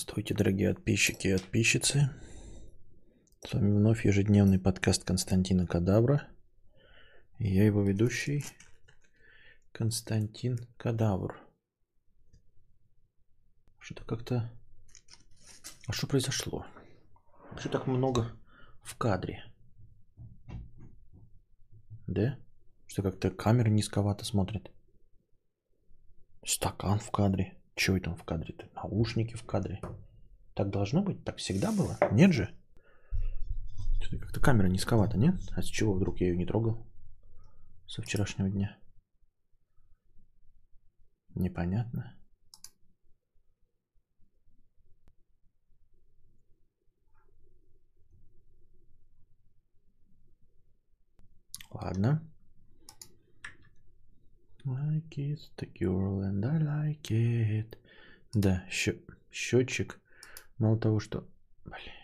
Здравствуйте, дорогие подписчики и подписчицы. С вами вновь ежедневный подкаст Константина Кадавра. И я его ведущий Константин Кадавр. Что-то как-то... А что произошло? Что так много в кадре? Да? Что как-то камера низковато смотрит. Стакан в кадре. Чего это в кадре-то? Наушники в кадре. Так должно быть? Так всегда было? Нет же? Как-то камера низковата, нет? А с чего вдруг я ее не трогал? Со вчерашнего дня. Непонятно. Ладно. Like it's the girl and I like it. Да, счет, счетчик. Мало того, что... Блин.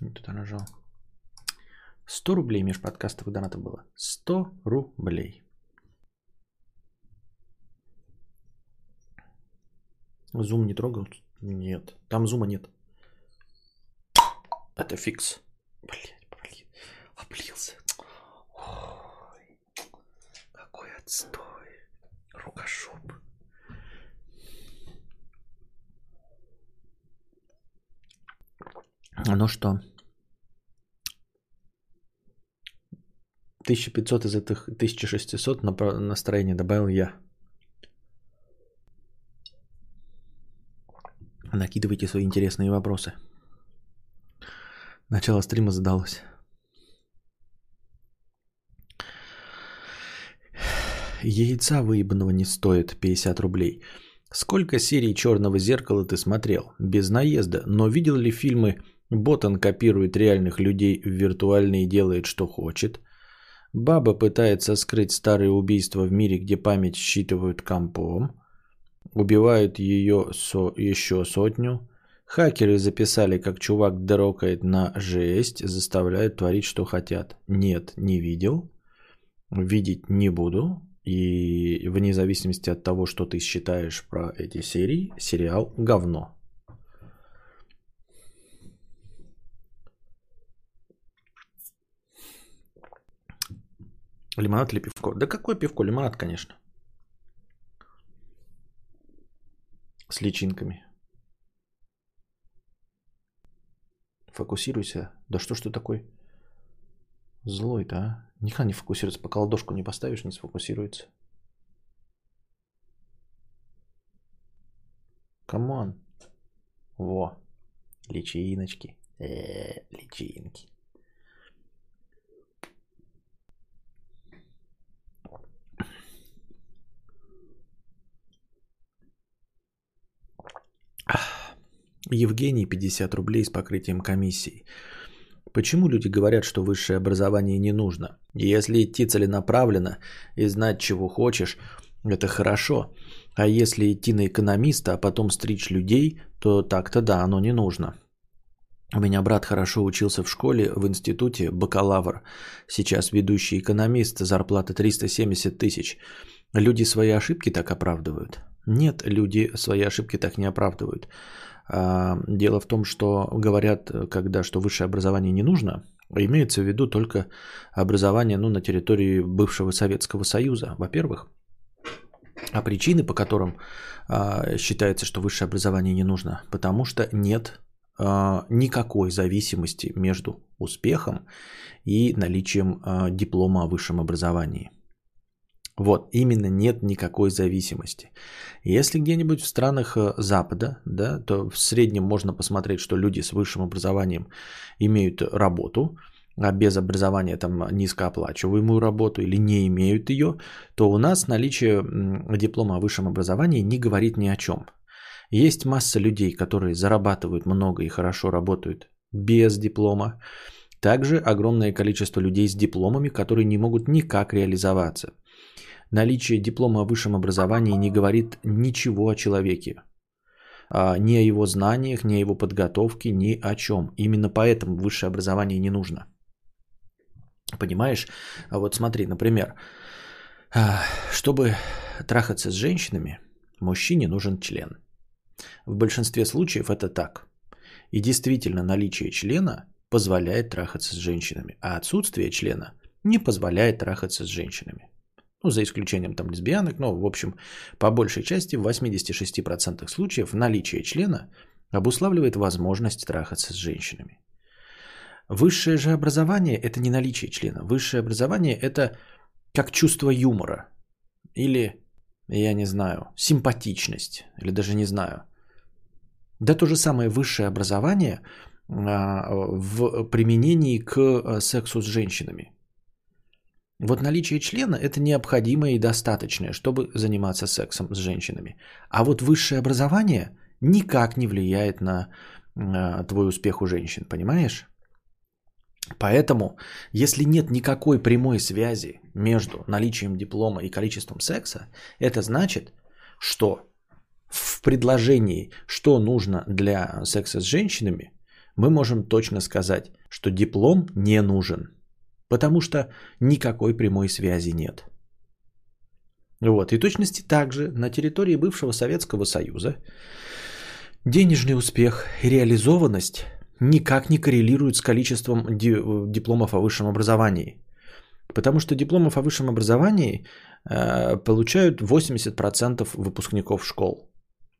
Не туда нажал. 100 рублей межподкастовых доната было. 100 рублей. Зум не трогал? Нет. Там зума нет. Это фикс. Блять, блин. Облился. Ой, отстой. Рукошоп. Ну что? 1500 из этих 1600 на настроение добавил я. Накидывайте свои интересные вопросы. Начало стрима задалось. Яйца выебанного не стоит 50 рублей. Сколько серий Черного зеркала ты смотрел? Без наезда. Но видел ли фильмы Ботан копирует реальных людей в виртуальные и делает, что хочет? Баба пытается скрыть старые убийства в мире, где память считывают компом. Убивают ее со, еще сотню. Хакеры записали, как чувак дрокает на жесть, заставляют творить, что хотят. Нет, не видел. Видеть не буду. И вне зависимости от того, что ты считаешь про эти серии, сериал говно. Лимонад или пивко? Да какое пивко? Лимонад, конечно. С личинками. Фокусируйся. Да что ж ты такой злой-то, а? Нихуя не фокусируется. Пока ладошку не поставишь, не сфокусируется. Come on. Во. Личиночки. Э-э, личинки. Евгений, 50 рублей с покрытием комиссии. Почему люди говорят, что высшее образование не нужно? Если идти целенаправленно и знать, чего хочешь, это хорошо. А если идти на экономиста, а потом стричь людей, то так-то да, оно не нужно. У меня брат хорошо учился в школе, в институте, бакалавр. Сейчас ведущий экономист, зарплата 370 тысяч. Люди свои ошибки так оправдывают? Нет, люди свои ошибки так не оправдывают. А, дело в том, что говорят, когда что высшее образование не нужно, имеется в виду только образование ну, на территории бывшего Советского Союза, во-первых. А причины, по которым а, считается, что высшее образование не нужно, потому что нет а, никакой зависимости между успехом и наличием а, диплома о высшем образовании. Вот, именно нет никакой зависимости. Если где-нибудь в странах э, Запада, да, то в среднем можно посмотреть, что люди с высшим образованием имеют работу, а без образования там низкооплачиваемую работу или не имеют ее, то у нас наличие диплома о высшем образовании не говорит ни о чем. Есть масса людей, которые зарабатывают много и хорошо работают без диплома. Также огромное количество людей с дипломами, которые не могут никак реализоваться. Наличие диплома о высшем образовании не говорит ничего о человеке. А, ни о его знаниях, ни о его подготовке, ни о чем. Именно поэтому высшее образование не нужно. Понимаешь? А вот смотри, например, а, чтобы трахаться с женщинами, мужчине нужен член. В большинстве случаев это так. И действительно наличие члена позволяет трахаться с женщинами, а отсутствие члена не позволяет трахаться с женщинами. Ну, за исключением там лесбиянок, но, в общем, по большей части в 86% случаев наличие члена обуславливает возможность трахаться с женщинами. Высшее же образование – это не наличие члена. Высшее образование – это как чувство юмора. Или, я не знаю, симпатичность. Или даже не знаю. Да то же самое высшее образование а, в применении к а, сексу с женщинами. Вот наличие члена – это необходимое и достаточное, чтобы заниматься сексом с женщинами. А вот высшее образование никак не влияет на э, твой успех у женщин, понимаешь? Поэтому, если нет никакой прямой связи между наличием диплома и количеством секса, это значит, что в предложении, что нужно для секса с женщинами, мы можем точно сказать, что диплом не нужен – Потому что никакой прямой связи нет. Вот. И точности также на территории бывшего Советского Союза денежный успех и реализованность никак не коррелируют с количеством дипломов о высшем образовании. Потому что дипломов о высшем образовании э, получают 80% выпускников школ.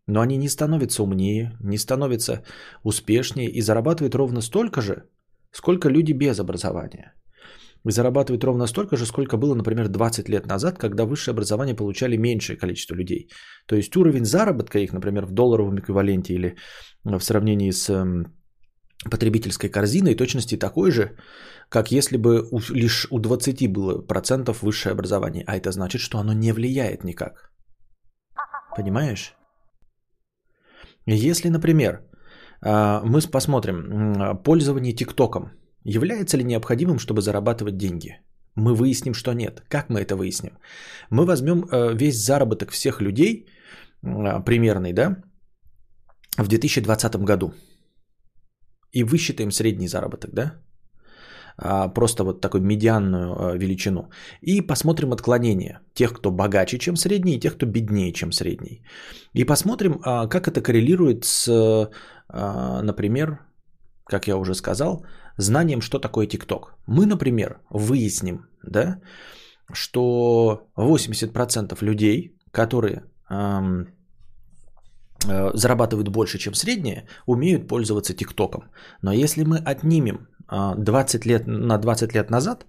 Но они не становятся умнее, не становятся успешнее и зарабатывают ровно столько же, сколько люди без образования зарабатывают ровно столько же, сколько было, например, 20 лет назад, когда высшее образование получали меньшее количество людей. То есть уровень заработка их, например, в долларовом эквиваленте или в сравнении с эм, потребительской корзиной точности такой же, как если бы у, лишь у 20 было процентов высшее образование. А это значит, что оно не влияет никак. Понимаешь? Если, например, а, мы посмотрим пользование ТикТоком – Является ли необходимым, чтобы зарабатывать деньги? Мы выясним, что нет. Как мы это выясним? Мы возьмем э, весь заработок всех людей, э, примерный, да, в 2020 году. И высчитаем средний заработок, да? А, просто вот такую медианную э, величину. И посмотрим отклонения тех, кто богаче, чем средний, и тех, кто беднее, чем средний. И посмотрим, а, как это коррелирует с, например, как я уже сказал, знанием, что такое ТикТок. Мы, например, выясним, да, что 80% людей, которые эм, э, зарабатывают больше, чем средние, умеют пользоваться ТикТоком. Но если мы отнимем э, 20 лет, на 20 лет назад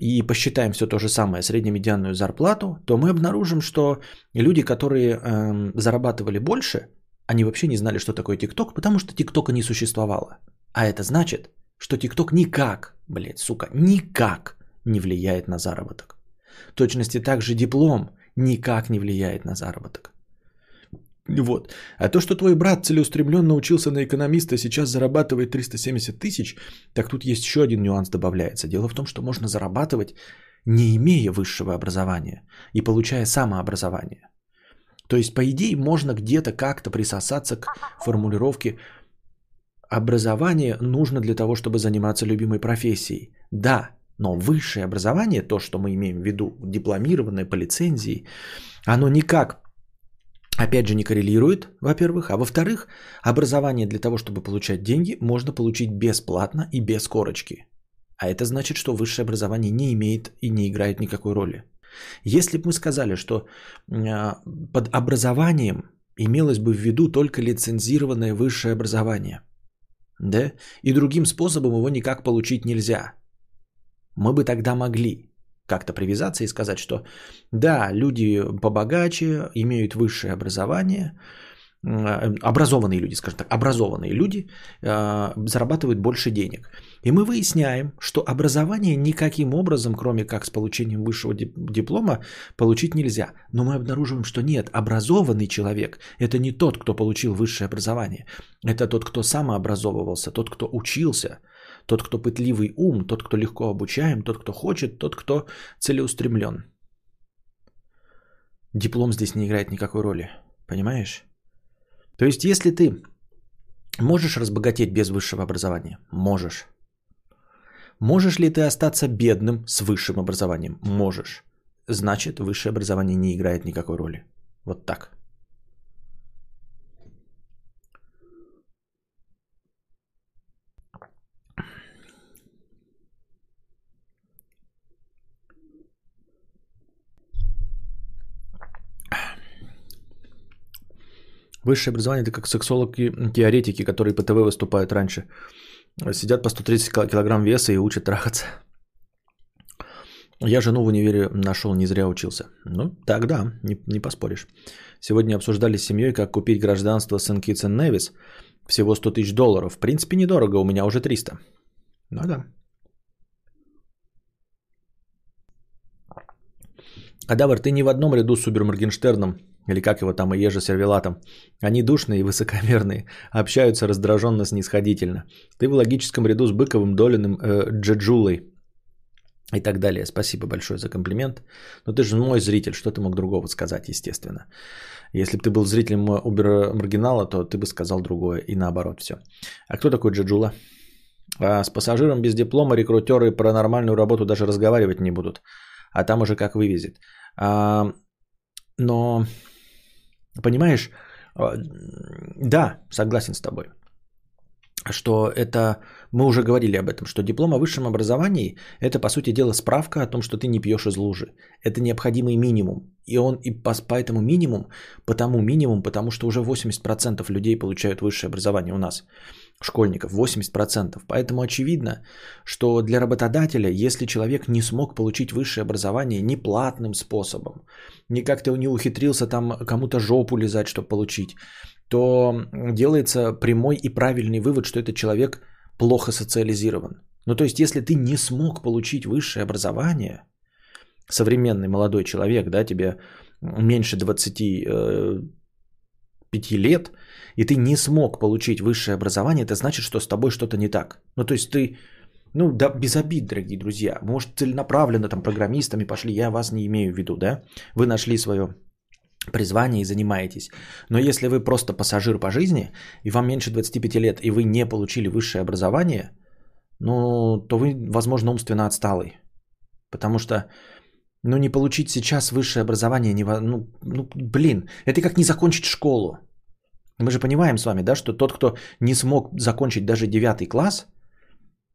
и посчитаем все то же самое, среднемедианную зарплату, то мы обнаружим, что люди, которые э, зарабатывали больше, они вообще не знали, что такое ТикТок, потому что ТикТока не существовало. А это значит, что ТикТок никак, блядь, сука, никак не влияет на заработок. В точности также диплом никак не влияет на заработок. Вот. А то, что твой брат целеустремленно учился на экономиста, сейчас зарабатывает 370 тысяч, так тут есть еще один нюанс добавляется. Дело в том, что можно зарабатывать, не имея высшего образования и получая самообразование. То есть, по идее, можно где-то как-то присосаться к формулировке образование нужно для того, чтобы заниматься любимой профессией. Да, но высшее образование, то, что мы имеем в виду, дипломированное по лицензии, оно никак, опять же, не коррелирует, во-первых. А во-вторых, образование для того, чтобы получать деньги, можно получить бесплатно и без корочки. А это значит, что высшее образование не имеет и не играет никакой роли. Если бы мы сказали, что а, под образованием имелось бы в виду только лицензированное высшее образование – да, и другим способом его никак получить нельзя. Мы бы тогда могли как-то привязаться и сказать, что да, люди побогаче, имеют высшее образование, образованные люди, скажем так, образованные люди э, зарабатывают больше денег. И мы выясняем, что образование никаким образом, кроме как с получением высшего диплома, получить нельзя. Но мы обнаруживаем, что нет, образованный человек – это не тот, кто получил высшее образование. Это тот, кто самообразовывался, тот, кто учился, тот, кто пытливый ум, тот, кто легко обучаем, тот, кто хочет, тот, кто целеустремлен. Диплом здесь не играет никакой роли. Понимаешь? То есть, если ты можешь разбогатеть без высшего образования? Можешь. Можешь ли ты остаться бедным с высшим образованием? Можешь. Значит, высшее образование не играет никакой роли. Вот так. Высшее образование это как сексологи-теоретики, которые по ТВ выступают раньше. Сидят по 130 килограмм веса и учат трахаться. Я жену в универе нашел, не зря учился. Ну, так да, не, не поспоришь. Сегодня обсуждали с семьей, как купить гражданство Сен-Китс Невис. Всего 100 тысяч долларов. В принципе, недорого, у меня уже 300. Ну да. Кадавр, ты не в одном ряду с Супер Моргенштерном, или как его там, и Ежа Сервелатом. Они душные и высокомерные, общаются раздраженно снисходительно. Ты в логическом ряду с Быковым, Долиным, э, Джаджулой и так далее. Спасибо большое за комплимент. Но ты же мой зритель, что ты мог другого сказать, естественно. Если бы ты был зрителем Убер Маргинала, то ты бы сказал другое и наоборот все. А кто такой Джаджула? А с пассажиром без диплома рекрутеры про нормальную работу даже разговаривать не будут. А там уже как вывезет. А, но, понимаешь, а, да, согласен с тобой что это, мы уже говорили об этом, что диплом о высшем образовании – это, по сути дела, справка о том, что ты не пьешь из лужи. Это необходимый минимум. И он и по, по этому минимум, по тому минимум, потому что уже 80% людей получают высшее образование у нас, школьников, 80%. Поэтому очевидно, что для работодателя, если человек не смог получить высшее образование неплатным способом, не как-то не ухитрился там кому-то жопу лизать, чтобы получить, то делается прямой и правильный вывод, что этот человек плохо социализирован. Ну то есть, если ты не смог получить высшее образование, современный молодой человек, да, тебе меньше 25 э, лет, и ты не смог получить высшее образование, это значит, что с тобой что-то не так. Ну то есть ты, ну да, без обид, дорогие друзья, может целенаправленно там программистами пошли, я вас не имею в виду, да, вы нашли свое призвание и занимаетесь. Но если вы просто пассажир по жизни, и вам меньше 25 лет, и вы не получили высшее образование, ну, то вы, возможно, умственно отсталый. Потому что, ну, не получить сейчас высшее образование, не, ну, ну, блин, это как не закончить школу. Мы же понимаем с вами, да, что тот, кто не смог закончить даже девятый класс,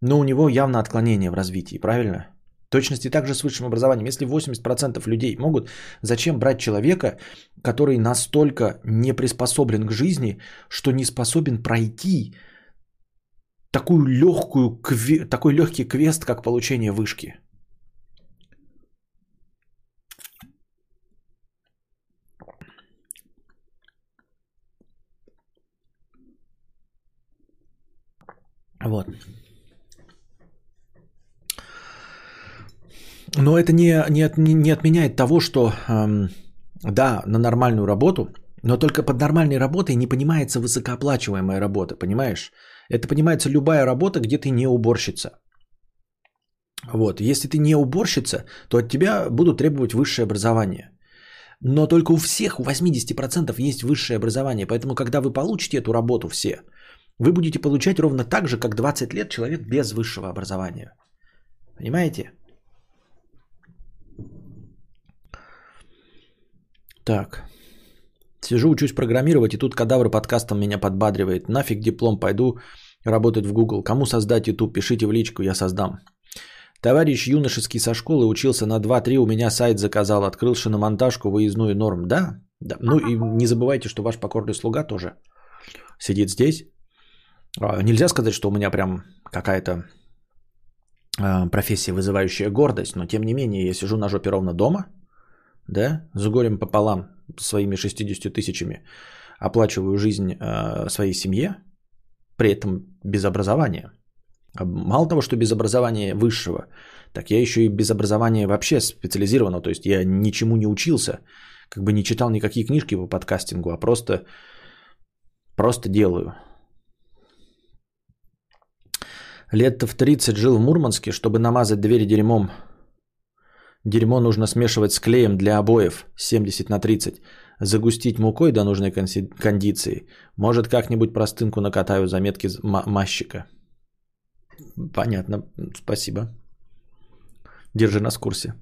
ну, у него явно отклонение в развитии, правильно? точности также с высшим образованием. Если 80% людей могут, зачем брать человека, который настолько не приспособлен к жизни, что не способен пройти такую легкую, такой легкий квест, как получение вышки? Вот. Но это не, не, не отменяет того, что эм, да, на нормальную работу, но только под нормальной работой не понимается высокооплачиваемая работа, понимаешь? Это понимается любая работа, где ты не уборщица. Вот, если ты не уборщица, то от тебя будут требовать высшее образование. Но только у всех, у 80% есть высшее образование. Поэтому, когда вы получите эту работу все, вы будете получать ровно так же, как 20 лет человек без высшего образования. Понимаете? Так. Сижу, учусь программировать, и тут кадавр подкастом меня подбадривает. Нафиг диплом, пойду работать в Google. Кому создать YouTube, пишите в личку, я создам. Товарищ юношеский со школы учился на 2-3, у меня сайт заказал, открыл шиномонтажку, выездную норм. Да, да. Ну и не забывайте, что ваш покорный слуга тоже сидит здесь. А, нельзя сказать, что у меня прям какая-то а, профессия, вызывающая гордость, но тем не менее я сижу на жопе ровно дома – да, с горем пополам своими 60 тысячами оплачиваю жизнь э, своей семье, при этом без образования. А мало того, что без образования высшего, так я еще и без образования вообще специализированного, то есть я ничему не учился, как бы не читал никакие книжки по подкастингу, а просто, просто делаю. Лет в 30 жил в Мурманске, чтобы намазать двери дерьмом Дерьмо нужно смешивать с клеем для обоев 70 на 30. Загустить мукой до нужной кондиции. Может, как-нибудь простынку накатаю заметки мащика. Понятно, спасибо. Держи нас в курсе.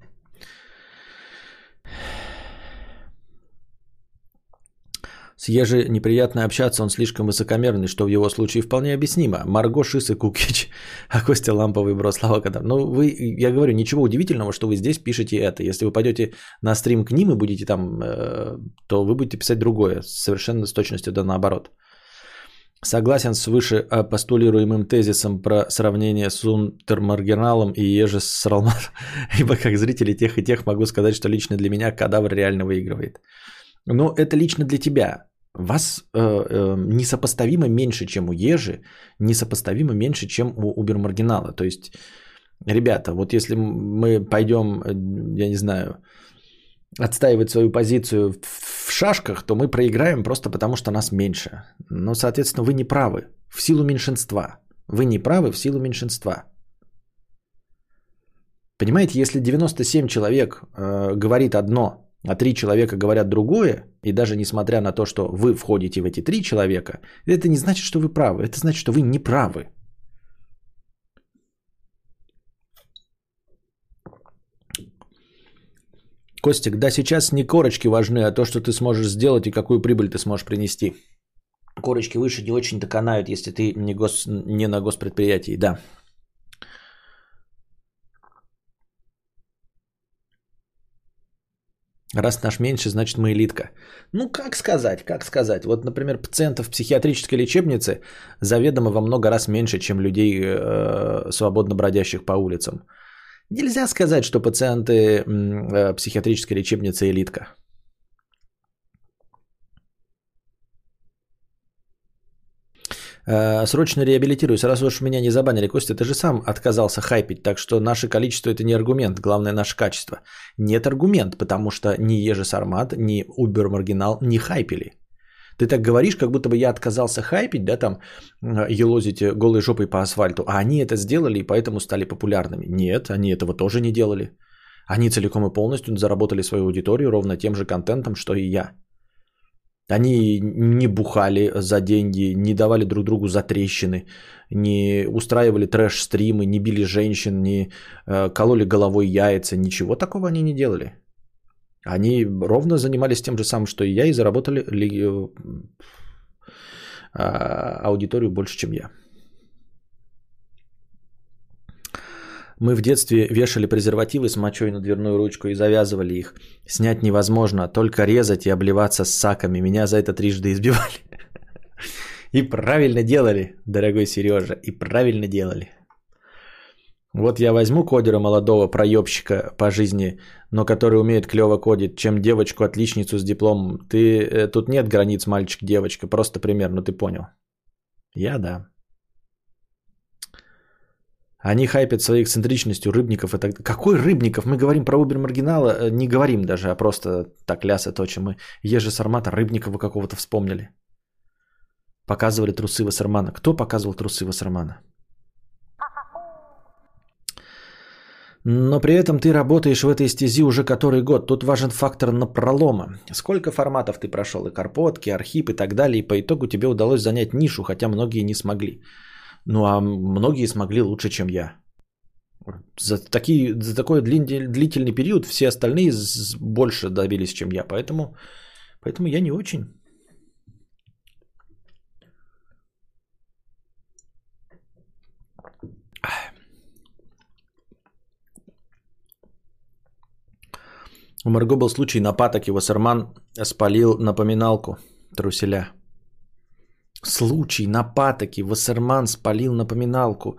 С Ежи неприятно общаться, он слишком высокомерный, что в его случае вполне объяснимо. Марго Шис и Кукич, а Костя Ламповый брос, Слава Кадар. Ну, вы, я говорю, ничего удивительного, что вы здесь пишете это. Если вы пойдете на стрим к ним и будете там, э, то вы будете писать другое, совершенно с точностью да наоборот. Согласен с выше постулируемым тезисом про сравнение с Унтермаргиналом и Ежи с Ралмат, ибо как зрители тех и тех могу сказать, что лично для меня кадавр реально выигрывает. Но это лично для тебя. Вас э, э, несопоставимо меньше, чем у Ежи, несопоставимо меньше, чем у Убермаргинала. То есть, ребята, вот если мы пойдем, э, я не знаю, отстаивать свою позицию в шашках, то мы проиграем просто потому, что нас меньше. Но, соответственно, вы не правы в силу меньшинства. Вы не правы в силу меньшинства. Понимаете, если 97 человек э, говорит одно, а 3 человека говорят другое, и даже несмотря на то, что вы входите в эти 3 человека, это не значит, что вы правы. Это значит, что вы не правы. Костик, да, сейчас не корочки важны, а то, что ты сможешь сделать и какую прибыль ты сможешь принести. Корочки выше не очень-то канают, если ты не, гос... не на госпредприятии, да. Раз наш меньше, значит мы элитка. Ну, как сказать, как сказать. Вот, например, пациентов психиатрической лечебнице заведомо во много раз меньше, чем людей, э, свободно бродящих по улицам. Нельзя сказать, что пациенты э, психиатрической лечебницы элитка. Э, срочно реабилитируюсь. Раз уж меня не забанили, Костя, ты же сам отказался хайпить, так что наше количество это не аргумент, главное наше качество. Нет аргумент, потому что ни Ежи Сармат, ни Убер Маргинал не хайпили. Ты так говоришь, как будто бы я отказался хайпить, да, там, елозить голой жопой по асфальту, а они это сделали и поэтому стали популярными. Нет, они этого тоже не делали. Они целиком и полностью заработали свою аудиторию ровно тем же контентом, что и я. Они не бухали за деньги, не давали друг другу за трещины, не устраивали трэш-стримы, не били женщин, не э, кололи головой яйца, ничего такого они не делали. Они ровно занимались тем же самым, что и я, и заработали ли, э, а, аудиторию больше, чем я. Мы в детстве вешали презервативы с мочой на дверную ручку и завязывали их. Снять невозможно, только резать и обливаться с саками. Меня за это трижды избивали. И правильно делали, дорогой Сережа, и правильно делали. Вот я возьму кодера молодого проебщика по жизни, но который умеет клево кодить, чем девочку-отличницу с дипломом. Ты, э, тут нет границ мальчик-девочка, просто пример, ну ты понял. Я да. Они хайпят своей эксцентричностью рыбников. Это... Какой рыбников? Мы говорим про Убер Маргинала, э, не говорим даже, а просто так лясы точим. Мы Ежи Сармата Рыбникова какого-то вспомнили. Показывали трусы Вассермана. Кто показывал трусы Вассермана? Но при этом ты работаешь в этой стези уже который год. Тут важен фактор на пролома. Сколько форматов ты прошел? И Карпотки, Архип и так далее. И по итогу тебе удалось занять нишу, хотя многие не смогли. Ну а многие смогли лучше, чем я. За, такие, за такой длительный период все остальные больше добились, чем я. Поэтому, поэтому я не очень. У Марго был случай на патоке. Вассерман спалил напоминалку труселя. Случай на патоке. Вассерман спалил напоминалку.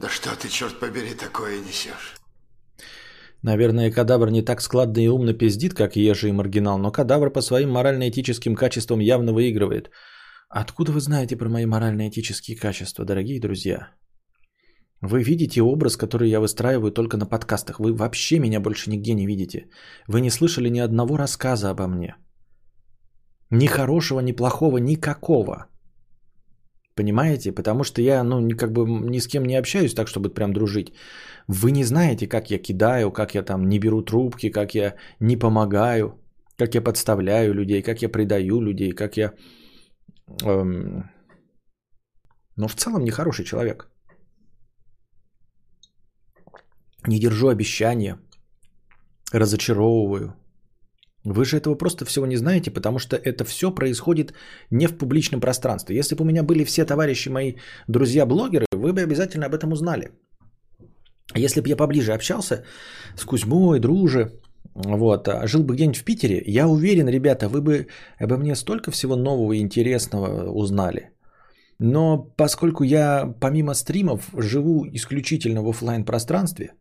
Да что ты, черт побери, такое несешь? Наверное, кадавр не так складно и умно пиздит, как Ежи и Маргинал, но кадавр по своим морально-этическим качествам явно выигрывает. Откуда вы знаете про мои морально-этические качества, дорогие друзья? Вы видите образ, который я выстраиваю только на подкастах. Вы вообще меня больше нигде не видите. Вы не слышали ни одного рассказа обо мне. Ни хорошего, ни плохого, никакого. Понимаете? Потому что я, ну, как бы ни с кем не общаюсь так, чтобы прям дружить. Вы не знаете, как я кидаю, как я там не беру трубки, как я не помогаю. как я подставляю людей, как я предаю людей, как я... Эм, но в целом нехороший человек. Не держу обещания, разочаровываю. Вы же этого просто всего не знаете, потому что это все происходит не в публичном пространстве. Если бы у меня были все товарищи мои, друзья-блогеры, вы бы обязательно об этом узнали. Если бы я поближе общался с Кузьмой, друже, вот, а жил бы где-нибудь в Питере, я уверен, ребята, вы бы обо мне столько всего нового и интересного узнали. Но поскольку я помимо стримов живу исключительно в офлайн пространстве,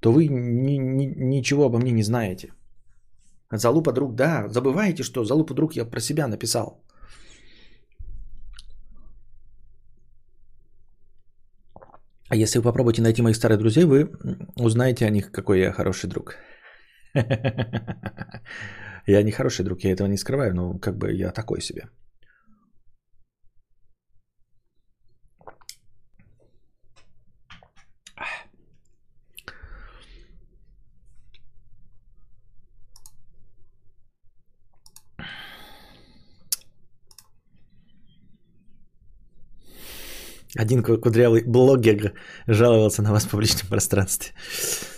то вы ни, ни, ничего обо мне не знаете. Залупа друг, да, забываете, что залупа друг я про себя написал. А если вы попробуете найти моих старых друзей, вы узнаете о них, какой я хороший друг. Я не хороший друг, я этого не скрываю, но как бы я такой себе. Один кудрявый блогер жаловался на вас в публичном пространстве.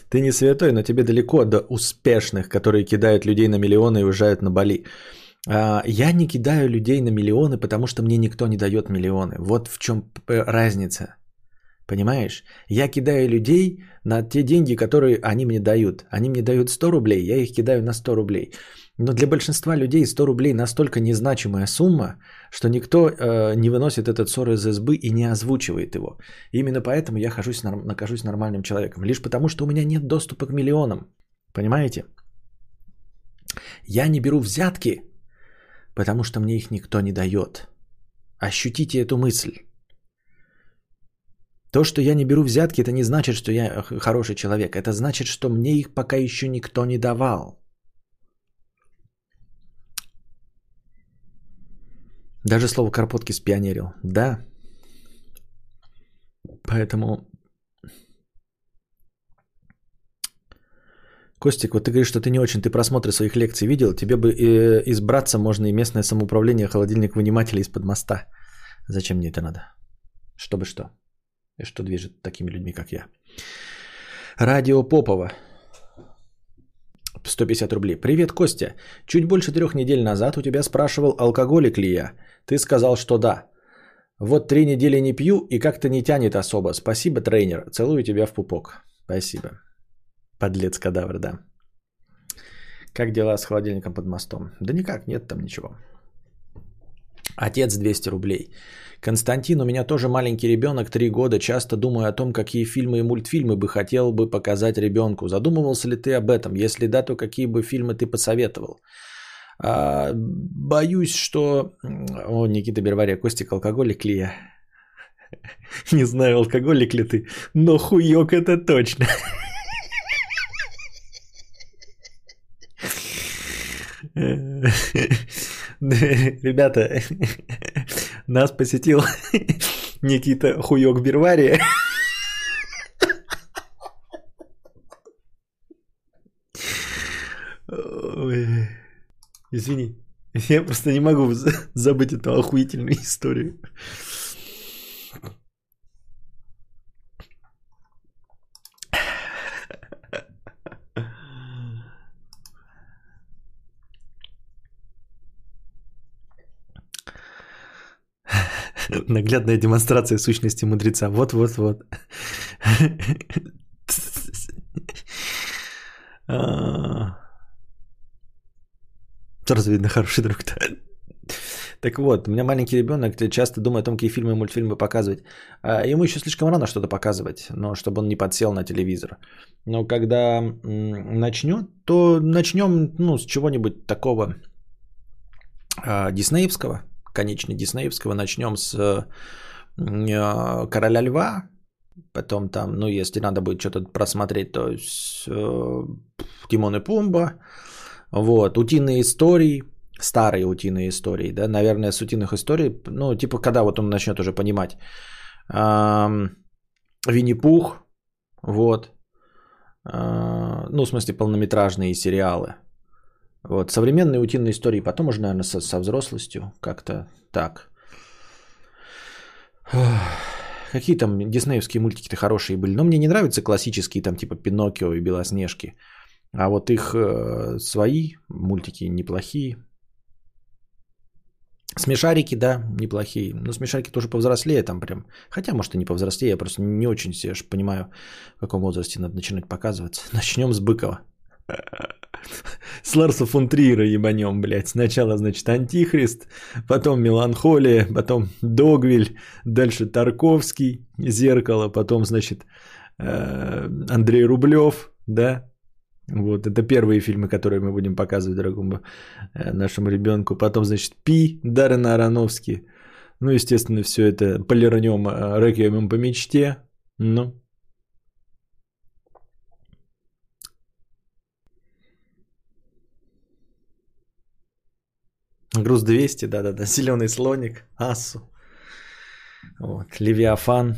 Ты не святой, но тебе далеко до успешных, которые кидают людей на миллионы и уезжают на Бали. А, я не кидаю людей на миллионы, потому что мне никто не дает миллионы. Вот в чем разница. Понимаешь? Я кидаю людей на те деньги, которые они мне дают. Они мне дают 100 рублей, я их кидаю на 100 рублей. Но для большинства людей 100 рублей настолько незначимая сумма, что никто э, не выносит этот ссор из избы и не озвучивает его. Именно поэтому я хожусь, нахожусь нормальным человеком. Лишь потому, что у меня нет доступа к миллионам. Понимаете? Я не беру взятки, потому что мне их никто не дает. Ощутите эту мысль. То, что я не беру взятки, это не значит, что я хороший человек. Это значит, что мне их пока еще никто не давал. Даже слово карпотки спионерил. Да. Поэтому... Костик, вот ты говоришь, что ты не очень, ты просмотры своих лекций видел, тебе бы э, избраться можно и местное самоуправление холодильник вынимателя из-под моста. Зачем мне это надо? Чтобы что? И что движет такими людьми, как я? Радио Попова. 150 рублей. Привет, Костя. Чуть больше трех недель назад у тебя спрашивал, алкоголик ли я. Ты сказал, что да. Вот три недели не пью и как-то не тянет особо. Спасибо, тренер. Целую тебя в пупок. Спасибо. Подлец кадавр, да. Как дела с холодильником под мостом? Да никак, нет там ничего. Отец 200 рублей. Константин, у меня тоже маленький ребенок, 3 года. Часто думаю о том, какие фильмы и мультфильмы бы хотел бы показать ребенку. Задумывался ли ты об этом? Если да, то какие бы фильмы ты посоветовал? А, боюсь, что... О, Никита Бервария, Костик, алкоголик ли я? Не знаю, алкоголик ли ты, но хуёк это точно. Ребята, нас посетил Никита Хуёк Бервария. Извини. Я просто не могу забыть эту охуительную историю. Наглядная демонстрация сущности мудреца. Вот-вот-вот. Сразу видно хороший друг. Так вот, у меня маленький ребенок часто думает о том, какие фильмы и мультфильмы показывать. А ему еще слишком рано что-то показывать, но чтобы он не подсел на телевизор. Но когда начнет, то начнем ну, с чего-нибудь такого а, диснеевского, конечно, диснеевского. Начнем с а, Короля Льва, потом там, ну, если надо будет что-то просмотреть, то э, Тимон и Пумба, вот, утиные истории, старые утиные истории, да, наверное, с утиных историй, ну, типа, когда вот он начнет уже понимать. Винни-Пух, вот, э, ну, в смысле, полнометражные сериалы. Вот, современные утиные истории потом уже, наверное, со, со взрослостью. Как-то так. Какие там диснеевские мультики-то хорошие были. Но мне не нравятся классические, там типа Пиноккио и Белоснежки. А вот их э, свои мультики неплохие. Смешарики, да, неплохие. Но смешарики тоже повзрослее там прям. Хотя, может, и не повзрослее, я просто не очень себе понимаю, в каком возрасте надо начинать показываться. Начнем с Быкова. С Ларса фон Триера ебанем, блядь. Сначала, значит, Антихрист, потом Меланхолия, потом Догвиль, дальше Тарковский, Зеркало, потом, значит, э, Андрей Рублев, да, вот, это первые фильмы, которые мы будем показывать дорогому э, нашему ребенку. Потом, значит, Пи, Даррена Аронофски. Ну, естественно, все это полирнем э, реквиемом по мечте. Ну, Груз 200, да-да-да. Зеленый слоник, Асу. Вот, Левиафан.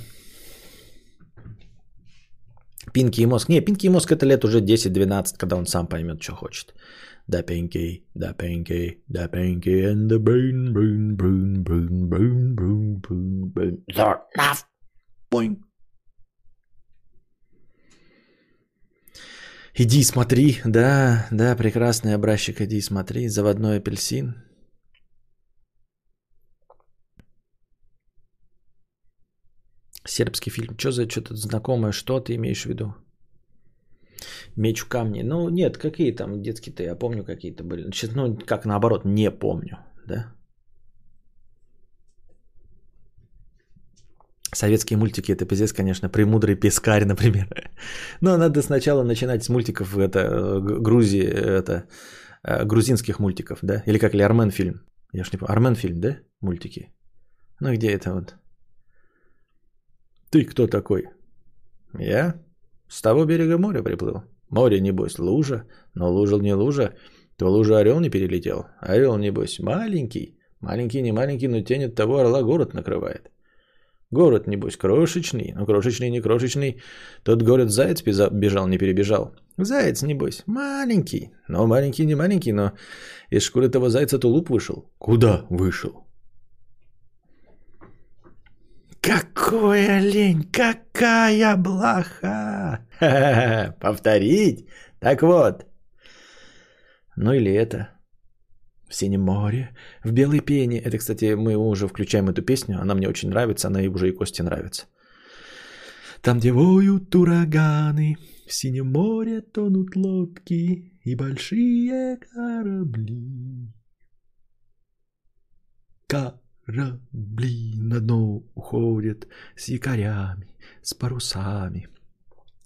Пинки и мозг. Не, Пинки и мозг это лет уже 10-12, когда он сам поймет, что хочет. Да, Пинки, да, Пинки, да, Пинки, and the brain, brain, brain, brain, brain, brain, brain, brain, brain, brain, Иди смотри, да, да, прекрасный образчик, иди смотри, заводной апельсин. Сербский фильм. Что за что-то знакомое? Что ты имеешь в виду? Меч в камне. Ну, нет, какие там детские-то, я помню какие-то были. Значит, ну, как наоборот, не помню, да? Советские мультики это пиздец, конечно, премудрый пескарь, например. Но надо сначала начинать с мультиков это э, Грузии, это э, грузинских мультиков, да? Или как ли Армен фильм? Я ж не помню. Армен фильм, да? Мультики. Ну где это вот? Ты кто такой? Я с того берега моря приплыл. Море, небось, лужа, но лужа не лужа, то лужа орел не перелетел. Орел, небось, маленький, маленький не маленький, но тень от того орла город накрывает. Город, небось, крошечный, но крошечный не крошечный. Тот город заяц бежал, не перебежал. Заяц, небось, маленький, но маленький не маленький, но из шкуры того зайца тулуп вышел. Куда вышел? Какой олень, какая блоха! Повторить? Так вот. Ну или это. В синем море, в белой пене. Это, кстати, мы уже включаем эту песню. Она мне очень нравится, она и уже и Косте нравится. Там, где воют ураганы, в синем море тонут лодки и большие корабли. Как Корабли на дно уходят с якорями, с парусами.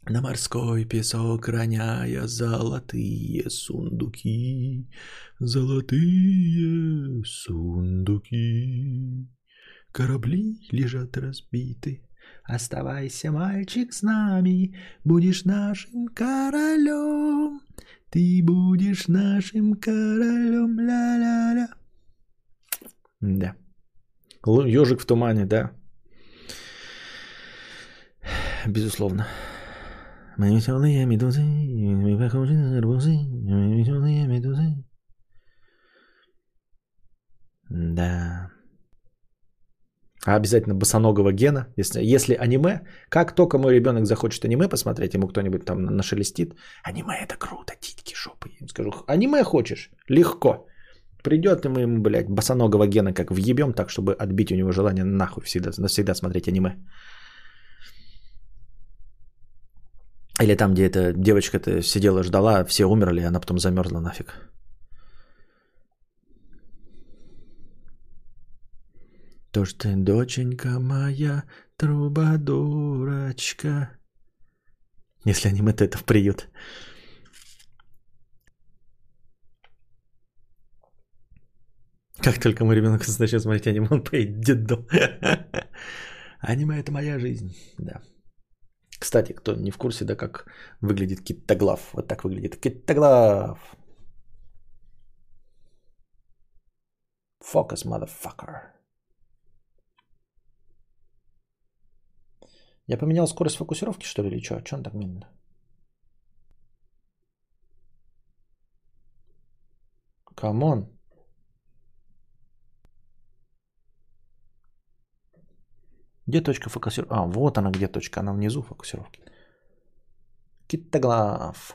На морской песок роняя золотые сундуки, золотые сундуки. Корабли лежат разбиты, Оставайся, мальчик, с нами, будешь нашим королем. Ты будешь нашим королем, ля-ля-ля. Да. Ежик в тумане, да. Безусловно. Мы веселые медузы, мы похожи на арбузы, мы веселые медузы. Да. А обязательно босоногого гена. Если, если аниме, как только мой ребенок захочет аниме посмотреть, ему кто-нибудь там нашелестит, аниме это круто, титьки, шопы. Я ему скажу, аниме хочешь? Легко. Придет и мы ему, блядь, босоногого гена как въебем, так, чтобы отбить у него желание нахуй всегда, навсегда смотреть аниме. Или там, где эта девочка-то сидела, ждала, все умерли, она потом замерзла нафиг. То, что ты, доченька моя, труба дурачка. Если аниме, то это в приют. Как только мой ребенок начнет смотреть аниме, он поедет в детдом. Аниме – это моя жизнь, да. Кстати, кто не в курсе, да, как выглядит китоглав. Вот так выглядит китоглав. Focus, motherfucker. Я поменял скорость фокусировки, что ли, или что? Что он так медленно? come on. Где точка фокусировки? А, вот она где точка, она внизу фокусировки. Китоглав.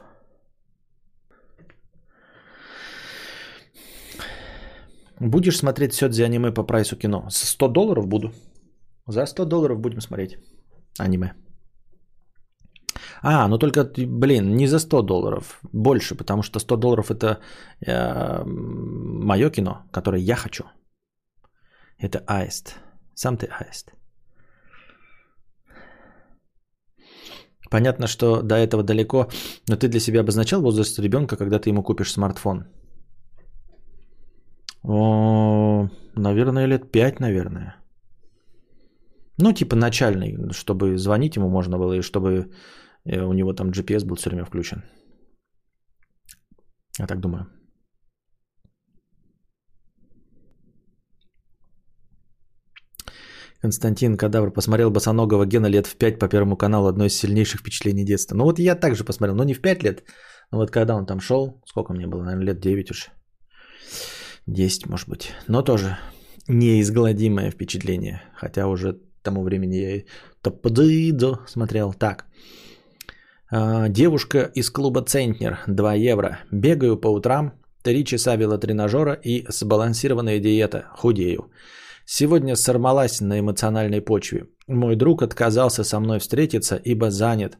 Будешь смотреть Сёдзи аниме по прайсу кино? За 100 долларов буду. За 100 долларов будем смотреть аниме. А, ну только, блин, не за 100 долларов, больше, потому что 100 долларов это э, мое кино, которое я хочу. Это аист. Сам ты аист. Понятно, что до этого далеко, но ты для себя обозначал возраст ребенка, когда ты ему купишь смартфон? О, наверное, лет 5, наверное. Ну, типа начальный, чтобы звонить ему можно было, и чтобы э, у него там GPS был все время включен. Я так думаю. Константин Кадавр посмотрел Босоногого Гена лет в 5 по Первому каналу. Одно из сильнейших впечатлений детства. Ну вот я также посмотрел, но не в 5 лет. Но вот когда он там шел, сколько мне было, наверное, лет 9 уже. 10, может быть. Но тоже неизгладимое впечатление. Хотя уже тому времени я и Топдыдо смотрел. Так. А, девушка из клуба Центнер. 2 евро. Бегаю по утрам. 3 часа велотренажера и сбалансированная диета. Худею. Сегодня сорвалась на эмоциональной почве. Мой друг отказался со мной встретиться, ибо занят.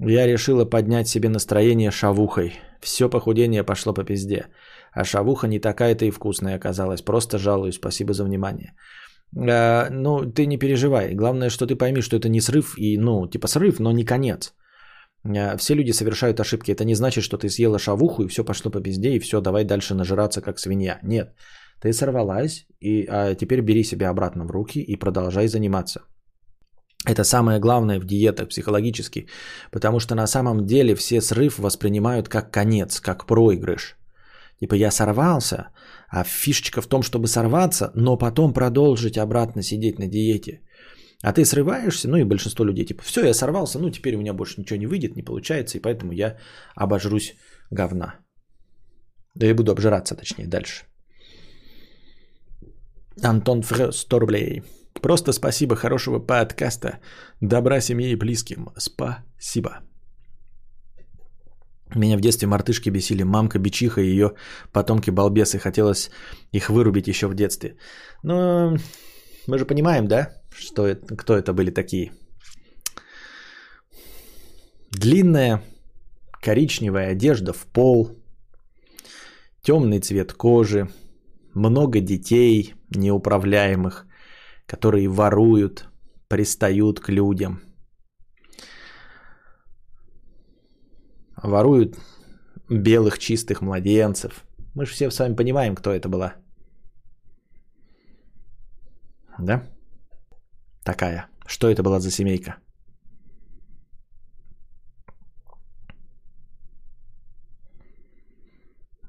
Я решила поднять себе настроение шавухой. Все похудение пошло по пизде. А шавуха не такая-то и вкусная оказалась. Просто жалуюсь. Спасибо за внимание. А, ну, ты не переживай. Главное, что ты пойми, что это не срыв. И, ну, типа срыв, но не конец. А, все люди совершают ошибки. Это не значит, что ты съела шавуху и все пошло по пизде, и все, давай дальше нажираться как свинья. Нет. Ты сорвалась, и а теперь бери себя обратно в руки и продолжай заниматься. Это самое главное в диетах психологически, потому что на самом деле все срыв воспринимают как конец, как проигрыш. Типа я сорвался, а фишечка в том, чтобы сорваться, но потом продолжить обратно сидеть на диете. А ты срываешься, ну и большинство людей типа, все, я сорвался, ну теперь у меня больше ничего не выйдет, не получается, и поэтому я обожрусь говна. Да я буду обжираться, точнее, дальше. Антон Фрё, 100 рублей. Просто спасибо, хорошего подкаста. Добра семье и близким. Спасибо. Меня в детстве мартышки бесили. Мамка бичиха и ее потомки балбесы. Хотелось их вырубить еще в детстве. Но мы же понимаем, да, что это, кто это были такие. Длинная коричневая одежда в пол, темный цвет кожи, много детей неуправляемых, которые воруют, пристают к людям. Воруют белых чистых младенцев. Мы же все с вами понимаем, кто это была. Да? Такая. Что это была за семейка?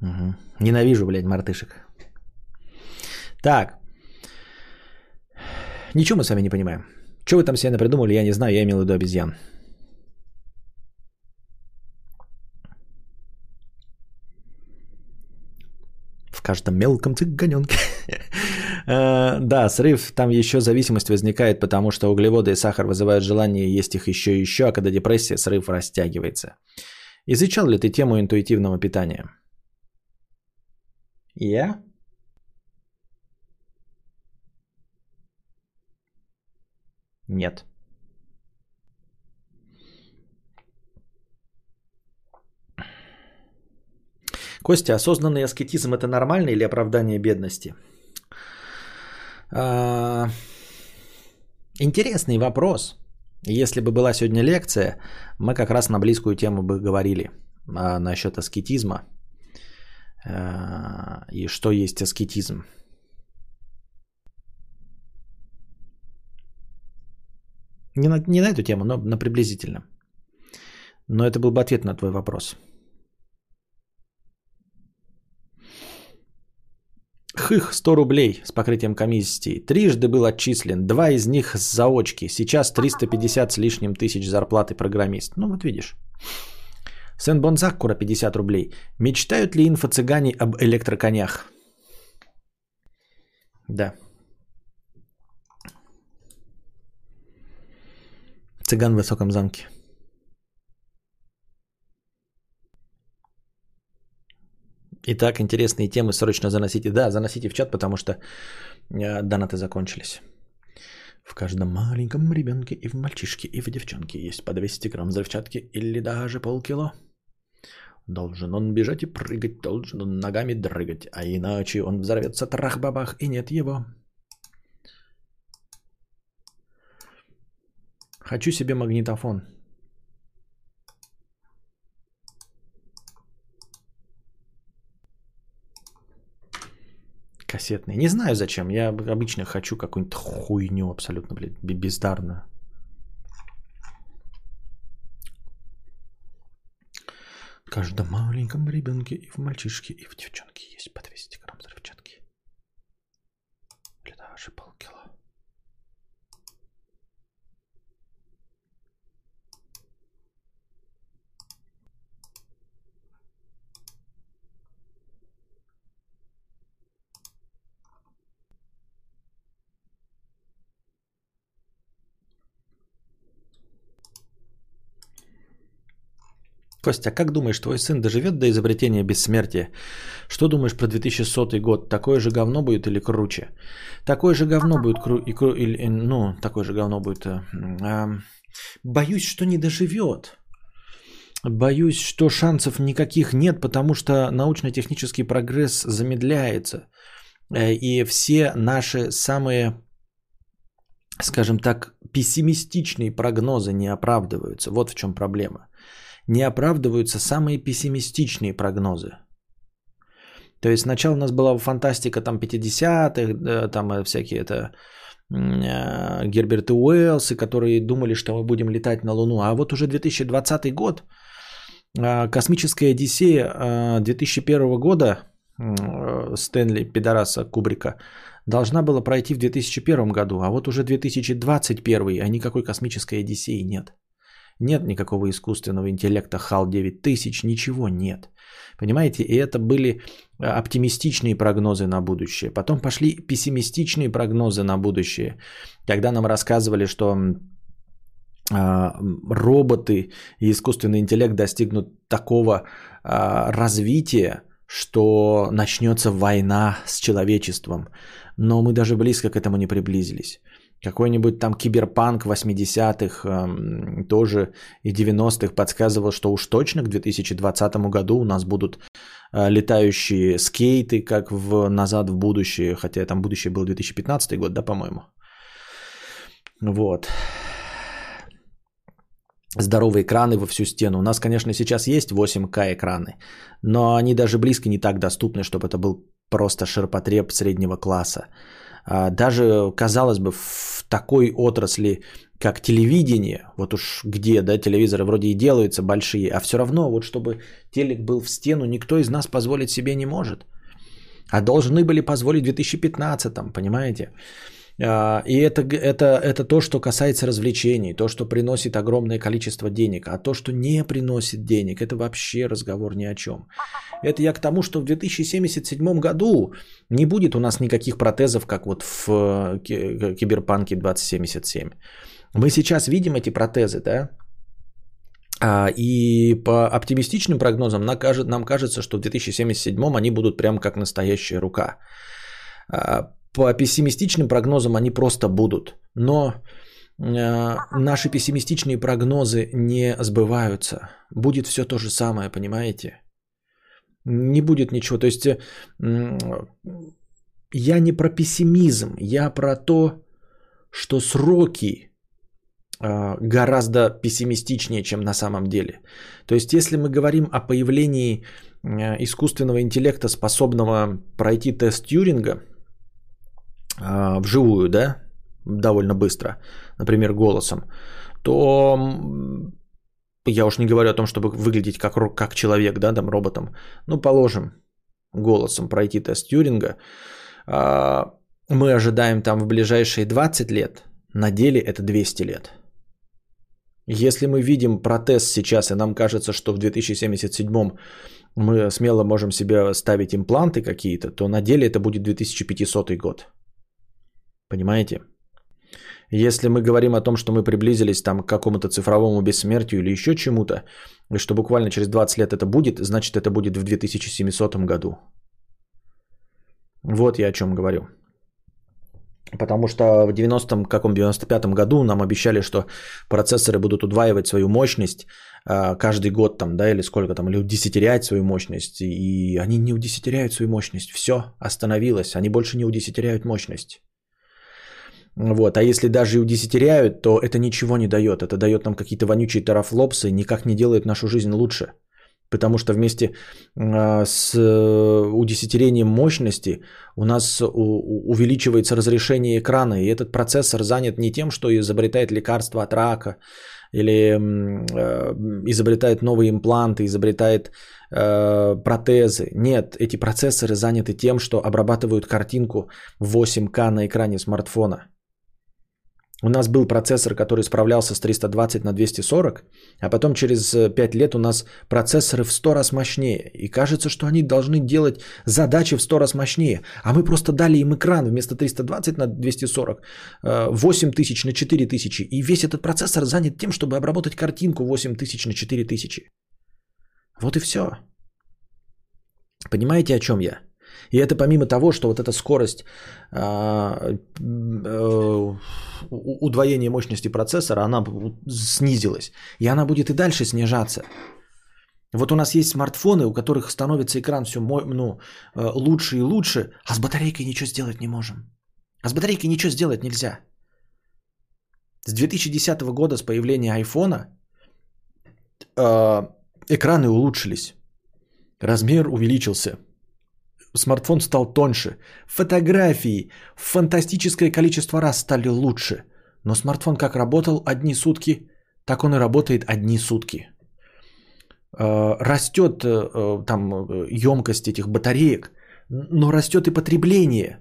Угу. Ненавижу, блядь, мартышек. Так. Ничего мы с вами не понимаем. Что вы там себе придумали, я не знаю, я имел в виду обезьян. В каждом мелком цыганенке. А, да, срыв, там еще зависимость возникает, потому что углеводы и сахар вызывают желание есть их еще и еще, а когда депрессия, срыв растягивается. Изучал ли ты тему интуитивного питания? Я? Нет. Костя, осознанный аскетизм это нормально или оправдание бедности? А, интересный вопрос. Если бы была сегодня лекция, мы как раз на близкую тему бы говорили а, насчет аскетизма а, и что есть аскетизм. Не на, не на эту тему, но на приблизительно. Но это был бы ответ на твой вопрос. Хых, 100 рублей с покрытием комиссии. Трижды был отчислен, два из них с заочки. Сейчас 350 с лишним тысяч зарплаты программист. Ну вот видишь. Сен-Бон Заккура 50 рублей. Мечтают ли инфо-цыгане об электроконях? Да. Цыган в высоком замке. Итак, интересные темы срочно заносите. Да, заносите в чат, потому что э, донаты закончились. В каждом маленьком ребенке и в мальчишке, и в девчонке есть по 200 грамм взрывчатки или даже полкило. Должен он бежать и прыгать, должен он ногами дрыгать, а иначе он взорвется трах-бабах и нет его. Хочу себе магнитофон. Кассетный. Не знаю зачем. Я обычно хочу какую-нибудь хуйню абсолютно, блядь, бездарную. Каждом маленьком ребенке и в мальчишке, и в девчонке есть по 200 грамм взрывчатки. Или даже полкило. Костя, как думаешь, твой сын доживет до изобретения бессмертия? Что думаешь про 2100 год? Такое же говно будет или круче? Такое же говно будет кру... и кру... или... ну, такое же говно будет. Э, а... Боюсь, что не доживет. Боюсь, что шансов никаких нет, потому что научно-технический прогресс замедляется. Э, и все наши самые, скажем так, пессимистичные прогнозы не оправдываются. Вот в чем проблема не оправдываются самые пессимистичные прогнозы. То есть сначала у нас была фантастика там 50-х, там э, всякие это э, Герберт Уэллсы, которые думали, что мы будем летать на Луну. А вот уже 2020 год, э, космическая Одиссея 2001 года Стэнли Пидораса Кубрика должна была пройти в 2001 году, а вот уже 2021, а никакой космической Одиссеи нет. Нет никакого искусственного интеллекта HAL 9000, ничего нет. Понимаете, и это были э, оптимистичные прогнозы на будущее. Потом пошли пессимистичные прогнозы на будущее. Когда нам рассказывали, что а, роботы и искусственный интеллект достигнут такого а, развития, что начнется война с человечеством. Но мы даже близко к этому не приблизились. Какой-нибудь там киберпанк 80-х, э, тоже и 90-х подсказывал, что уж точно к 2020 году у нас будут э, летающие скейты, как в «Назад в будущее», хотя там будущее был 2015 год, да, по-моему. Вот. Здоровые экраны во всю стену. У нас, конечно, сейчас есть 8К экраны, но они даже близко не так доступны, чтобы это был просто ширпотреб среднего класса. А, даже, казалось бы, в такой отрасли, как телевидение, вот уж где, да, телевизоры вроде и делаются большие, а все равно, вот чтобы телек был в стену, никто из нас позволить себе не может. А должны были позволить в 2015, понимаете? А, и это, это, это то, что касается развлечений, то, что приносит огромное количество денег. А то, что не приносит денег, это вообще разговор ни о чем. Это я к тому, что в 2077 году не будет у нас никаких протезов, как вот в э, Киберпанке 2077. Мы сейчас видим эти протезы, да? А, и по оптимистичным прогнозам нам кажется, что в 2077 они будут прям как настоящая рука. По пессимистичным прогнозам они просто будут. Но э, наши пессимистичные прогнозы не сбываются. Будет все то же самое, понимаете? Не будет ничего. То есть э, я не про пессимизм, я про то, что сроки э, гораздо пессимистичнее, чем на самом деле. То есть если мы говорим о появлении э, искусственного интеллекта, способного пройти тест Тьюринга – а, вживую, да, довольно быстро, например, голосом, то я уж не говорю о том, чтобы выглядеть как, как человек, да, там, роботом, ну, положим, голосом пройти тест Тьюринга, а, мы ожидаем там в ближайшие 20 лет, на деле это 200 лет. Если мы видим протез сейчас, и нам кажется, что в 2077 мы смело можем себе ставить импланты какие-то, то на деле это будет 2500 год. Понимаете? Если мы говорим о том, что мы приблизились там к какому-то цифровому бессмертию или еще чему-то, и что буквально через 20 лет это будет, значит это будет в 2700 году. Вот я о чем говорю. Потому что в 90-м, каком 95-м году нам обещали, что процессоры будут удваивать свою мощность а, каждый год там, да, или сколько там, или удесятерять свою мощность. И они не удесятеряют свою мощность. Все, остановилось. Они больше не удесятеряют мощность. Вот. А если даже и удесятеряют, то это ничего не дает. Это дает нам какие-то вонючие тарафлопсы, никак не делает нашу жизнь лучше. Потому что вместе а, с э, удесятерением мощности у нас увеличивается разрешение экрана, и этот процессор занят не тем, что изобретает лекарства от рака, или э, изобретает новые импланты, изобретает э, протезы. Нет, эти процессоры заняты тем, что обрабатывают картинку в 8К на экране смартфона. У нас был процессор, который справлялся с 320 на 240, а потом через 5 э, лет у нас процессоры в 100 раз мощнее. И кажется, что они должны делать задачи в 100 раз мощнее. А мы просто дали им экран вместо 320 на 240, 8000 э, на 4000. И весь этот процессор занят тем, чтобы обработать картинку 8000 на 4000. Вот и все. Понимаете, о чем я? И это помимо того, что вот эта скорость а, э, удвоения мощности процессора, она снизилась. И она будет и дальше снижаться. Вот у нас есть смартфоны, у которых становится экран все ну, э, лучше и лучше, а с батарейкой ничего сделать не можем. А с батарейкой ничего сделать нельзя. С 2010 года, с появления айфона, э, экраны улучшились. Размер увеличился смартфон стал тоньше. Фотографии фантастическое количество раз стали лучше. Но смартфон как работал одни сутки, так он и работает одни сутки. Э, растет э, э, там емкость этих батареек, но растет и потребление.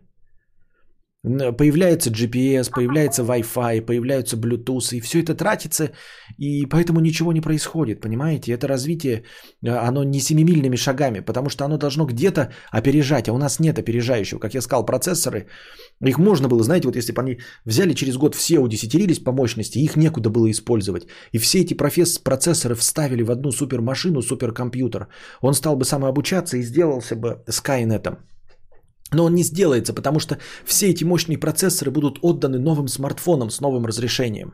Появляется GPS, появляется Wi-Fi, появляются Bluetooth, и все это тратится, и поэтому ничего не происходит, понимаете? Это развитие, э, оно не семимильными шагами, потому что оно должно где-то опережать, а у нас нет опережающего. Как я сказал, процессоры, их можно было, знаете, вот если бы они взяли через год все удесятерились по мощности, их некуда было использовать, и все эти процессоры вставили в одну супермашину, суперкомпьютер, он стал бы самообучаться и сделался бы Скайнетом. Но он не сделается, потому что все эти мощные процессоры будут отданы новым смартфонам с новым разрешением.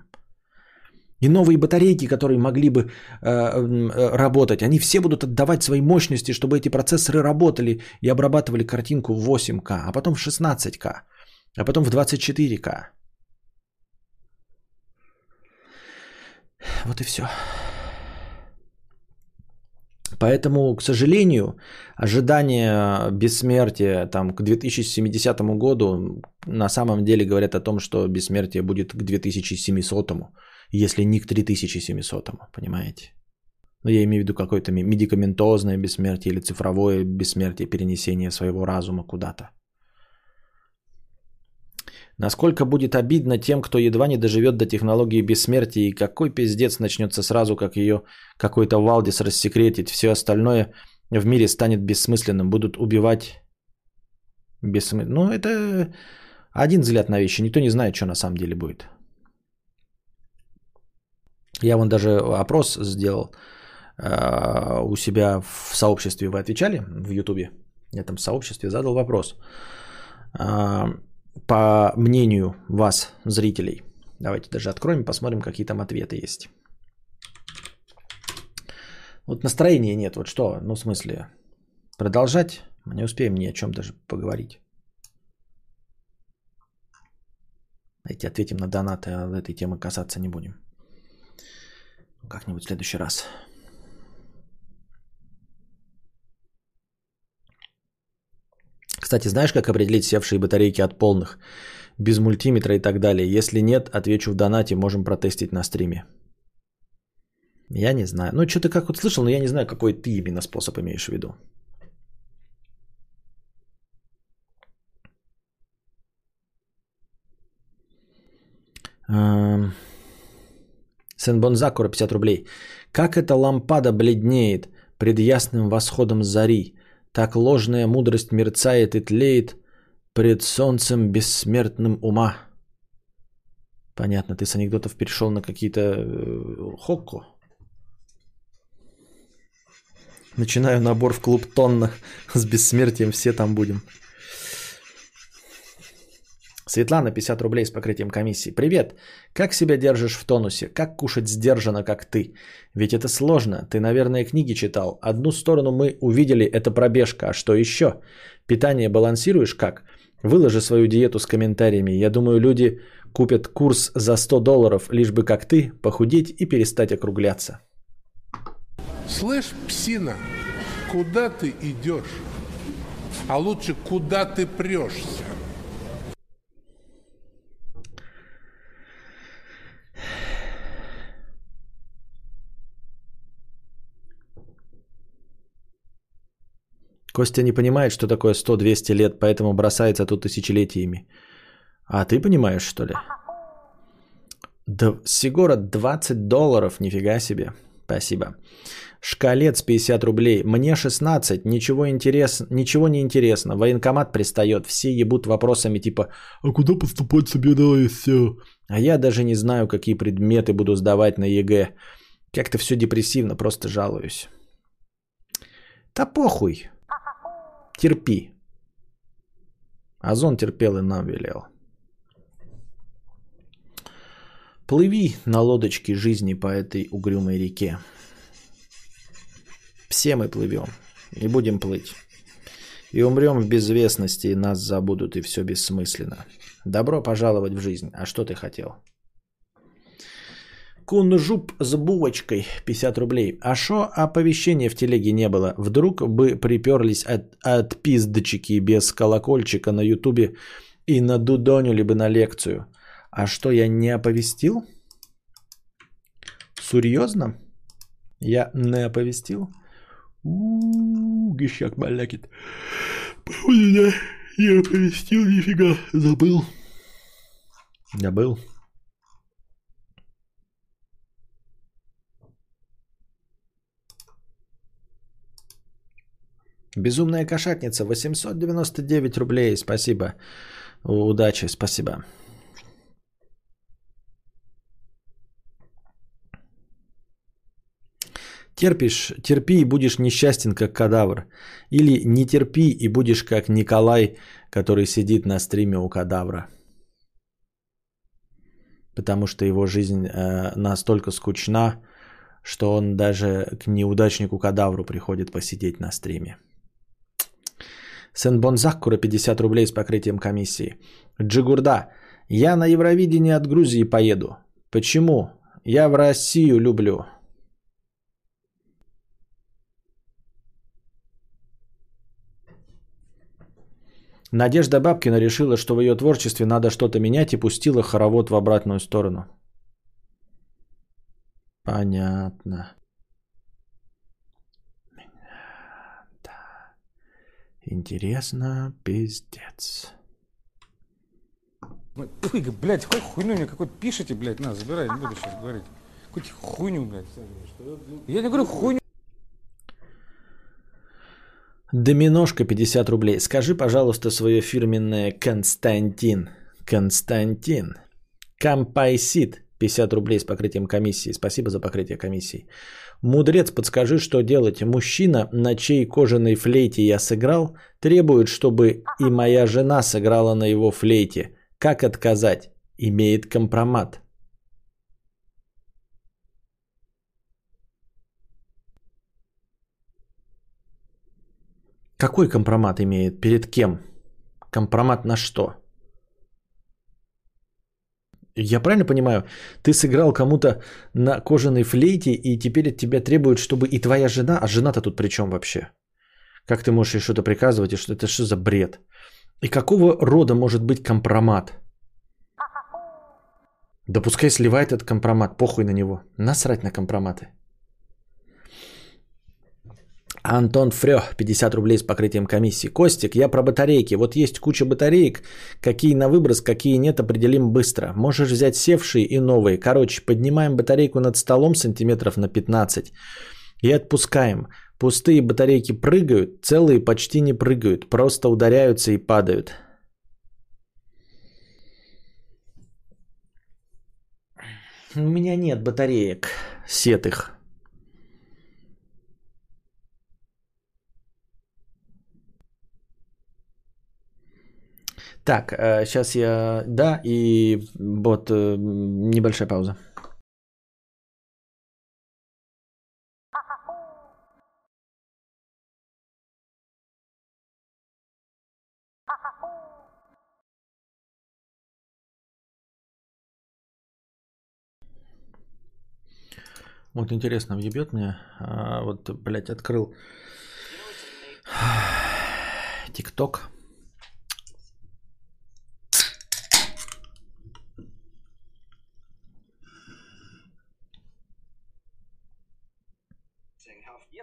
И новые батарейки, которые могли бы э, э, работать, они все будут отдавать свои мощности, чтобы эти процессоры работали и обрабатывали картинку в 8К, а потом в 16К, а потом в 24К. Вот и все. Поэтому, к сожалению, ожидания бессмертия там, к 2070 году на самом деле говорят о том, что бессмертие будет к 2700, если не к 3700, понимаете? Но я имею в виду какое-то медикаментозное бессмертие или цифровое бессмертие, перенесение своего разума куда-то. Насколько будет обидно тем, кто едва не доживет до технологии бессмертия, и какой пиздец начнется сразу, как ее какой-то Валдис рассекретить. Все остальное в мире станет бессмысленным, будут убивать бессмысленно. Ну, это один взгляд на вещи, никто не знает, что на самом деле будет. Я вон даже опрос сделал э, у себя в сообществе. Вы отвечали в Ютубе? Я там в сообществе задал вопрос. Э, по мнению вас, зрителей. Давайте даже откроем, посмотрим, какие там ответы есть. Вот настроения нет, вот что, ну в смысле, продолжать, мы не успеем ни о чем даже поговорить. Давайте ответим на донаты, а этой темы касаться не будем. Как-нибудь в следующий раз. Кстати, знаешь, как определить севшие батарейки от полных? Без мультиметра и так далее. Если нет, отвечу в донате, можем протестить на стриме. Я не знаю. Ну, что-то как вот слышал, но я не знаю, какой ты именно способ имеешь в виду. Сен-Бонзакура 50 рублей. Как эта лампада бледнеет пред ясным восходом зари, так ложная мудрость мерцает и тлеет пред солнцем бессмертным ума. Понятно, ты с анекдотов перешел на какие-то э, хокко. Начинаю набор в клуб Тонна с бессмертием, все там будем. Светлана, 50 рублей с покрытием комиссии. Привет. Как себя держишь в тонусе? Как кушать сдержанно, как ты? Ведь это сложно. Ты, наверное, книги читал. Одну сторону мы увидели, это пробежка. А что еще? Питание балансируешь как? Выложи свою диету с комментариями. Я думаю, люди купят курс за 100 долларов, лишь бы как ты похудеть и перестать округляться. Слышь, псина, куда ты идешь? А лучше, куда ты прешься? Костя не понимает, что такое 100-200 лет, поэтому бросается тут тысячелетиями. А ты понимаешь, что ли? Да, Сигора 20 долларов, нифига себе. Спасибо. Шкалец 50 рублей. Мне 16, ничего, интерес... ничего не интересно. Военкомат пристает, все ебут вопросами типа «А куда поступать собираешься?» А я даже не знаю, какие предметы буду сдавать на ЕГЭ. Как-то все депрессивно, просто жалуюсь. Да похуй. Терпи. Озон терпел и нам велел. Плыви на лодочке жизни по этой угрюмой реке. Все мы плывем и будем плыть. И умрем в безвестности, и нас забудут, и все бессмысленно. Добро пожаловать в жизнь. А что ты хотел? Кунжуп с булочкой 50 рублей. А шо оповещения в телеге не было? Вдруг бы приперлись от, от пиздочки без колокольчика на ютубе и на надудонили бы на лекцию. А что, я не оповестил? Серьезно? Я не оповестил? Гищак малякит. Походу, я оповестил, нифига, забыл. Забыл. Безумная кошатница, 899 рублей, спасибо. Удачи, спасибо. Терпишь, терпи и будешь несчастен, как кадавр. Или не терпи и будешь как Николай, который сидит на стриме у кадавра. Потому что его жизнь э, настолько скучна, что он даже к неудачнику кадавру приходит посидеть на стриме. Сен Бонзаккура 50 рублей с покрытием комиссии. Джигурда. Я на Евровидение от Грузии поеду. Почему? Я в Россию люблю. Надежда Бабкина решила, что в ее творчестве надо что-то менять и пустила хоровод в обратную сторону. Понятно. Интересно, пиздец. Ой, блядь, какой хуйню мне какой-то пишите, блядь, на, забирай, не буду сейчас говорить. Какую-то хуйню, блядь. Я не говорю хуйню. Доминошка 50 рублей. Скажи, пожалуйста, свое фирменное Константин. Константин. Компайсит 50 рублей с покрытием комиссии. Спасибо за покрытие комиссии. Мудрец, подскажи, что делать. Мужчина, на чьей кожаной флейте я сыграл, требует, чтобы и моя жена сыграла на его флейте. Как отказать? Имеет компромат. Какой компромат имеет? Перед кем? Компромат на что? Я правильно понимаю, ты сыграл кому-то на кожаной флейте, и теперь от тебя требуют, чтобы и твоя жена, а жена-то тут при чем вообще? Как ты можешь ей что-то приказывать, и что это что за бред? И какого рода может быть компромат? Да пускай сливает этот компромат, похуй на него. Насрать на компроматы. Антон Фрё, 50 рублей с покрытием комиссии. Костик, я про батарейки. Вот есть куча батареек. Какие на выброс, какие нет, определим быстро. Можешь взять севшие и новые. Короче, поднимаем батарейку над столом сантиметров на 15 и отпускаем. Пустые батарейки прыгают, целые почти не прыгают. Просто ударяются и падают. У меня нет батареек сетых. Так, сейчас я... Да, и вот э, небольшая пауза. Вот интересно, въебет мне. А, вот, блядь, открыл ТикТок.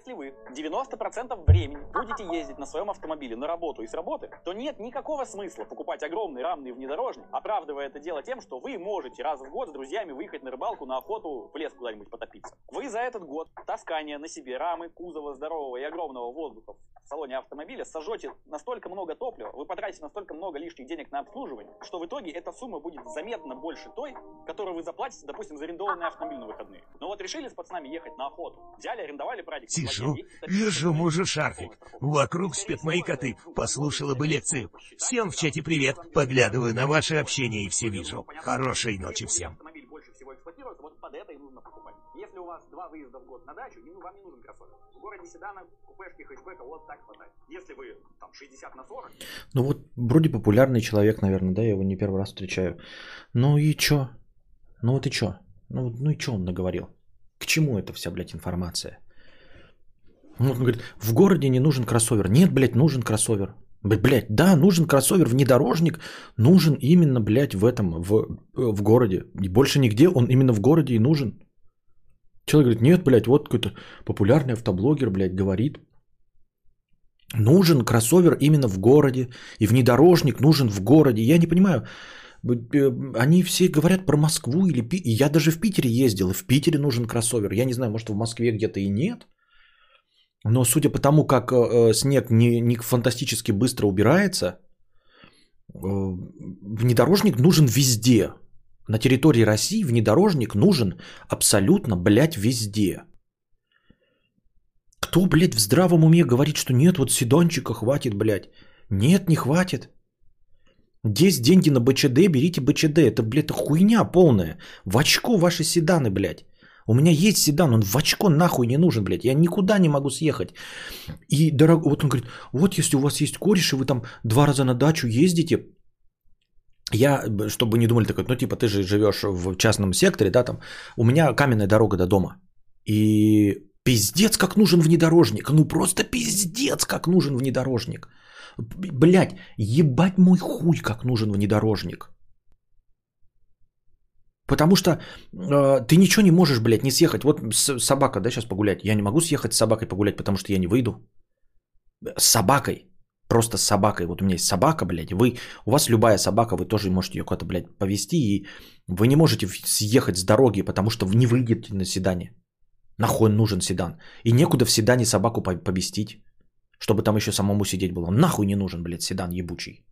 Если вы 90% времени будете ездить на своем автомобиле на работу и с работы, то нет никакого смысла покупать огромный рамный внедорожник, оправдывая это дело тем, что вы можете раз в год с друзьями выехать на рыбалку, на охоту, в лес куда-нибудь потопиться. Вы за этот год таскания на себе рамы, кузова здорового и огромного воздуха в салоне автомобиля сожжете настолько много топлива, вы потратите настолько много лишних денег на обслуживание, что в итоге эта сумма будет заметно больше той, которую вы заплатите, допустим, за арендованный автомобиль на выходные. Но вот решили с пацанами ехать на охоту. Взяли, арендовали прадик. Сижу, вижу мужа шарфик. Вокруг спят мои коты. Послушала бы лекцию. Всем в чате привет. Поглядываю на ваше общение и все вижу. Хорошей ночи всем. Автомобиль больше всего эксплуатируется, вот под это и нужно покупать. Если у вас два выезда в год на дачу, вам не нужен кроссовер. В городе седана, купешки, хэтчбека вот так хватает. Если вы там 60 на 40, Ну вот, вроде популярный человек, наверное, да, я его не первый раз встречаю. Ну и чё? Ну вот и чё? Ну, ну и чё он наговорил? К чему эта вся, блядь, информация? Ну, Он говорит, в городе не нужен кроссовер. Нет, блядь, нужен кроссовер. Блядь, да, нужен кроссовер, внедорожник нужен именно, блядь, в этом, в, в городе. И больше нигде он именно в городе и нужен. Человек говорит, нет, блядь, вот какой-то популярный автоблогер, блядь, говорит, Нужен кроссовер именно в городе, и внедорожник нужен в городе. Я не понимаю, э, они все говорят про Москву или Пи- и Я даже в Питере ездил, и в Питере нужен кроссовер. Я не знаю, может в Москве где-то и нет. Но судя по тому, как э, э, снег не, не фантастически быстро убирается, э, внедорожник нужен везде. На территории России внедорожник нужен абсолютно, блядь, везде. Кто, блядь, в здравом уме говорит, что нет, вот седончика хватит, блядь. Нет, не хватит. Есть деньги на БЧД, берите БЧД. Это, блядь, хуйня полная. В очко ваши седаны, блядь. У меня есть седан, он в очко нахуй не нужен, блядь. Я никуда не могу съехать. И дорог... вот он говорит, вот если у вас есть кореш, и вы там два раза на дачу ездите, я, чтобы не думали такой, ну типа ты же живешь в частном секторе, да, там, у меня каменная дорога до дома. И пиздец, как нужен внедорожник. Ну просто пиздец, как нужен внедорожник. Б- Блядь, ебать мой хуй, как нужен внедорожник. Потому что э, ты ничего не можешь, блядь, не съехать. Вот с- собака, да, сейчас погулять. Я не могу съехать с собакой погулять, потому что я не выйду. С собакой. Просто с собакой. Вот у меня есть собака, блядь. Вы, у вас любая собака, вы тоже можете ее куда-то, блядь, повезти. И вы не можете съехать с дороги, потому что не выйдете на седане. Нахуй нужен седан. И некуда в седане собаку по- поместить, чтобы там еще самому сидеть было. Нахуй не нужен, блядь, седан ебучий.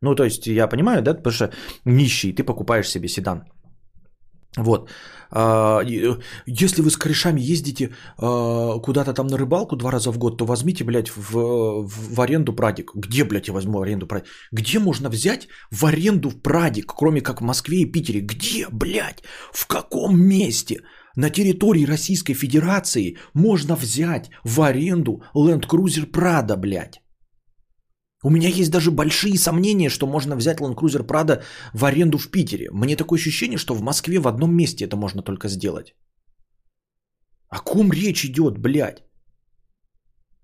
Ну, то есть, я понимаю, да, потому что нищий, ты покупаешь себе седан. Вот. А, Если вы с корешами ездите а, куда-то там на рыбалку два раза в год, то возьмите, блядь, в, в, аренду прадик. Где, блядь, я возьму аренду прадик? Где можно взять в аренду прадик, кроме как в Москве и Питере? Где, блядь? В каком месте? На территории Российской Федерации можно взять в аренду Land Cruiser Prado, блядь. У меня есть даже большие сомнения, что можно взять Land Cruiser Prado в аренду в Питере. Мне такое ощущение, что в Москве в одном месте это можно только сделать. О ком речь идет, блядь?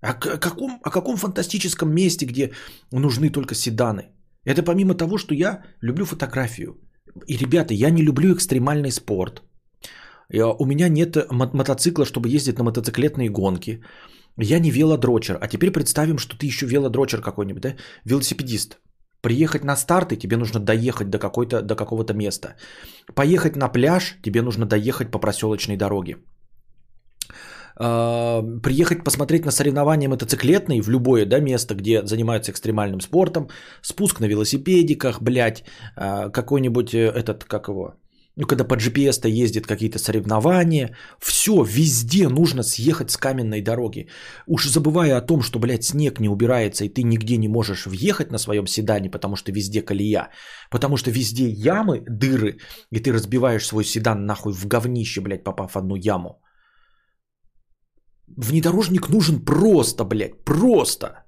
О, о каком, о каком фантастическом месте, где нужны только седаны? Это помимо того, что я люблю фотографию. И, ребята, я не люблю экстремальный спорт. Я- У меня нет мо- мотоцикла, чтобы ездить на мотоциклетные гонки. Я не велодрочер, а теперь представим, что ты еще велодрочер какой-нибудь, да? Велосипедист. Приехать на старты, тебе нужно доехать до, какой-то, до какого-то места. Поехать на пляж, тебе нужно доехать по проселочной дороге. А, приехать посмотреть на соревнования мотоциклетные в любое да, место, где занимаются экстремальным спортом, спуск на велосипедиках, блядь, а, какой-нибудь э, этот, как его, ну, когда по GPS-то ездят какие-то соревнования, все, везде нужно съехать с каменной дороги. Уж забывая о том, что, блядь, снег не убирается, и ты нигде не можешь въехать на своем седане, потому что везде колея, потому что везде ямы, дыры, и ты разбиваешь свой седан нахуй в говнище, блядь, попав в одну яму. Внедорожник нужен просто, блядь, просто.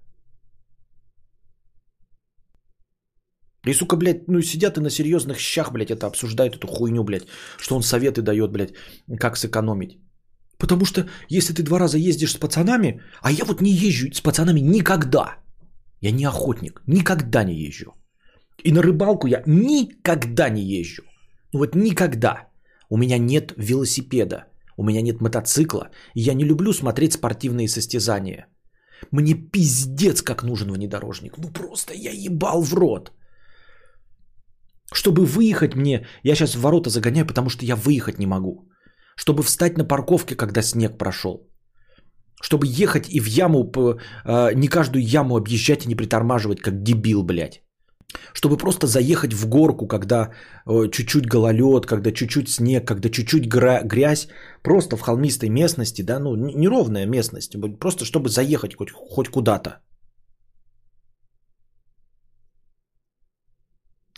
И, сука, блядь, ну сидят и на серьезных щах, блядь, это обсуждают, эту хуйню, блядь, что он советы дает, блядь, как сэкономить. Потому что если ты два раза ездишь с пацанами, а я вот не езжу с пацанами никогда. Я не охотник, никогда не езжу. И на рыбалку я никогда не езжу. Ну вот никогда. У меня нет велосипеда, у меня нет мотоцикла, и я не люблю смотреть спортивные состязания. Мне пиздец как нужен внедорожник. Ну просто я ебал в рот. Чтобы выехать мне, я сейчас в ворота загоняю, потому что я выехать не могу. Чтобы встать на парковке, когда снег прошел. Чтобы ехать и в яму, э, не каждую яму объезжать и не притормаживать, как дебил, блядь. Чтобы просто заехать в горку, когда чуть-чуть гололед, когда чуть-чуть снег, когда чуть-чуть грязь, просто в холмистой местности, да, ну, неровная местность, просто чтобы заехать хоть, хоть куда-то.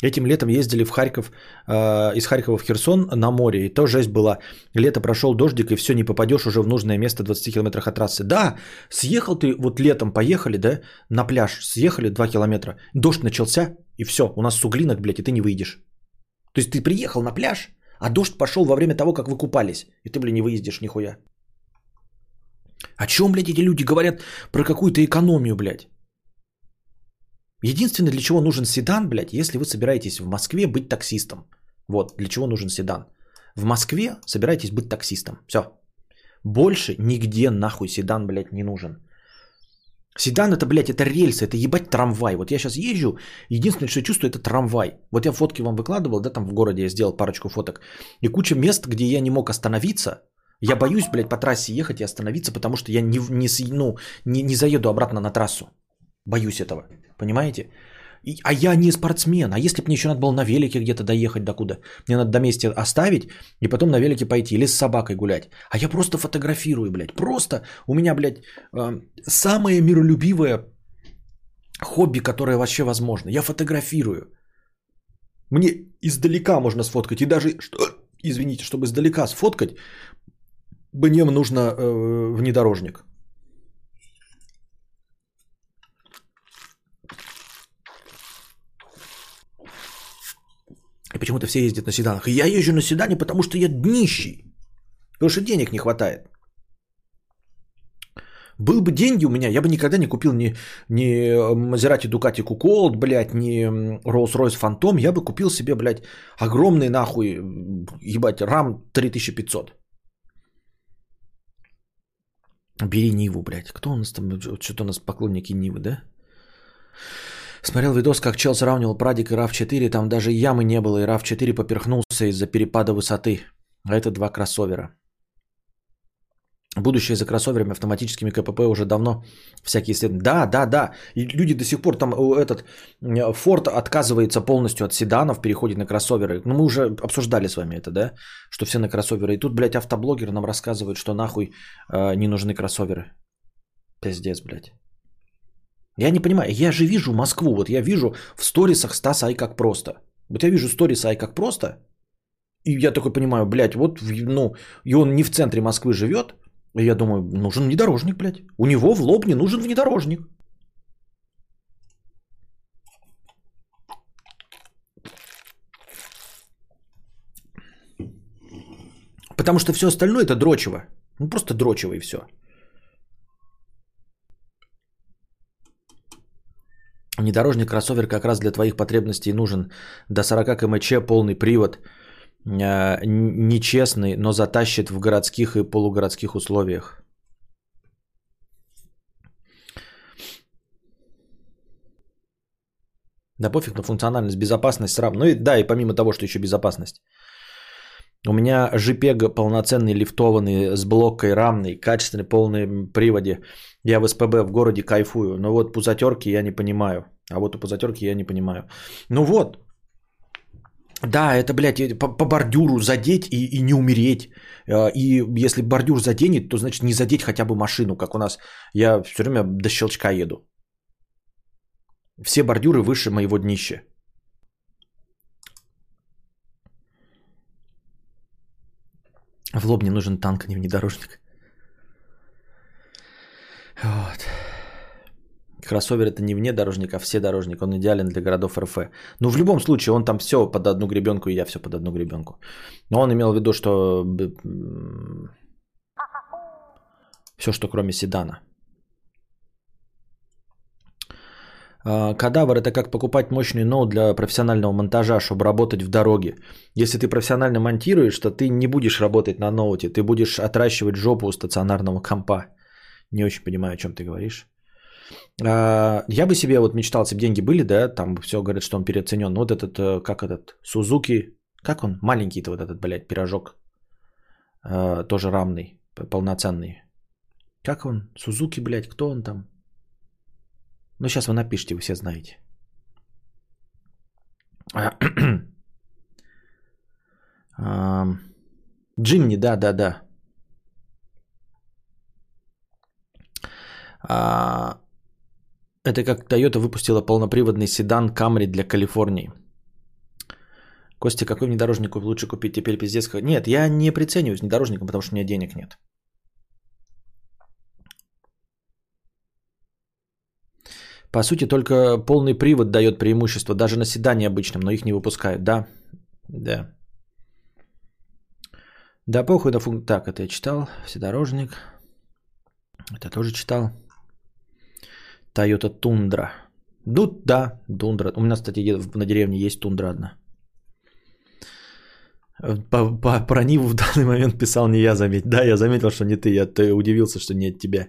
Этим летом ездили в Харьков, э, из Харькова в Херсон на море, и то жесть была. Лето прошел дождик, и все, не попадешь уже в нужное место в 20 километрах от трассы. Да, съехал ты, вот летом поехали, да, на пляж, съехали 2 километра, дождь начался, и все, у нас суглинок, блядь, и ты не выйдешь. То есть ты приехал на пляж, а дождь пошел во время того, как вы купались, и ты, блядь, не выездишь нихуя. О чем, блядь, эти люди говорят про какую-то экономию, блядь? Единственное, для чего нужен седан, блядь, если вы собираетесь в Москве быть таксистом. Вот, для чего нужен седан. В Москве собираетесь быть таксистом. Все. Больше нигде нахуй седан, блядь, не нужен. Седан это, блядь, это рельсы, это ебать трамвай. Вот я сейчас езжу, единственное, что чувствую, это трамвай. Вот я фотки вам выкладывал, да, там в городе я сделал парочку фоток. И куча мест, где я не мог остановиться. Я боюсь, блядь, по трассе ехать и остановиться, потому что я не, не, ну, не, не заеду обратно на трассу. Боюсь этого. Понимаете? И, а я не спортсмен. А если бы мне еще надо было на велике где-то доехать до куда? Мне надо до места оставить и потом на велике пойти или с собакой гулять. А я просто фотографирую, блядь. Просто у меня, блядь, э, самое миролюбивое хобби, которое вообще возможно. Я фотографирую. Мне издалека можно сфоткать. И даже, что, извините, чтобы издалека сфоткать, мне нужно э, внедорожник. И почему-то все ездят на седанах. Я езжу на седане, потому что я нищий. Потому что денег не хватает. Был бы деньги у меня, я бы никогда не купил ни, ни Maserati Ducati Colt, блядь, ни Rolls-Royce Phantom. Я бы купил себе, блядь, огромный нахуй, ебать, RAM 3500. Бери Ниву, блядь. Кто у нас там? Что-то у нас поклонники Нивы, да? Смотрел видос, как чел сравнивал Прадик и RAV4, там даже ямы не было, и RAV4 поперхнулся из-за перепада высоты. А это два кроссовера. Будущее за кроссоверами, автоматическими КПП уже давно всякие исследования. Да, да, да. И люди до сих пор там этот Ford отказывается полностью от седанов, переходит на кроссоверы. Ну, мы уже обсуждали с вами это, да? Что все на кроссоверы. И тут, блядь, автоблогер нам рассказывает, что нахуй э, не нужны кроссоверы. Пиздец, блядь. Я не понимаю, я же вижу Москву, вот я вижу в сторисах Стас Ай как просто. Вот я вижу сторис Ай как просто, и я такой понимаю, блядь, вот, ну, и он не в центре Москвы живет, и я думаю, нужен внедорожник, блядь. У него в лоб не нужен внедорожник. Потому что все остальное это дрочево. Ну просто дрочево и все. Внедорожный кроссовер как раз для твоих потребностей нужен. До 40 кмч полный привод. Э, нечестный, но затащит в городских и полугородских условиях. Да пофиг, на функциональность, безопасность срам. Ну и да, и помимо того, что еще безопасность. У меня JPEG полноценный, лифтованный, с блокой рамный, качественный, полный приводе. Я в СПБ в городе кайфую. Но вот пузатерки я не понимаю. А вот у пузатерки я не понимаю. Ну вот. Да, это, блядь, по, по бордюру задеть и, и не умереть. Э, И если бордюр заденет, то значит не задеть хотя бы машину, как у нас. Я все время до щелчка еду. Все бордюры выше моего днища. В лоб не нужен танк, а не внедорожник. Вот. Кроссовер это не внедорожник, а вседорожник. Он идеален для городов РФ. Ну, в любом случае, он там все под одну гребенку, и я все под одну гребенку. Но он имел в виду, что все, что кроме седана. А, Кадавр это как покупать мощный ноут для профессионального монтажа, чтобы работать в дороге. Если ты профессионально монтируешь, то ты не будешь работать на ноуте, ты будешь отращивать жопу у стационарного компа. Не очень понимаю, о чем ты говоришь. А, Я бы себе вот мечтал, если бы деньги были, да, там все говорят, что он переоценен. Ну, Вот этот, э, как этот, Сузуки, как он, маленький-то вот этот, блядь, пирожок, э, тоже рамный, полноценный. Как он, Сузуки, блядь, кто он там? Ну, сейчас вы напишите, вы все знаете. Ам, Джимни, да, да, да. А, Это как Toyota выпустила полноприводный седан Camry для Калифорнии. Костя, какой внедорожник лучше купить теперь пиздец? Нет, я не прицениваюсь внедорожником, потому что у меня денег нет. По сути, только полный привод дает преимущество, даже на седане обычном, но их не выпускают. Да, да. Да, похуй на функ... Так, это я читал. Вседорожник. Это тоже читал. Toyota Тундра. Ну, да, тундра. У меня, кстати, на деревне есть тундра одна. По, по- про Ниву в данный момент писал не я, заметь. Да, я заметил, что не ты. Я то удивился, что не от тебя.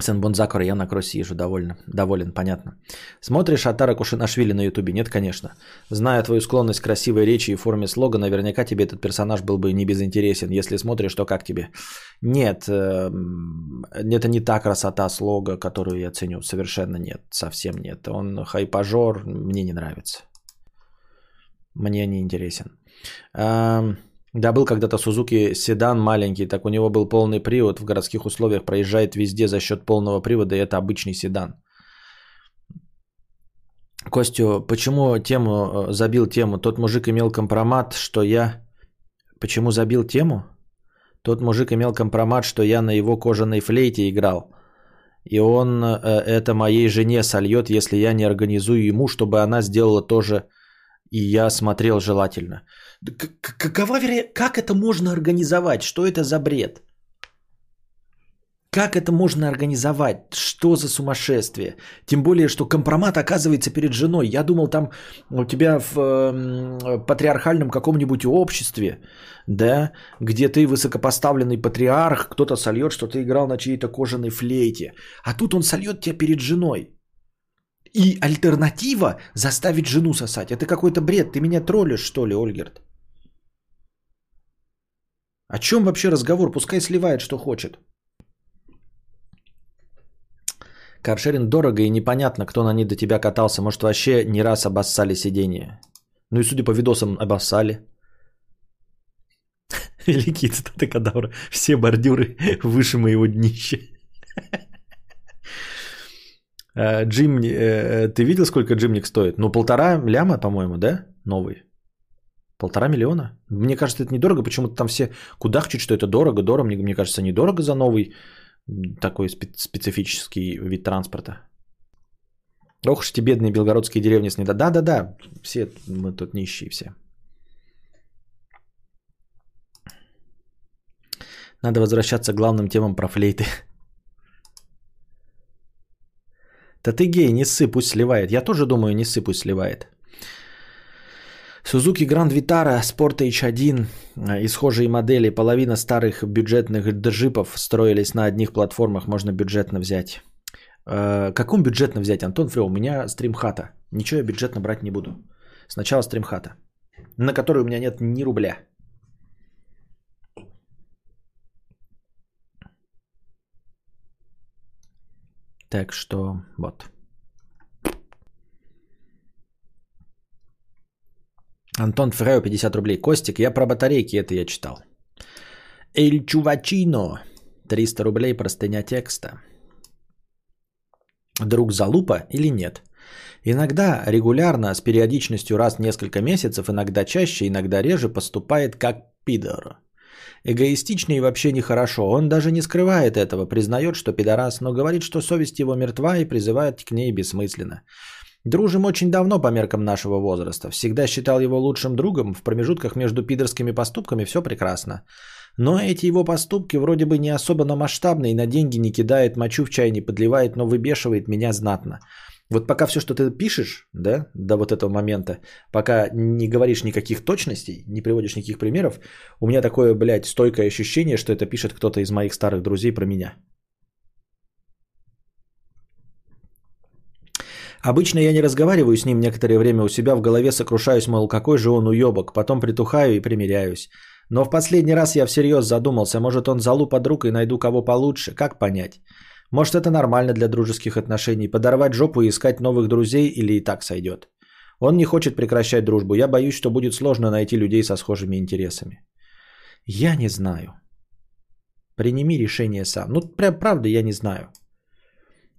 Сенбон Закура, я на кроссе езжу, довольно, доволен, понятно. Смотришь Атара Кушинашвили на ютубе? Нет, конечно. Зная твою склонность к красивой речи и форме слога, наверняка тебе этот персонаж был бы не безинтересен. Если смотришь, то как тебе? Нет, эм, это не та красота слога, которую я ценю. Совершенно нет, совсем нет. Он хайпажор, мне не нравится. Мне не интересен. Да, был когда-то Сузуки седан маленький, так у него был полный привод, в городских условиях проезжает везде за счет полного привода, и это обычный седан. Костю, почему тему э, забил тему? Тот мужик имел компромат, что я... Почему забил тему? Тот мужик имел компромат, что я на его кожаной флейте играл. И он э, это моей жене сольет, если я не организую ему, чтобы она сделала тоже, и я смотрел желательно. Какова вероятность? Как это можно организовать? Что это за бред? Как это можно организовать? Что за сумасшествие? Тем более, что компромат оказывается перед женой. Я думал, там у тебя в эм, патриархальном каком-нибудь обществе, да, где ты высокопоставленный патриарх, кто-то сольет, что ты играл на чьей-то кожаной флейте. А тут он сольет тебя перед женой. И альтернатива заставить жену сосать. Это какой-то бред. Ты меня троллишь, что ли, Ольгерт? О чем вообще разговор? Пускай сливает, что хочет. Каршеринг дорого и непонятно, кто на ней до тебя катался. Может, вообще не раз обоссали сиденье. Ну и судя по видосам, обоссали. Великие цитаты кадавра. Все бордюры выше моего днища. Э, Джим, э, ты видел, сколько джимник стоит? Ну, полтора ляма, по-моему, да? Новый. Полтора миллиона? Мне кажется, это недорого. Почему-то там все кудахчут, что это дорого, дорого. Мне, мне кажется, недорого за новый такой спе- специфический вид транспорта. Ох уж эти бедные белгородские деревни с недо... Да-да-да, все мы тут нищие все. Надо возвращаться к главным темам про флейты. Да ты гей, не ссы, пусть сливает. Я тоже думаю, не ссы, пусть сливает. Suzuki Grand Vitara, Sport H1 э, и схожие модели. Половина старых бюджетных джипов строились на одних платформах, можно бюджетно взять. Э, каком бюджетно взять, Антон Фрё? У меня стримхата. Ничего я бюджетно брать не буду. Сначала стримхата, на которой у меня нет ни рубля. Так что вот. Антон Феррео 50 рублей. Костик, я про батарейки это я читал. Эль Чувачино 300 рублей простыня текста. Друг залупа или нет? Иногда регулярно, с периодичностью раз в несколько месяцев, иногда чаще, иногда реже поступает как пидор. Эгоистично и вообще нехорошо. Он даже не скрывает этого, признает, что пидорас, но говорит, что совесть его мертва и призывает к ней бессмысленно. Дружим очень давно по меркам нашего возраста. Всегда считал его лучшим другом. В промежутках между пидорскими поступками все прекрасно. Но эти его поступки вроде бы не особенно масштабные, на деньги не кидает, мочу в чай не подливает, но выбешивает меня знатно. Вот пока все, что ты пишешь, да, до вот этого момента, пока не говоришь никаких точностей, не приводишь никаких примеров, у меня такое, блядь, стойкое ощущение, что это пишет кто-то из моих старых друзей про меня. Обычно я не разговариваю с ним некоторое время у себя в голове, сокрушаюсь, мол, какой же он уебок, потом притухаю и примиряюсь. Но в последний раз я всерьез задумался, может он залупа друг и найду кого получше, как понять? Может это нормально для дружеских отношений, подорвать жопу и искать новых друзей или и так сойдет? Он не хочет прекращать дружбу, я боюсь, что будет сложно найти людей со схожими интересами. Я не знаю. Приними решение сам. Ну, прям правда, я не знаю.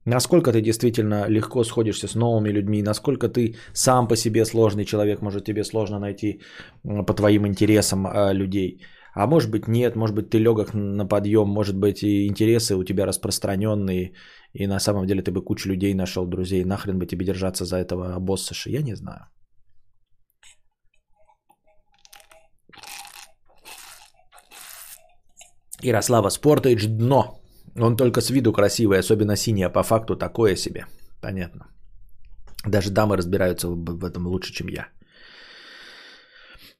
Насколько ты действительно легко сходишься с новыми людьми, насколько ты сам по себе сложный человек, может тебе сложно найти по твоим интересам а, людей. А может быть нет, может быть ты легок на подъем, может быть и интересы у тебя распространенные, и на самом деле ты бы кучу людей нашел, друзей, нахрен бы тебе держаться за этого боссаша, я не знаю. Ярослава Спортейдж дно. Он только с виду красивый, особенно синий, а по факту такое себе. Понятно. Даже дамы разбираются в этом лучше, чем я.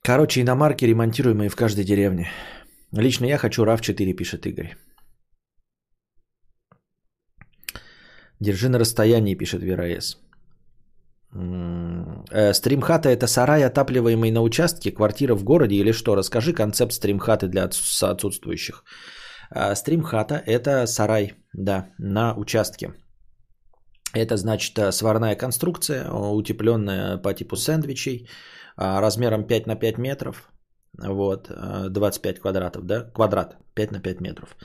Короче, иномарки ремонтируемые в каждой деревне. Лично я хочу RAV4, пишет Игорь. Держи на расстоянии, пишет Вераэс. Э, стримхата это сарай, отапливаемый на участке, квартира в городе или что? Расскажи концепт стримхаты для отсутствующих. Э, стримхата это сарай, да, на участке. Это значит э, сварная конструкция, утепленная по типу сэндвичей, а, размером 5 на 5 метров, вот, 25 квадратов, да, квадрат 5 на 5 метров.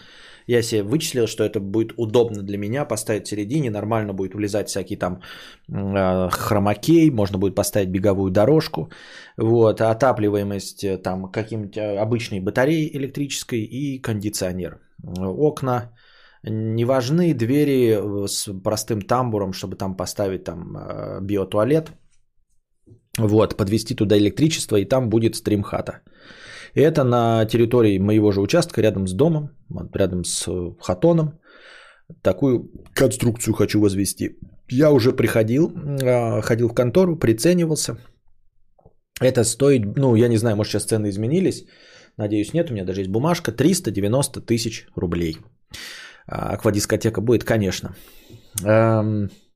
Я себе вычислил, что это будет удобно для меня поставить в середине, нормально будет влезать всякий там э, хромакей, можно будет поставить беговую дорожку, вот, отапливаемость э, там каким-то обычной батареей электрической и кондиционер. Окна не важны, двери э, с простым тамбуром, чтобы там поставить там биотуалет – вот, подвести туда электричество, и там будет стримхата. Это на территории моего же участка, рядом с домом, рядом с э, хатоном. Такую конструкцию хочу возвести. Я уже приходил, а, ходил в контору, приценивался. Это стоит, ну, я не знаю, может сейчас цены изменились. Надеюсь, нет, у меня даже есть бумажка. 390 тысяч рублей. А, аквадискотека будет, конечно.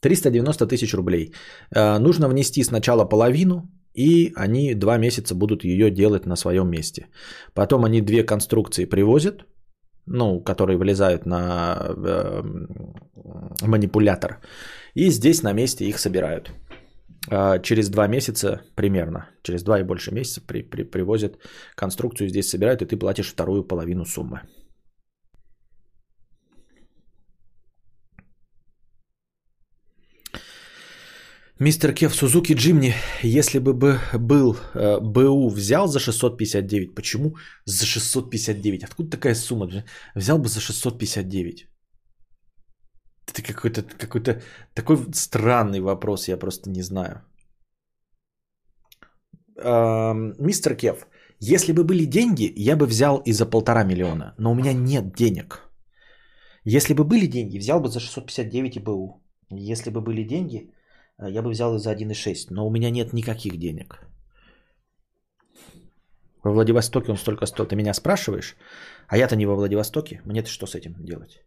390 тысяч рублей. Э, нужно внести сначала половину, и они два месяца будут ее делать на своем месте. Потом они две конструкции привозят, ну, которые влезают на э, манипулятор, и здесь на месте их собирают. Э, через два месяца примерно, через два и больше месяца при, при, привозят конструкцию, здесь собирают, и ты платишь вторую половину суммы. Мистер Кев Сузуки Джимни, если бы был э, БУ, взял за 659. Почему за 659? Откуда такая сумма? Взял бы за 659. Это какой-то какой такой странный вопрос, я просто не знаю. Мистер Кев, если бы были деньги, я бы взял и за полтора миллиона, но у меня нет денег. Если бы были деньги, взял бы за 659 и БУ. Если бы были деньги, Э, я бы взял и за 1,6, но у меня нет никаких денег. Во Владивостоке он столько стоит? Ты меня спрашиваешь? А я-то не во Владивостоке. Мне-то что с этим делать?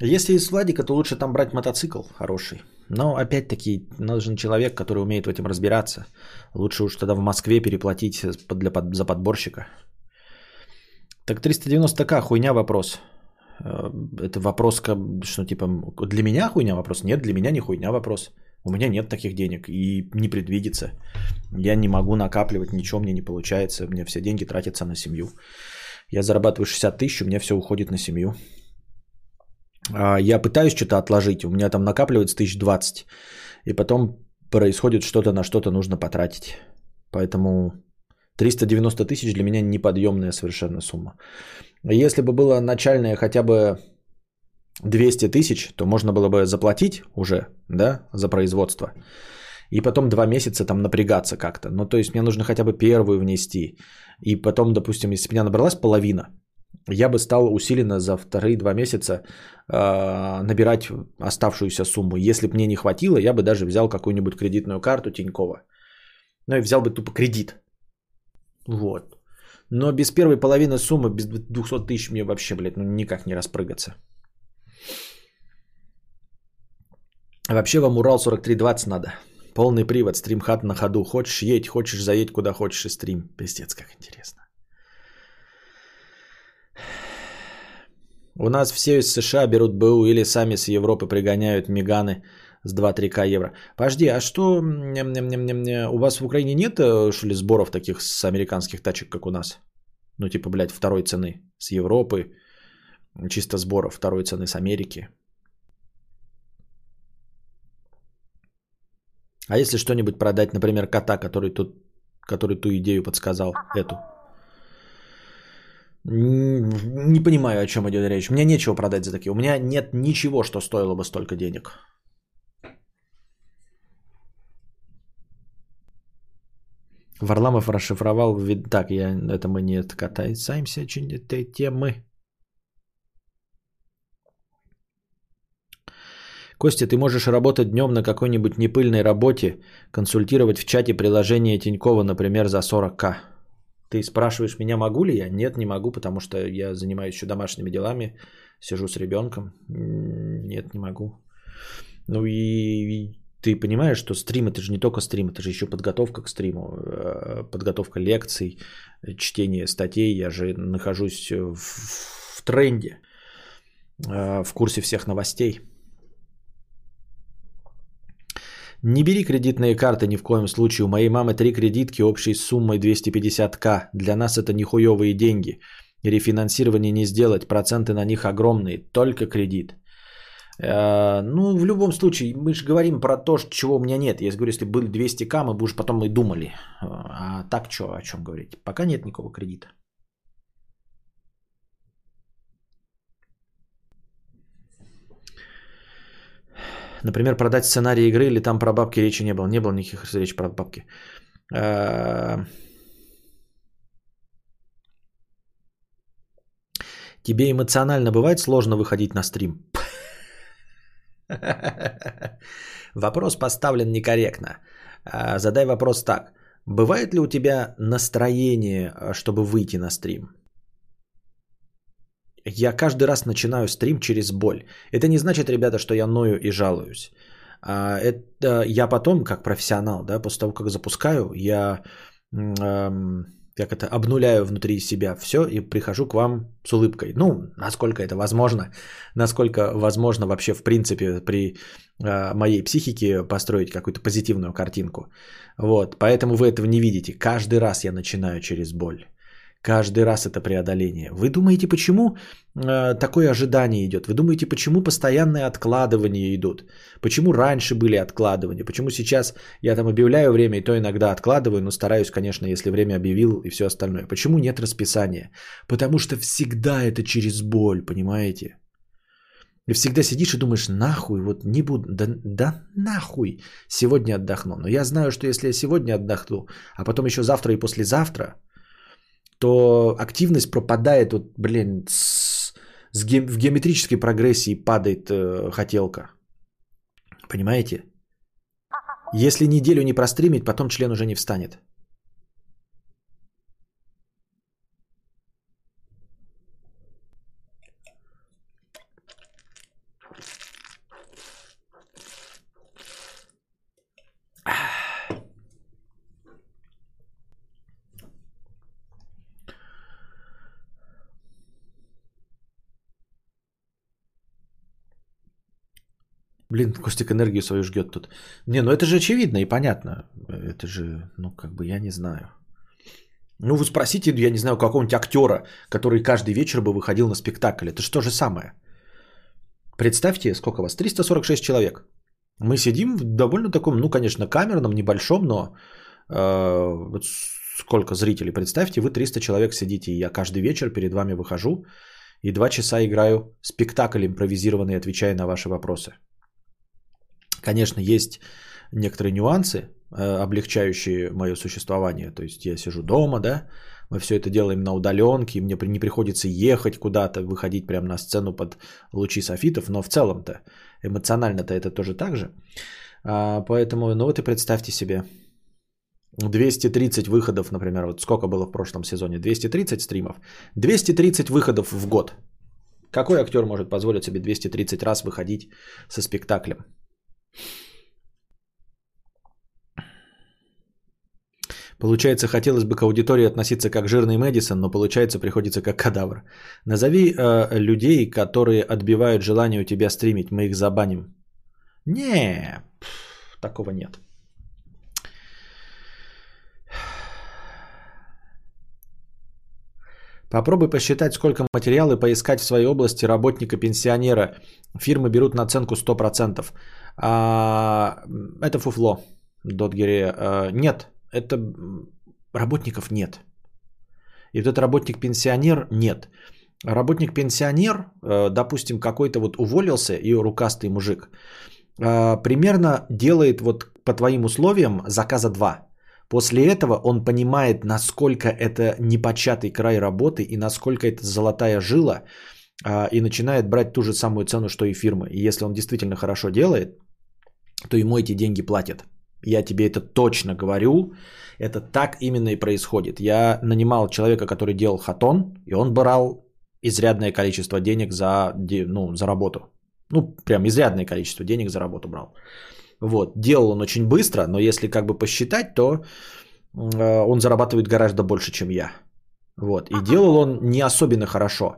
Если из Владика, то лучше там брать мотоцикл хороший. Но опять-таки нужен человек, который умеет в этом разбираться. Лучше уж тогда в Москве переплатить для под, за подборщика. Так 390к, хуйня вопрос. Э, Это вопрос, что типа, для меня хуйня вопрос? Нет, для меня не хуйня вопрос. У меня нет таких денег и не предвидится. Я не могу накапливать, ничего мне не получается. У меня все деньги тратятся на семью. Я зарабатываю 60 тысяч, у меня все уходит на семью. А, Я пытаюсь что-то отложить, у меня там накапливается 1020. И потом происходит что-то, на что-то нужно потратить. Поэтому 390 тысяч для меня неподъемная совершенно сумма. Если бы было начальное хотя бы 200 тысяч, то можно было бы заплатить уже, да, за производство. И потом два месяца там напрягаться как-то. Ну, то есть мне нужно хотя бы первую внести. И потом, допустим, если бы меня набралась половина, я бы стал усиленно за вторые два месяца э, набирать оставшуюся сумму. Если бы мне не хватило, я бы даже взял какую-нибудь кредитную карту Тинькова. Ну и взял бы тупо кредит. Вот. Но без первой половины суммы, без 200 тысяч мне вообще, блядь, ну никак не распрыгаться. Вообще вам Урал 4320 надо. Полный привод, стримхат на ходу. Хочешь едь, хочешь заедь куда хочешь и стрим. Пиздец, как интересно. У нас все из США берут БУ или сами с Европы пригоняют меганы с 2-3к евро. Подожди, а что у вас в Украине нет, э, что ли, сборов таких с американских тачек, как у нас? Ну, типа, блядь, второй цены с Европы, чисто сборов второй цены с Америки. А если что-нибудь продать, например, кота, который, тут, который ту идею подсказал, эту? Не понимаю, о чем идет речь. Мне нечего продать за такие. У меня нет ничего, что стоило бы столько денег. Варламов расшифровал. Так, я, это мы не катаемся очень этой темы. Костя, ты можешь работать днем на какой-нибудь непыльной работе, консультировать в чате приложение Тинькова, например, за 40к. Ты спрашиваешь меня, могу ли я? Нет, не могу, потому что я занимаюсь еще домашними делами, сижу с ребенком. Нет, не могу. Ну и ты понимаешь, что стрим это же не только стрим, это же еще подготовка к стриму, э, подготовка лекций, э, чтение статей. Я же нахожусь в, в тренде, э, в курсе всех новостей. Не бери кредитные карты ни в коем случае. У моей мамы три кредитки общей суммой 250к. Для нас это нихуевые деньги. Рефинансирование не сделать, проценты на них огромные. Только кредит. Э, Ну, в любом случае, мы же говорим про то, чего у меня нет. Я говорю, если были 200к, мы бы уже потом и думали. А так что, о чем говорить? Пока нет никакого кредита. Например, продать сценарий игры или там про бабки речи не было. Не было никаких речи про бабки. Э, Тебе эмоционально бывает сложно выходить на стрим? Вопрос поставлен некорректно. А, Задай вопрос так. Бывает ли у тебя настроение, а, чтобы выйти на стрим? Я каждый раз начинаю стрим через боль. Это не значит, ребята, что я ною и жалуюсь. А, Это я потом, как профессионал, да, после того, как запускаю, я эм, как это, обнуляю внутри себя все и прихожу к вам с улыбкой. Ну, насколько это возможно, насколько возможно вообще в принципе при э, моей психике построить какую-то позитивную картинку. Вот, поэтому вы этого не видите. Каждый раз я начинаю через боль. Каждый раз это преодоление. Вы думаете, почему э, такое ожидание идет? Вы думаете, почему постоянные откладывания идут? Почему раньше были откладывания? Почему сейчас я там объявляю время и то иногда откладываю, но стараюсь, конечно, если время объявил и все остальное. Почему нет расписания? Потому что всегда это через боль, понимаете? И всегда сидишь и думаешь, нахуй, вот не буду, да, да нахуй, сегодня отдохну. Но я знаю, что если я сегодня отдохну, а потом еще завтра и послезавтра, то активность пропадает, вот, блин, с, с ге- в геометрической прогрессии падает э, хотелка. Понимаете? Если неделю не простримить, потом член уже не встанет. Блин, Костик энергию свою жгет тут. Не, ну это же очевидно и понятно. Это же, ну как бы я не знаю. Ну вы спросите, я не знаю, какого-нибудь актера, который каждый вечер бы выходил на спектакль. Это же то же самое. Представьте, сколько вас? 346 человек. Мы сидим в довольно таком, ну, конечно, камерном, небольшом, но э, сколько зрителей. Представьте, вы 300 человек сидите, и я каждый вечер перед вами выхожу и два часа играю спектакль импровизированный, отвечая на ваши вопросы. Конечно, есть некоторые нюансы, э, облегчающие мое существование. То есть я сижу дома, да, мы все это делаем на удаленке, мне не приходится ехать куда-то, выходить прямо на сцену под лучи софитов, но в целом-то эмоционально-то это тоже так же. А, поэтому, ну вот и представьте себе, 230 выходов, например, вот сколько было в прошлом сезоне? 230 стримов. 230 выходов в год. Какой актер может позволить себе 230 раз выходить со спектаклем? Получается, хотелось бы к аудитории относиться как жирный Мэдисон, но получается, приходится как кадавр. Назови э, людей, которые отбивают желание у тебя стримить, мы их забаним. Не, такого нет. Попробуй посчитать, сколько материала поискать в своей области работника-пенсионера. Фирмы берут наценку 100%. А, это фуфло, Дотгере. А, нет, это работников нет. И вот этот работник-пенсионер нет. Работник-пенсионер, э, допустим, какой-то вот уволился и рукастый мужик, э, примерно делает вот по твоим условиям заказа два. После этого он понимает, насколько это непочатый край работы и насколько это золотая жила, э, и начинает брать ту же самую цену, что и фирмы. И если он действительно хорошо делает, то ему эти деньги платят. Я тебе это точно говорю. Это так именно и происходит. Я нанимал человека, который делал хатон, и он брал изрядное количество денег за, ну, за работу. Ну, прям изрядное количество денег за работу брал. Вот. Делал он очень быстро, но если как бы посчитать, то э, он зарабатывает гораздо больше, чем я. Вот. И делал он не особенно хорошо.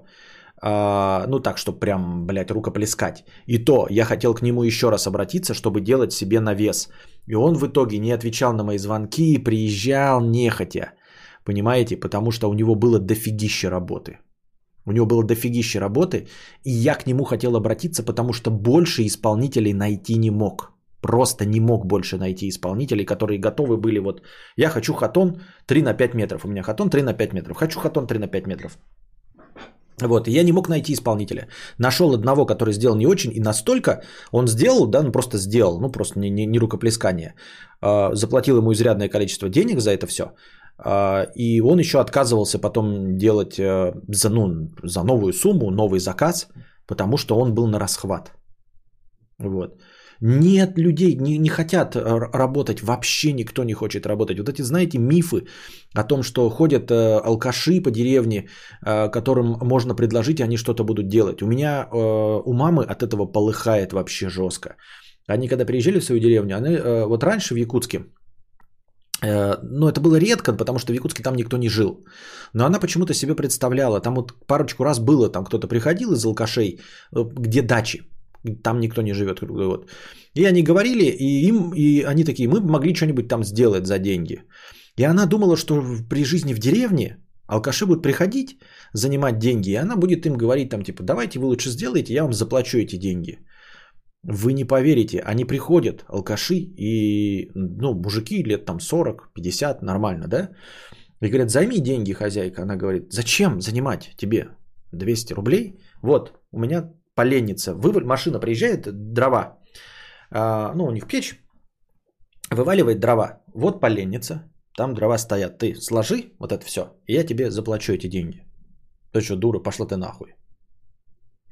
А, ну так, чтобы прям, блядь, рукоплескать. И то я хотел к нему еще раз обратиться, чтобы делать себе навес. И он в итоге не отвечал на мои звонки, приезжал нехотя. Понимаете? Потому что у него было дофигище работы. У него было дофигище работы, и я к нему хотел обратиться, потому что больше исполнителей найти не мог. Просто не мог больше найти исполнителей, которые готовы были вот... Я хочу хатон 3 на 5 метров. У меня хатон 3 на 5 метров. Хочу хатон 3 на 5 метров. Вот, и я не мог найти исполнителя. Нашел одного, который сделал не очень, и настолько он сделал, да, ну просто сделал, ну просто не, не, не рукоплескание. А, заплатил ему изрядное количество денег за это все. А, и он еще отказывался потом делать э, за, ну, за новую сумму, новый заказ, потому что он был на расхват. Вот. Нет людей, не, не хотят э, работать, вообще никто не хочет работать. Вот эти, знаете, мифы о том, что ходят э, алкаши по деревне, э, которым можно предложить, и они что-то будут делать. У меня, у мамы от этого полыхает вообще жестко. Они когда приезжали в свою деревню, они, вот раньше в Якутске, э, ну, это было редко, потому что в Якутске там никто не жил. Но она почему-то себе представляла, там вот парочку раз было, там кто-то приходил из алкашей, где дачи. Там никто не живет круглый год. И они говорили, и им, и они такие, мы могли что-нибудь там сделать за деньги. И она думала, что при жизни в деревне алкаши будут приходить, занимать деньги, и она будет им говорить там типа, давайте вы лучше сделайте, я вам заплачу эти деньги. Вы не поверите, они приходят, алкаши, и, ну, мужики лет там 40, 50, нормально, да? И говорят, займи деньги, хозяйка. Она говорит, зачем занимать тебе 200 рублей? Вот, у меня поленница, вываль, машина приезжает, дрова, а, ну, у них печь, вываливает дрова. Вот поленница, там дрова стоят. Ты сложи вот это все, и я тебе заплачу эти деньги. Ты что, дура, пошла ты нахуй.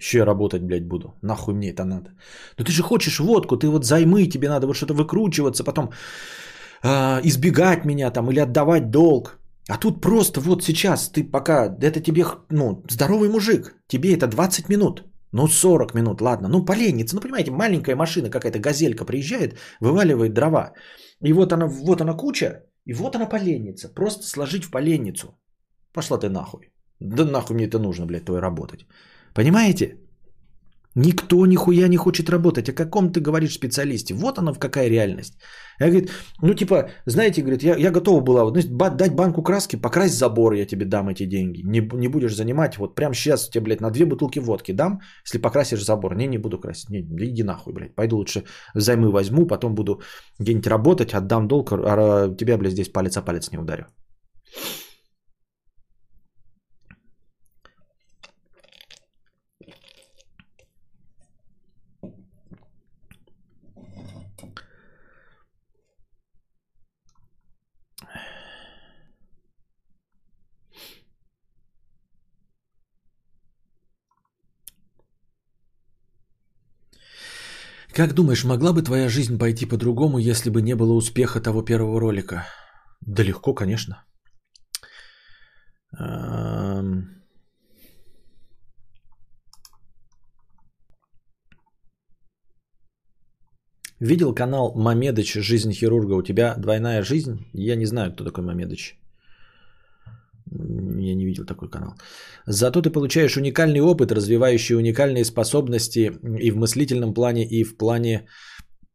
Еще я работать, блядь, буду. Нахуй мне это надо. Ну ты же хочешь водку, ты вот займы, тебе надо вот что-то выкручиваться, потом э, избегать меня там или отдавать долг. А тут просто вот сейчас ты пока, это тебе, ну, здоровый мужик, тебе это 20 минут. Ну, 40 минут, ладно. Ну, поленница. Ну, понимаете, маленькая машина, какая-то газелька приезжает, вываливает дрова. И вот она, вот она куча, и вот она поленница. Просто сложить в поленницу. Пошла ты нахуй. Да нахуй мне это нужно, блядь, твой работать. Понимаете? Никто нихуя не хочет работать. О каком ты говоришь специалисте? Вот оно в какая реальность. Я говорит, ну типа, знаете, говорит, я, я готова была вот, ба- дать банку краски, покрась забор, я тебе дам эти деньги. Не, не будешь занимать, вот прямо сейчас тебе, блядь, на две бутылки водки дам, если покрасишь забор. Не, не буду красить. Не, иди нахуй, блядь. Пойду лучше займы возьму, потом буду где-нибудь работать, отдам долг, а тебя, блядь, здесь палец о палец не ударю. Как думаешь, могла бы твоя жизнь пойти по-другому, если бы не было успеха того первого ролика? Да легко, конечно. Видел канал Мамедыч «Жизнь хирурга»? У тебя двойная жизнь? Я не знаю, кто такой Мамедыч. Я не видел такой канал. Зато ты получаешь уникальный опыт, развивающий уникальные способности и в мыслительном плане, и в плане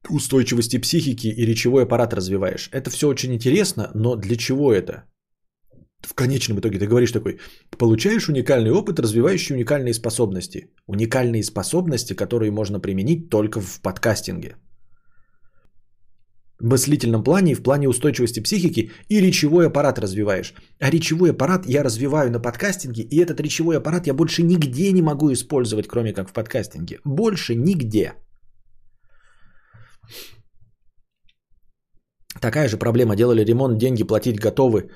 устойчивости психики и речевой аппарат развиваешь. Это все очень интересно, но для чего это? В конечном итоге ты говоришь такой, получаешь уникальный опыт, развивающий уникальные способности. Уникальные способности, которые можно применить только в подкастинге мыслительном плане и в плане устойчивости психики и речевой аппарат развиваешь. А речевой аппарат я развиваю на подкастинге, и этот речевой аппарат я больше нигде не могу использовать, кроме как в подкастинге. Больше нигде. Такая же проблема. Делали ремонт, деньги платить готовы.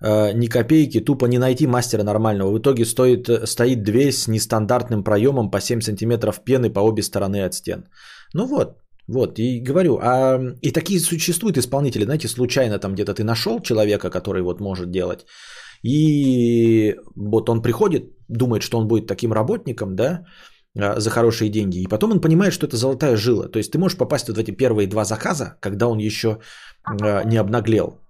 Э, ни копейки, тупо не найти мастера нормального. В итоге стоит, стоит дверь с нестандартным проемом по 7 сантиметров пены по обе стороны от стен. Ну вот, вот, и говорю, а и такие существуют исполнители, знаете, случайно там где-то ты нашел человека, который вот может делать, и вот он приходит, думает, что он будет таким работником, да, а, за хорошие деньги, и потом он понимает, что это золотая жила. То есть ты можешь попасть вот в эти первые два заказа, когда он еще а, не обнаглел.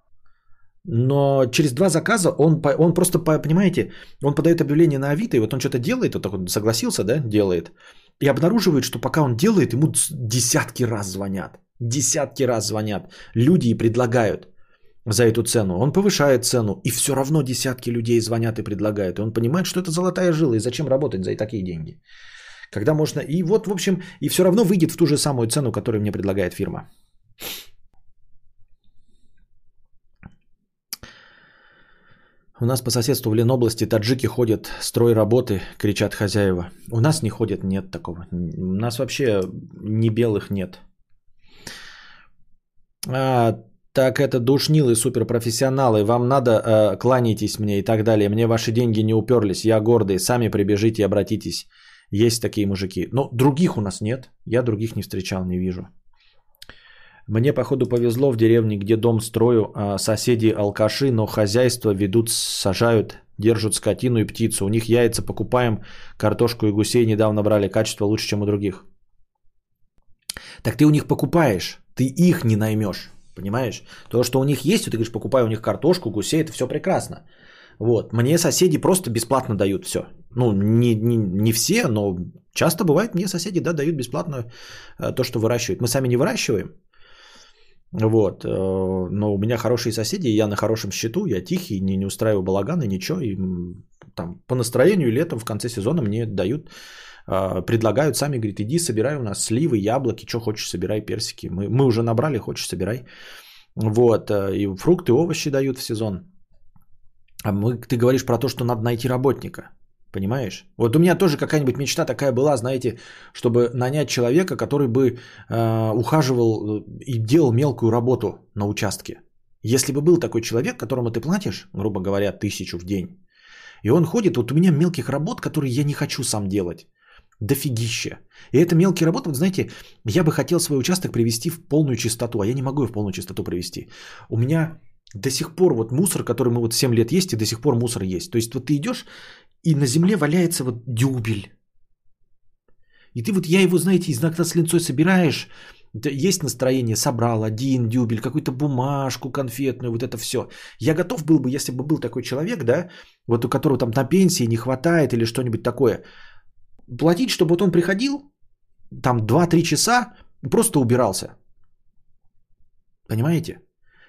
Но через два заказа он, он просто, понимаете, он подает объявление на Авито, и вот он что-то делает, вот так вот согласился, да, делает – и обнаруживает, что пока он делает, ему десятки раз звонят. Десятки раз звонят. Люди и предлагают за эту цену. Он повышает цену, и все равно десятки людей звонят и предлагают. И он понимает, что это золотая жила, и зачем работать за такие деньги. Когда можно... И вот, в общем, и все равно выйдет в ту же самую цену, которую мне предлагает фирма. У нас по соседству в Ленобласти таджики ходят, строй работы, кричат хозяева. У нас не ходят, нет такого. У нас вообще не белых нет. А, так это душнилы, суперпрофессионалы, вам надо, э, кланяйтесь мне и так далее. Мне ваши деньги не уперлись, я гордый, сами прибежите и обратитесь. Есть такие мужики. Но других у нас нет, я других не встречал, не вижу. Мне, походу, повезло в деревне, где дом строю, а соседи алкаши, но хозяйство ведут, сажают, держат скотину и птицу. У них яйца покупаем, картошку и гусей недавно брали, качество лучше, чем у других. Так ты у них покупаешь, ты их не наймешь, понимаешь? То, что у них есть, ты говоришь, покупай у них картошку, гусей, это все прекрасно. Вот. Мне соседи просто бесплатно дают все. Ну, не, не, не все, но часто бывает, мне соседи да, дают бесплатно э, то, что выращивают. Мы сами не выращиваем, вот. Э, но у меня хорошие соседи, я на хорошем счету, я тихий, не, не устраиваю балаганы, ничего. И там по настроению летом в конце сезона мне дают, э, предлагают сами, говорит, иди собирай у нас сливы, яблоки, что хочешь, собирай, персики. Мы, мы уже набрали, хочешь, собирай. Вот. Э, и фрукты, овощи дают в сезон. А мы, ты говоришь про то, что надо найти работника. Понимаешь? Вот у меня тоже какая-нибудь мечта такая была, знаете, чтобы нанять человека, который бы э, ухаживал и делал мелкую работу на участке. Если бы был такой человек, которому ты платишь, грубо говоря, тысячу в день, и он ходит, вот у меня мелких работ, которые я не хочу сам делать. Дофигища. И это мелкие работы, вот знаете, я бы хотел свой участок привести в полную чистоту, а я не могу в полную чистоту привести. У меня до сих пор вот мусор, который мы вот 7 лет есть, и до сих пор мусор есть. То есть вот ты идешь и на земле валяется вот дюбель. И ты вот, я его, знаете, иногда с линцой собираешь, есть настроение, собрал один дюбель, какую-то бумажку конфетную, вот это все. Я готов был бы, если бы был такой человек, да, вот у которого там на пенсии не хватает или что-нибудь такое, платить, чтобы вот он приходил, там 2-3 часа просто убирался. Понимаете?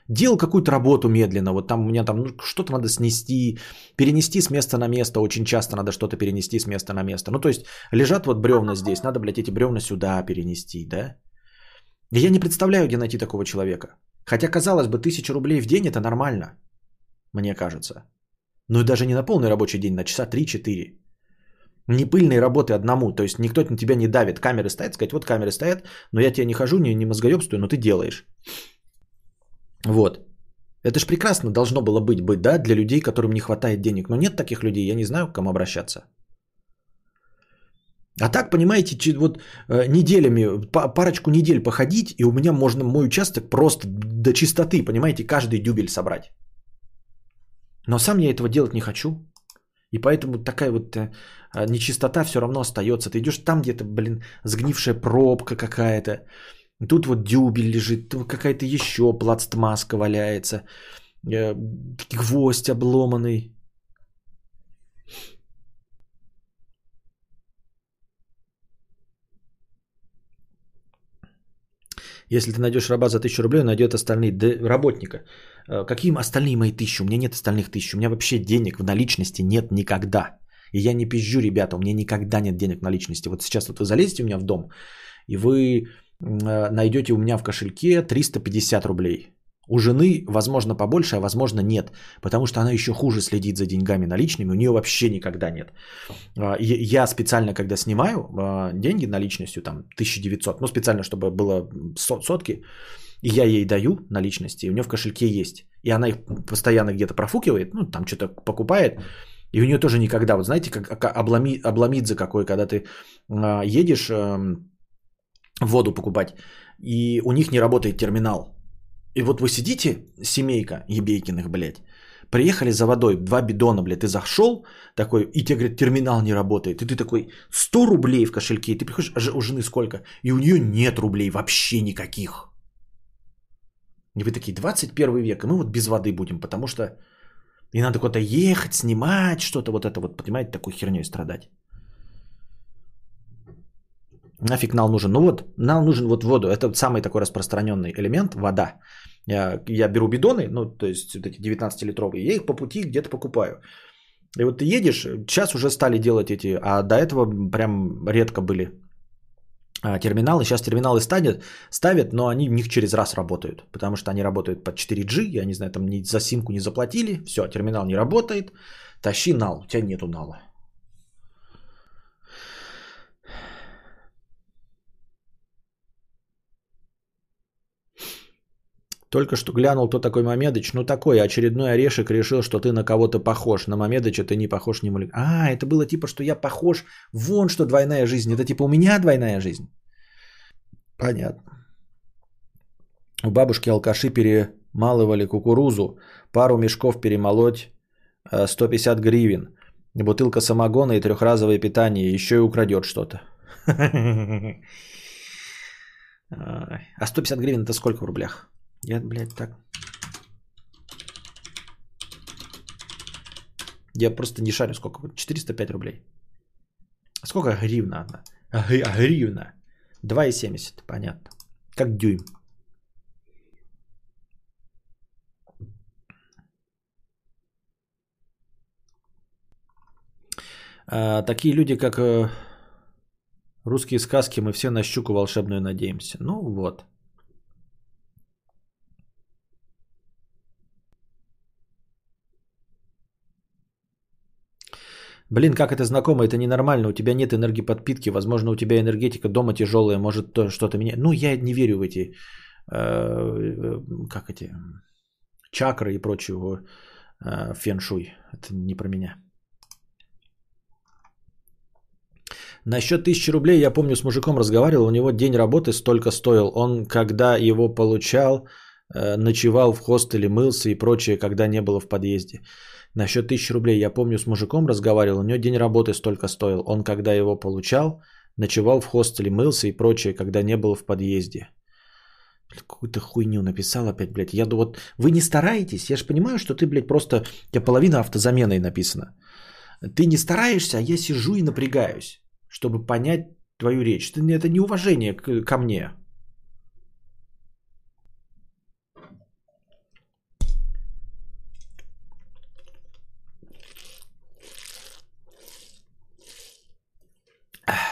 Делал какую-то работу медленно, вот там у меня там ну, что-то надо снести, перенести с места на место, очень часто надо что-то перенести с места на место. Ну, то есть лежат вот бревна здесь, надо, блядь, эти бревна сюда перенести, да? И я не представляю, где найти такого человека. Хотя, казалось бы, тысяча рублей в день это нормально, мне кажется. Но и даже не на полный рабочий день, на часа 3-4. Не пыльные работы одному, то есть никто на тебя не давит. Камеры стоят, сказать, вот камеры стоят, но я тебе не хожу, не, не мозгоебствую, но ты делаешь. Вот. Это ж прекрасно должно было быть, быть, да, для людей, которым не хватает денег. Но нет таких людей, я не знаю, к кому обращаться. А так, понимаете, вот э, неделями, парочку недель походить, и у меня можно мой участок просто до чистоты, понимаете, каждый дюбель собрать. Но сам я этого делать не хочу. И поэтому такая вот э, нечистота все равно остается. Ты идешь там где-то, блин, сгнившая пробка какая-то. Тут вот дюбель лежит, какая-то еще пластмаска валяется. Э, гвоздь обломанный. Если ты найдешь раба за тысячу рублей, он найдет остальные да, работника. Э, какие остальные мои тысячи? У меня нет остальных тысяч. У меня вообще денег в наличности нет никогда. И я не пизжу, ребята, у меня никогда нет денег в наличности. Вот сейчас вот вы залезете у меня в дом, и вы найдете у меня в кошельке 350 рублей. У жены, возможно, побольше, а возможно, нет. Потому что она еще хуже следит за деньгами наличными. У нее вообще никогда нет. А, я специально, когда снимаю а, деньги наличностью, там, 1900, ну, специально, чтобы было сотки, я ей даю наличности, и у нее в кошельке есть. И она их постоянно где-то профукивает, ну, там что-то покупает. И у нее тоже никогда, вот знаете, как облами, обломидзе какой, когда ты а, едешь воду покупать, и у них не работает терминал. И вот вы сидите, семейка Ебейкиных, блядь, приехали за водой, два бидона, блядь, ты зашел такой, и тебе говорят, терминал не работает. И ты такой, 100 рублей в кошельке, и ты приходишь, а у жены сколько? И у нее нет рублей вообще никаких. И вы такие, 21 век, и мы вот без воды будем, потому что и надо куда-то ехать, снимать что-то, вот это вот, понимаете, такой херней страдать. Нафиг нал нужен? Ну вот, нал нужен вот воду. Это самый такой распространенный элемент, вода. Я, я беру бидоны, ну, то есть вот эти 19-литровые, я их по пути где-то покупаю. И вот ты едешь, сейчас уже стали делать эти, а до этого прям редко были а, терминалы. Сейчас терминалы ставят, ставят, но они в них через раз работают, потому что они работают под 4G, я не знаю, там ни за симку не заплатили, все, терминал не работает, тащи нал, у тебя нету нала. Только что глянул, кто такой Мамедыч. Ну такой, очередной орешек решил, что ты на кого-то похож. На Мамедыча ты не похож ни малик. А, это было типа, что я похож. Вон что двойная жизнь. Это типа у меня двойная жизнь. Понятно. У бабушки алкаши перемалывали кукурузу. Пару мешков перемолоть 150 э, гривен. Бутылка самогона и трехразовое питание. Еще и украдет что-то. А 150 гривен это сколько в рублях? Я, блядь, так. Я просто не шарю, сколько. 405 рублей. Сколько гривна одна? А, а гривна. 2,70, понятно. Как дюйм. А, такие люди, как э, русские сказки, мы все на щуку волшебную надеемся. Ну вот. Блин, как это знакомо, это ненормально, у тебя нет энергоподпитки, возможно, у тебя энергетика дома тяжелая, может то, что-то меня... Ну, я не верю в эти, э, как эти, чакры и прочего э, феншуй. Это не про меня. Насчет тысячи рублей, я помню, с мужиком разговаривал, у него день работы столько стоил. Он, когда его получал, э, ночевал в хостеле, мылся и прочее, когда не было в подъезде. Насчет тысячи рублей я помню с мужиком разговаривал, у него день работы столько стоил. Он когда его получал, ночевал в хостеле, мылся и прочее, когда не был в подъезде. Какую-то хуйню написал опять, блядь. Я думаю, вот вы не стараетесь, я же понимаю, что ты, блядь, просто... У тебя половина автозаменой написано. Ты не стараешься, а я сижу и напрягаюсь, чтобы понять, твою речь. Это, неуважение ко мне.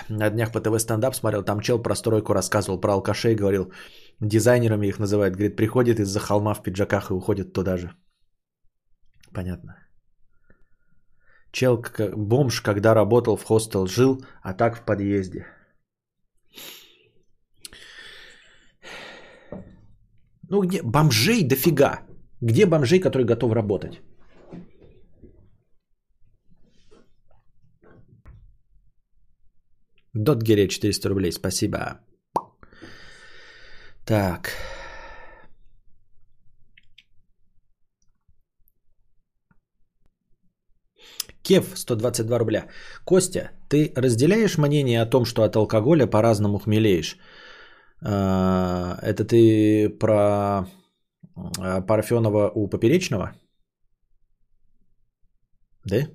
На днях по ТВ стендап смотрел, там чел про стройку рассказывал, про алкашей, говорил, дизайнерами их называют. Говорит, приходит из-за холма в пиджаках и уходит туда же. Понятно. Чел, бомж, когда работал в хостел, жил, а так в подъезде. Ну, где бомжей дофига. Где бомжей, которые готовы работать? Дотгере 400 рублей, спасибо. Так. Кев 122 рубля. Костя, ты разделяешь мнение о том, что от алкоголя по-разному хмелеешь? А, Это ты про а, Парфенова у Поперечного? Да?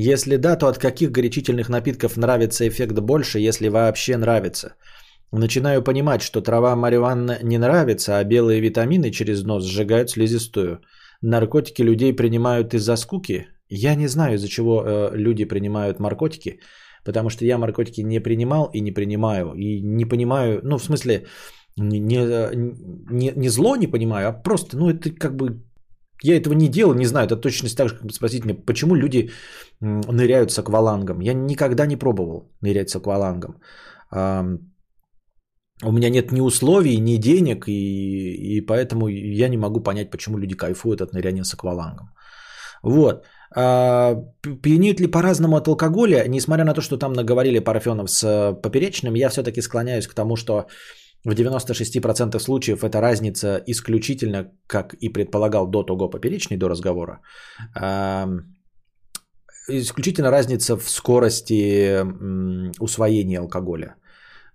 Если да, то от каких горячительных напитков нравится эффект больше, если вообще нравится? Начинаю понимать, что трава марихуана не нравится, а белые витамины через нос сжигают слизистую. Наркотики людей принимают из-за скуки. Я не знаю, из-за чего э, люди принимают наркотики, потому что я наркотики не принимал и не принимаю. И не понимаю, ну, в смысле, не, не, не, не зло не понимаю, а просто, ну, это как бы я этого не делал, не знаю, это точно так же, как спросить меня, почему люди ныряют с аквалангом. Я никогда не пробовал нырять с аквалангом. У меня нет ни условий, ни денег, и, и поэтому я не могу понять, почему люди кайфуют от ныряния с аквалангом. Вот. А, Пьянеют ли по-разному от алкоголя, несмотря на то, что там наговорили Парфенов с э, Поперечным, я все-таки склоняюсь к тому, что в 96% случаев эта разница исключительно, как и предполагал до того Поперечный, до разговора, исключительно разница в скорости усвоения алкоголя.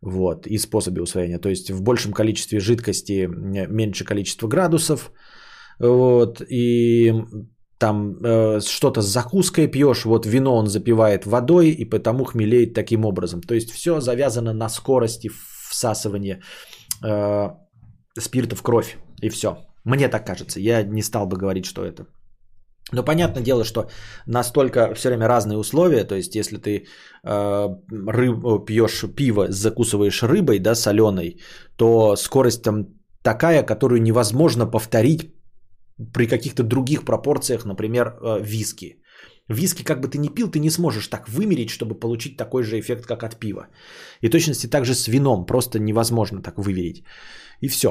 Вот, и способе усвоения. То есть в большем количестве жидкости меньше количество градусов. Вот, и там э, что-то с закуской пьешь, вот вино он запивает водой и потому хмелеет таким образом. То есть все завязано на скорости всасывания э, спирта в кровь и все. Мне так кажется. Я не стал бы говорить, что это. Но понятное дело, что настолько все время разные условия. То есть, если ты э, рыб, пьешь пиво, закусываешь рыбой, да, соленой, то скорость там такая, которую невозможно повторить при каких-то других пропорциях, например, э, виски. Виски, как бы ты ни пил, ты не сможешь так вымерить, чтобы получить такой же эффект, как от пива. И точности также с вином, просто невозможно так выверить. И все.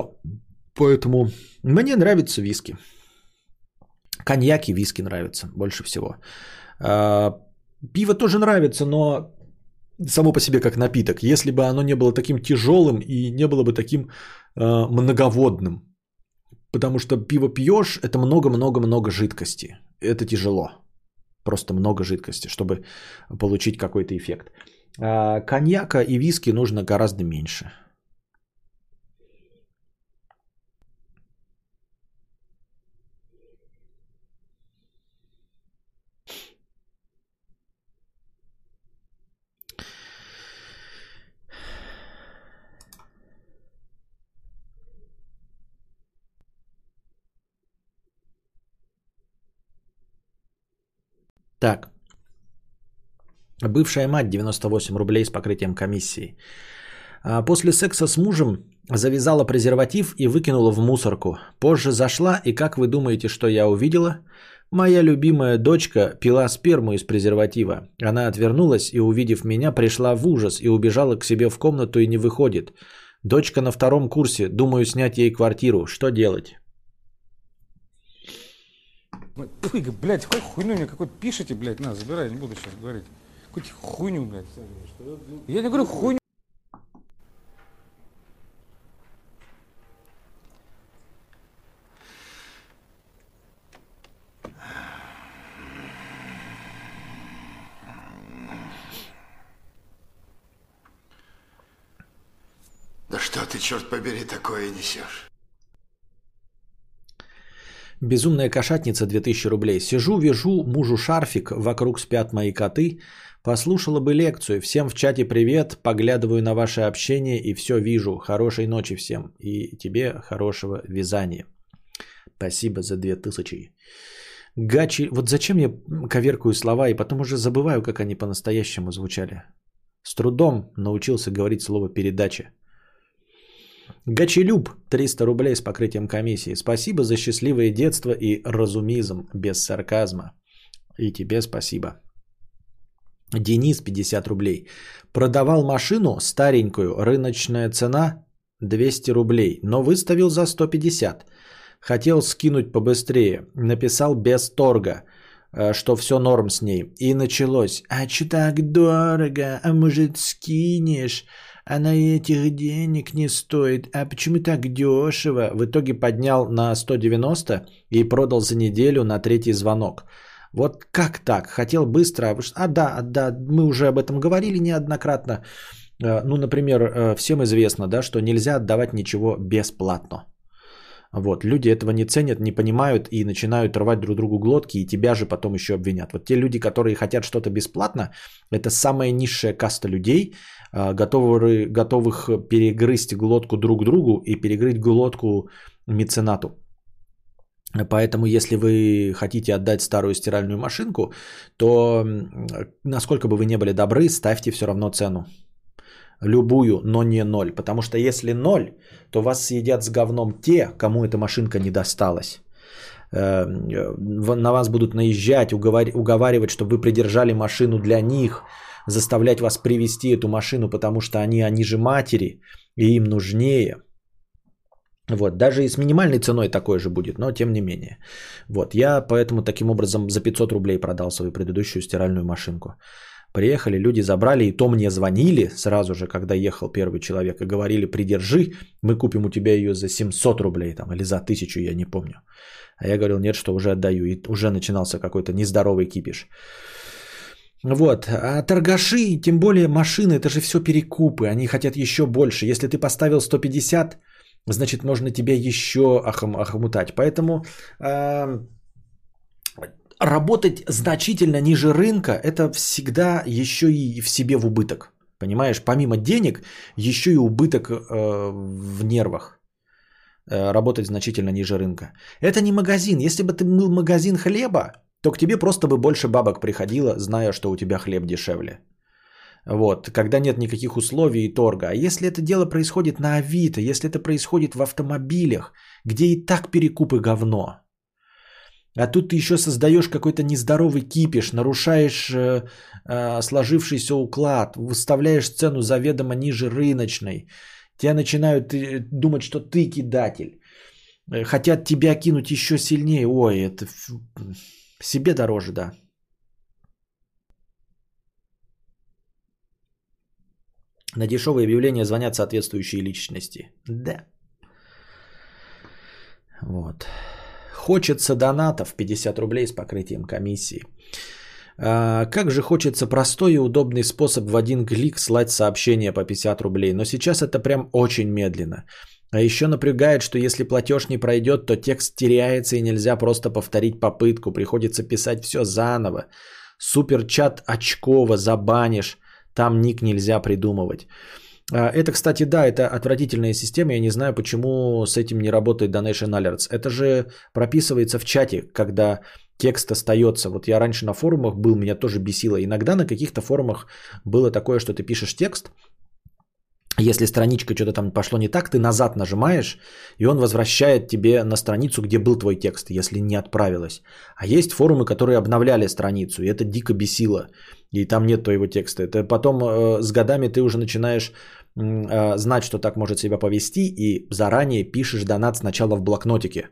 Поэтому мне нравится виски. Коньяк и виски нравятся больше всего. А, Пиво тоже нравится, но само по себе как напиток. Если бы оно не было таким тяжелым и не было бы таким а, многоводным. Потому что пиво пьешь, это много-много-много жидкости. Это тяжело. Просто много жидкости, чтобы получить какой-то эффект. А коньяка и виски нужно гораздо меньше. Так. Бывшая мать 98 рублей с покрытием комиссии. А После секса с мужем завязала презерватив и выкинула в мусорку. Позже зашла, и как вы думаете, что я увидела? Моя любимая дочка пила сперму из презерватива. Она отвернулась и, увидев меня, пришла в ужас и убежала к себе в комнату и не выходит. Дочка на втором курсе, думаю снять ей квартиру. Что делать? Ой, блядь, какой хуйню мне какой пишете, блядь, на, забирай, не буду сейчас говорить. Какую хуйню, блядь. Я не говорю хуйню. Да что ты, черт побери, такое несешь? Безумная кошатница 2000 рублей. Сижу, вяжу мужу шарфик, вокруг спят мои коты. Послушала бы лекцию. Всем в чате привет. Поглядываю на ваше общение и все вижу. Хорошей ночи всем. И тебе хорошего вязания. Спасибо за 2000. Гачи. Вот зачем я коверкую слова и потом уже забываю, как они по-настоящему звучали. С трудом научился говорить слово передача. Гачелюб 300 рублей с покрытием комиссии. Спасибо за счастливое детство и разумизм без сарказма. И тебе спасибо. Денис 50 рублей. Продавал машину старенькую, рыночная цена 200 рублей, но выставил за 150. Хотел скинуть побыстрее, написал без торга, э, что все норм с ней. И началось. А че так дорого? А может скинешь? Она этих денег не стоит. А почему так дешево? В итоге поднял на 190 и продал за неделю на третий звонок. Вот как так? Хотел быстро. А да, да, мы уже об этом говорили неоднократно. Э, ну, например, э, всем известно, да, что нельзя отдавать ничего бесплатно. Вот, люди этого не ценят, не понимают и начинают рвать друг другу глотки, и тебя же потом еще обвинят. Вот те люди, которые хотят что-то бесплатно, это самая низшая каста людей, а, готовы, готовых перегрызть глотку друг другу и перегрызть глотку меценату. Поэтому, если вы хотите отдать старую стиральную машинку, то насколько бы вы не были добры, ставьте все равно цену. Любую, но не ноль. Потому что если ноль, то вас съедят с говном те, кому эта машинка не досталась. Эм, на вас будут наезжать, уговаривать, чтобы вы придержали машину для них, заставлять вас привести эту машину, потому что они, они же матери, и им нужнее. Вот, даже и с минимальной ценой такой же будет, но тем не менее. Вот, я поэтому таким образом за 500 рублей продал свою предыдущую стиральную машинку. Приехали, люди забрали, и то мне звонили сразу же, когда ехал первый человек, и говорили, придержи, мы купим у тебя ее за 700 рублей там, или за 1000, я не помню. А я говорил, нет, что уже отдаю, и уже начинался какой-то нездоровый кипиш. Вот. А торгаши, тем более машины, это же все перекупы. Они хотят еще больше. Если ты поставил 150, значит, можно тебе еще охом, охомутать. Поэтому э, работать значительно ниже рынка, это всегда еще и в себе в убыток. Понимаешь, помимо денег, еще и убыток э, в нервах. Э, работать значительно ниже рынка. Это не магазин. Если бы ты был магазин хлеба, то к тебе просто бы больше бабок приходило, зная, что у тебя хлеб дешевле. Вот, когда нет никаких условий и торга. А если это дело происходит на Авито, если это происходит в автомобилях, где и так перекупы говно, а тут ты еще создаешь какой-то нездоровый кипиш, нарушаешь э, э, сложившийся уклад, выставляешь цену заведомо ниже рыночной. Тебя начинают э, думать, что ты кидатель. Э, хотят тебя кинуть еще сильнее. Ой, это себе дороже, да. На дешевые объявления звонят соответствующие личности. Да. Вот. Хочется донатов 50 рублей с покрытием комиссии. А, как же хочется простой и удобный способ в один клик слать сообщение по 50 рублей. Но сейчас это прям очень медленно. А еще напрягает, что если платеж не пройдет, то текст теряется и нельзя просто повторить попытку. Приходится писать все заново. Суперчат очково забанишь. Там ник нельзя придумывать. А, это, кстати, да, это отвратительная система. Я не знаю, почему с этим не работает Donation Alerts. Это же прописывается в чате, когда текст остается. Вот я раньше на форумах был, меня тоже бесило. Иногда на каких-то форумах было такое, что ты пишешь текст, если страничка что-то там пошло не так, ты назад нажимаешь, и он возвращает тебе на страницу, где был твой текст, если не отправилась. А есть форумы, которые обновляли страницу, и это дико бесило, и там нет твоего текста. Это потом э, с годами ты уже начинаешь э, знать, что так может себя повести, и заранее пишешь донат сначала в блокнотике.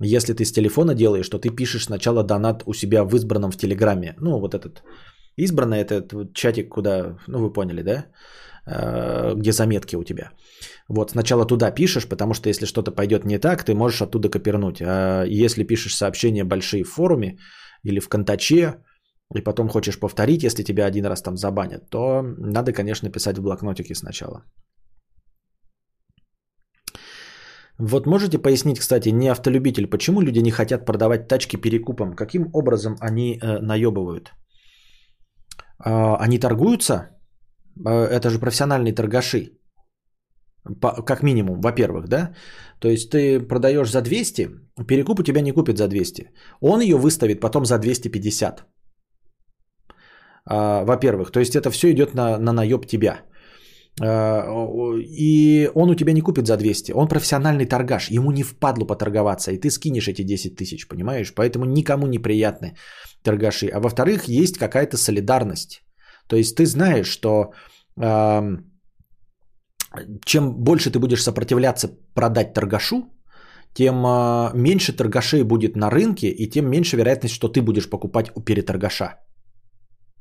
Если ты с телефона делаешь, то ты пишешь сначала донат у себя в избранном в Телеграме. Ну, вот этот избранный, этот чатик, куда, ну, вы поняли, да? Э, где заметки у тебя. Вот сначала туда пишешь, потому что если что-то пойдет не так, ты можешь оттуда копернуть. А если пишешь сообщения большие в форуме или в контаче, и потом хочешь повторить, если тебя один раз там забанят, то надо, конечно, писать в блокнотике сначала. Вот можете пояснить, кстати, не автолюбитель, почему люди не хотят продавать тачки перекупом? Каким образом они э, наебывают? Э, они торгуются? Э, это же профессиональные торгаши. По, как минимум, во-первых, да? То есть ты продаешь за 200, перекуп у тебя не купит за 200. Он ее выставит потом за 250. А, во-первых, то есть это все идет на, на наеб тебя. А, и он у тебя не купит за 200. Он профессиональный торгаш. Ему не впадло поторговаться. И ты скинешь эти 10 тысяч, понимаешь? Поэтому никому неприятны торгаши. А во-вторых, есть какая-то солидарность. То есть ты знаешь, что чем больше ты будешь сопротивляться продать торгашу, тем а, меньше торгашей будет на рынке, и тем меньше вероятность, что ты будешь покупать у переторгаша.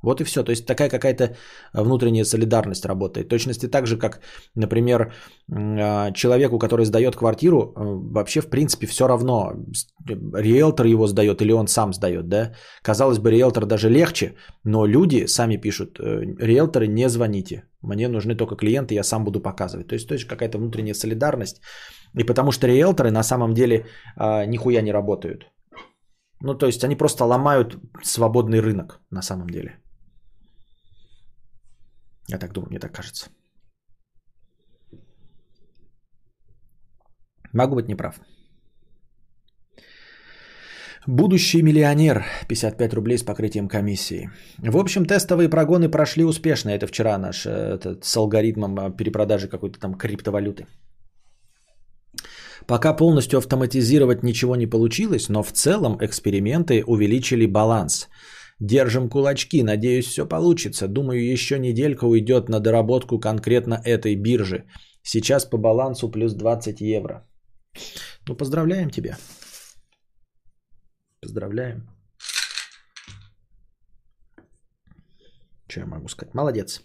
Вот и все. То есть такая какая-то внутренняя солидарность работает. точности так же, как, например, а, человеку, который сдает квартиру, э, вообще в принципе все равно, риэлтор его сдает или он сам сдает. Да? Казалось бы, риэлтор даже легче, но люди сами пишут, э, риэлторы не звоните, мне нужны только клиенты, я сам буду показывать. То есть, то есть какая-то внутренняя солидарность. И потому что риэлторы на самом деле а, нихуя не работают. Ну, то есть они просто ломают свободный рынок на самом деле. Я так думаю, мне так кажется. Могу быть неправ. Будущий миллионер. 55 рублей с покрытием комиссии. В общем, тестовые прогоны прошли успешно. Это вчера наш этот, с алгоритмом а, перепродажи какой-то там криптовалюты. Пока полностью автоматизировать ничего не получилось, но в целом эксперименты увеличили баланс – Держим кулачки, надеюсь, все получится. Думаю, еще неделька уйдет на доработку конкретно этой биржи. Сейчас по балансу плюс 20 евро. Ну, поздравляем тебя. Поздравляем. Что я могу сказать? Молодец.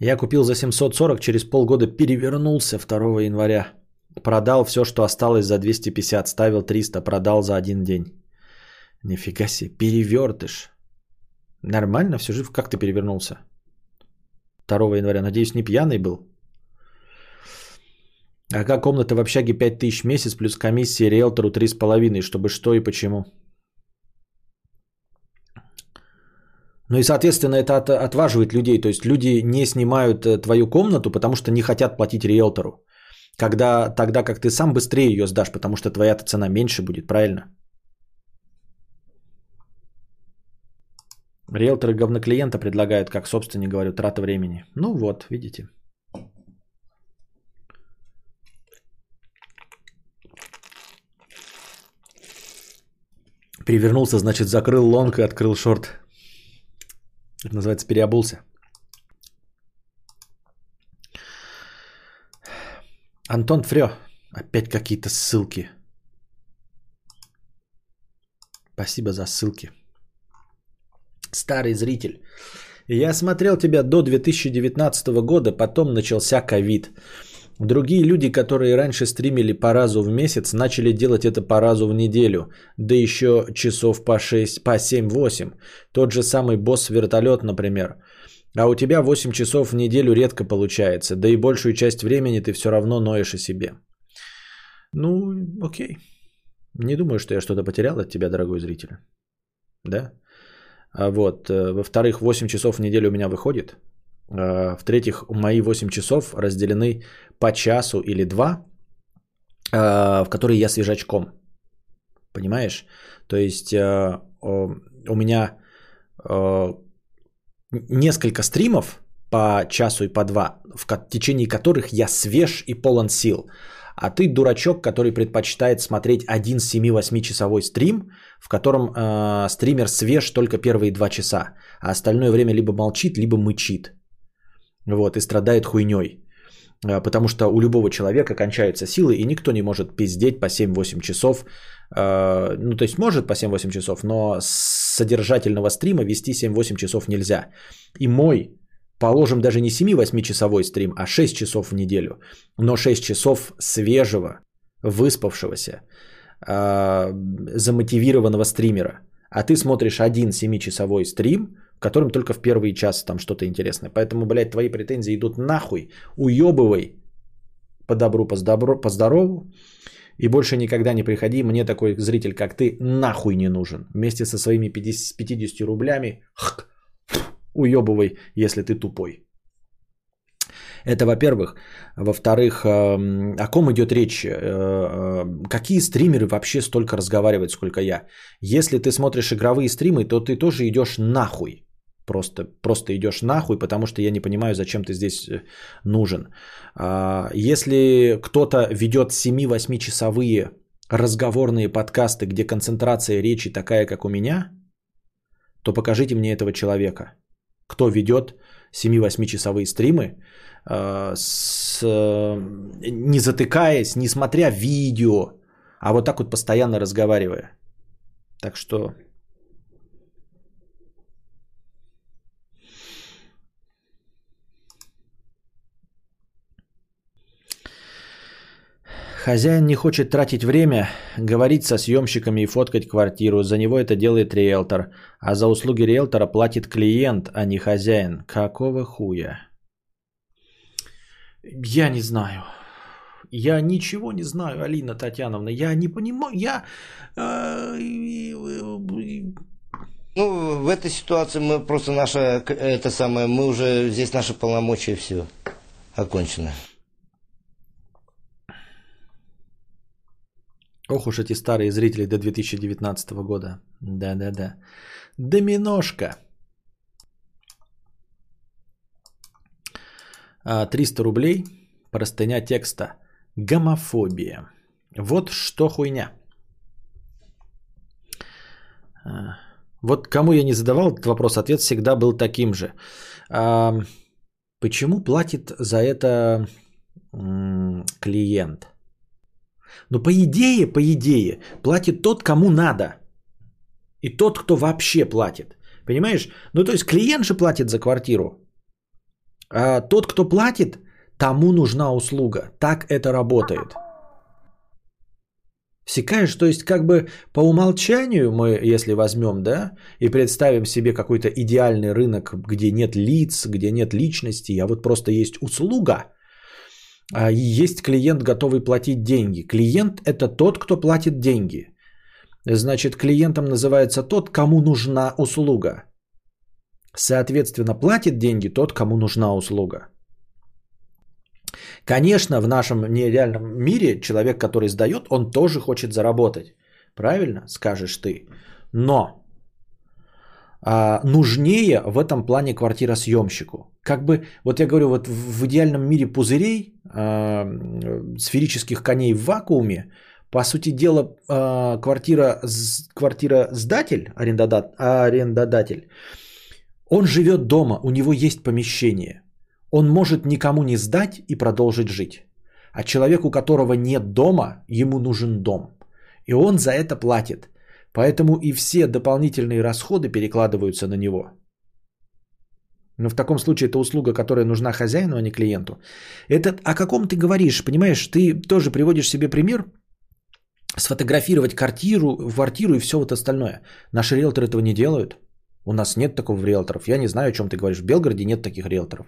Я купил за 740, через полгода перевернулся 2 января. Продал все, что осталось за 250, ставил 300, продал за один день. Нифига себе, перевертыш. Нормально, все жив. Как ты перевернулся? 2 января. Надеюсь, не пьяный был? А как комната в общаге 5000 в месяц плюс комиссия риэлтору 3,5, чтобы что и почему? Ну и, соответственно, это от, отваживает людей. То есть люди не снимают э, твою комнату, потому что не хотят платить риэлтору. Когда, тогда как ты сам быстрее ее сдашь, потому что твоя цена меньше будет, правильно? Риэлторы говно клиента предлагают, как собственник говорю, трата времени. Ну вот, видите. Перевернулся, значит, закрыл лонг и открыл шорт. Это называется переобулся. Антон Фрё. Опять какие-то ссылки. Спасибо за ссылки. Старый зритель. Я смотрел тебя до 2019 года, потом начался ковид. Другие люди, которые раньше стримили по разу в месяц, начали делать это по разу в неделю, да еще часов по 6, по 7-8. Тот же самый босс вертолет, например. А у тебя 8 часов в неделю редко получается, да и большую часть времени ты все равно ноешь о себе. Ну, окей. Не думаю, что я что-то потерял от тебя, дорогой зритель. Да? А вот, э, во-вторых, 8 часов в неделю у меня выходит. А, в-третьих, мои 8 часов разделены по часу или два, а, в которые я свежачком. Понимаешь? То есть а, у меня несколько стримов по часу и по два, в течение которых я свеж и полон сил. А ты дурачок, который предпочитает смотреть один 7-8 часовой стрим, в котором э, стример свеж только первые два часа, а остальное время либо молчит, либо мычит. Вот, и страдает хуйней. А, потому что у любого человека кончаются силы, и никто не может пиздеть по 7-8 часов. А, ну, то есть может по 7-8 часов, но содержательного стрима вести 7-8 часов нельзя. И мой, положим, даже не 7-8 часовой стрим, а 6 часов в неделю, но 6 часов свежего, выспавшегося, а, замотивированного стримера. А ты смотришь один 7-часовой стрим, которым только в первый час там что-то интересное. Поэтому, блядь, твои претензии идут нахуй. Уебывай по добру, по, здобру, по здорову. И больше никогда не приходи, мне такой зритель, как ты, нахуй не нужен. Вместе со своими 50, 50 рублями хк, уебывай, если ты тупой. Это во-первых. Во-вторых, эм, о ком идет речь? Э, э, какие стримеры вообще столько разговаривают, сколько я? Если ты смотришь игровые стримы, то ты тоже идешь нахуй. Просто, просто идешь нахуй, потому что я не понимаю, зачем ты здесь э, нужен. А, если кто-то ведет 7-8 часовые разговорные подкасты, где концентрация речи такая, как у меня, то покажите мне этого человека. Кто ведет 7-8 часовые стримы, Э, с, не затыкаясь, не смотря видео, а вот так вот постоянно разговаривая. Так что Хозяин не хочет тратить время, говорить со съемщиками и фоткать квартиру. За него это делает риэлтор. А за услуги риэлтора платит клиент, а не хозяин. Какого хуя? Я не знаю. Я ничего не знаю, Алина Татьяновна. Я не понимаю. Я... Э, ну, в этой ситуации мы просто наша, это самое, мы уже, здесь наши полномочия все окончено. Ох уж эти старые зрители до 2019 года. Да-да-да. Доминошка. 300 а, рублей, простыня текста. Гомофобия. Вот что хуйня. А, вот кому я не задавал этот вопрос, ответ всегда был таким же. А, почему платит за это клиент? Ну, по идее, по идее, платит тот, кому надо. И тот, кто вообще платит. Понимаешь? Ну, то есть клиент же платит за квартиру. А тот, кто платит, тому нужна услуга. Так это работает. Секаешь, то есть как бы по умолчанию мы, если возьмем, да, и представим себе какой-то идеальный рынок, где нет лиц, где нет личности, а вот просто есть услуга, есть клиент, готовый платить деньги. Клиент – это тот, кто платит деньги. Значит, клиентом называется тот, кому нужна услуга. Соответственно, платит деньги тот, кому нужна услуга. Конечно, в нашем нереальном мире человек, который сдает, он тоже хочет заработать. Правильно, скажешь ты. Но а, нужнее в этом плане квартира съемщику. Как бы, вот я говорю, вот в идеальном мире пузырей, а, сферических коней в вакууме, по сути дела, а, квартира, квартира сдатель, арендодатель, он живет дома, у него есть помещение. Он может никому не сдать и продолжить жить. А человек, у которого нет дома, ему нужен дом. И он за это платит. Поэтому и все дополнительные расходы перекладываются на него. Но в таком случае это услуга, которая нужна хозяину, а не клиенту. Это о каком ты говоришь? Понимаешь, ты тоже приводишь себе пример сфотографировать квартиру, квартиру и все вот остальное. Наши риэлторы этого не делают. У нас нет такого риэлторов. Я не знаю, о чем ты говоришь. В Белгороде нет таких риэлторов.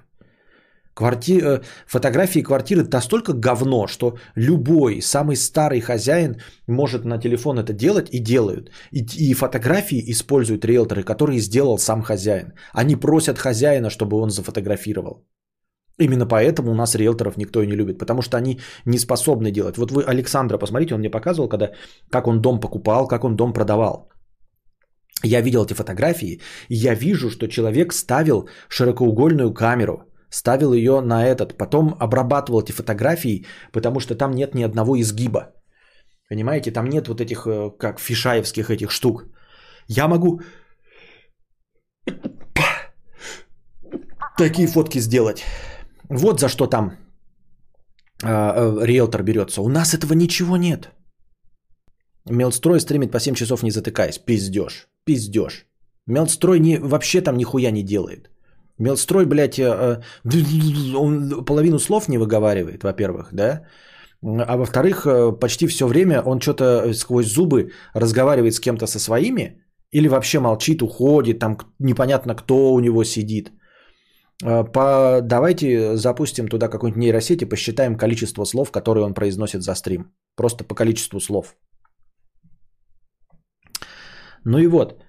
Кварти... Э, фотографии квартиры настолько говно, что любой самый старый хозяин может на телефон это делать и делают. И, и фотографии используют риэлторы, которые сделал сам хозяин. Они просят хозяина, чтобы он зафотографировал. Именно поэтому у нас риэлторов никто и не любит, потому что они не способны делать. Вот вы Александра посмотрите, он мне показывал, когда, как он дом покупал, как он дом продавал. Я видел эти фотографии, и я вижу, что человек ставил широкоугольную камеру, ставил ее на этот, потом обрабатывал эти фотографии, потому что там нет ни одного изгиба. Понимаете, там нет вот этих, э, как фишаевских этих штук. Я могу такие фотки сделать. Вот за что там э, э, риэлтор берется. У нас этого ничего нет. Мелстрой стримит по 7 часов не затыкаясь. Пиздеж пиздеж. Мелстрой не, вообще там нихуя не делает. Мелстрой, блядь, э, э, он половину слов не выговаривает, во-первых, да? А во-вторых, э, почти все время он что-то сквозь зубы разговаривает с кем-то со своими, Или вообще молчит, уходит, там непонятно кто у него сидит. По... Давайте запустим туда какую-нибудь нейросеть и посчитаем количество слов, которые он произносит за стрим. Просто по количеству слов. Ну и вот.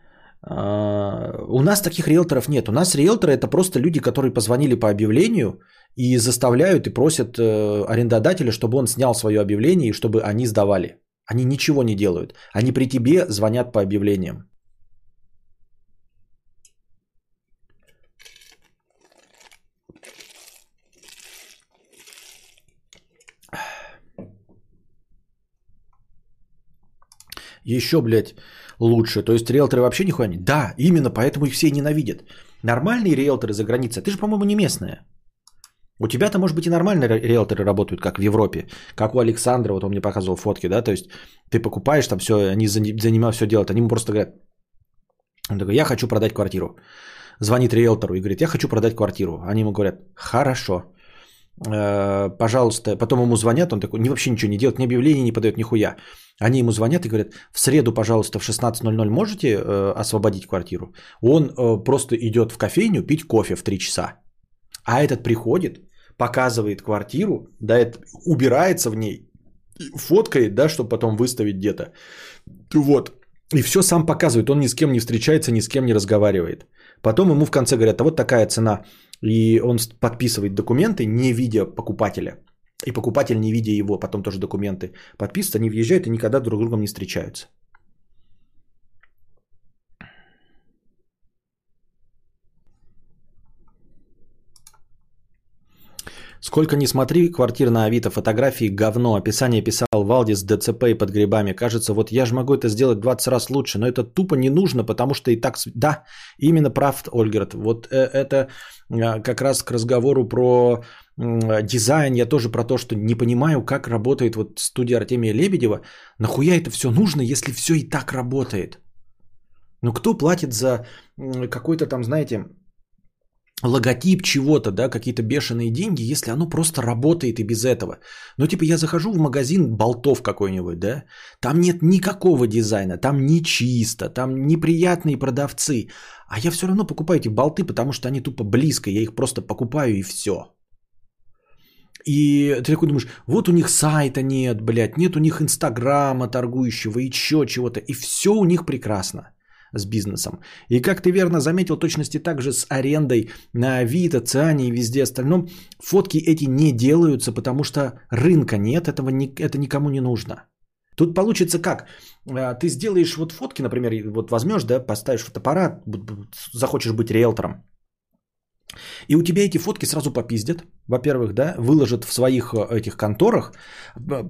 А, У нас таких риэлторов нет. У нас риэлторы это просто люди, которые позвонили по объявлению и заставляют и просят э, арендодателя, чтобы он снял свое объявление и чтобы они сдавали. Они ничего не делают. Они при тебе звонят по объявлениям. Еще, блядь, лучше. То есть риэлторы вообще нихуя не... Да, именно поэтому их все ненавидят. Нормальные риэлторы за границей, ты же, по-моему, не местная. У тебя-то, может быть, и нормальные ри- риэлторы работают, как в Европе. Как у Александра, вот он мне показывал фотки, да, то есть ты покупаешь там все, они за, не- за него все делают, они ему просто говорят, он такой, я хочу продать квартиру. Звонит риэлтору и говорит, я хочу продать квартиру. Они ему говорят, хорошо, пожалуйста, потом ему звонят, он такой, не вообще ничего не делает, ни объявления не подает, нихуя. Они ему звонят и говорят, в среду, пожалуйста, в 16.00 можете э, освободить квартиру? Он э, просто идет в кофейню пить кофе в 3 часа. А этот приходит, показывает квартиру, да, убирается в ней, фоткает, да, чтобы потом выставить где-то. Вот. И все сам показывает, он ни с кем не встречается, ни с кем не разговаривает. Потом ему в конце говорят, а вот такая цена. И он подписывает документы, не видя покупателя. И покупатель, не видя его, потом тоже документы подписывают, они въезжают и никогда друг с другом не встречаются. Сколько не смотри, квартир на Авито, фотографии говно, описание писал Валдис, ДЦП и под грибами. Кажется, вот я же могу это сделать 20 раз лучше, но это тупо не нужно, потому что и так... Да, именно прав, Ольгерт. Вот э, это э, как раз к разговору про дизайн, я тоже про то, что не понимаю, как работает вот студия Артемия Лебедева. Нахуя это все нужно, если все и так работает? Ну кто платит за какой-то там, знаете, логотип чего-то, да, какие-то бешеные деньги, если оно просто работает и без этого. Ну, типа, я захожу в магазин болтов какой-нибудь, да, там нет никакого дизайна, там не чисто, там неприятные продавцы, а я все равно покупаю эти болты, потому что они тупо близко, я их просто покупаю и все. И ты такой думаешь, вот у них сайта нет, блядь, нет у них инстаграма торгующего и еще чего-то, и все у них прекрасно с бизнесом. И как ты верно заметил, точности также с арендой на Авито, Циане и везде остальном, фотки эти не делаются, потому что рынка нет, этого ни- это никому не нужно. Тут получится как? А, Ты сделаешь вот фотки, например, вот возьмешь, да, поставишь фотоаппарат, захочешь быть риэлтором, и у тебя эти фотки сразу попиздят, во-первых, да, выложат в своих э, этих конторах,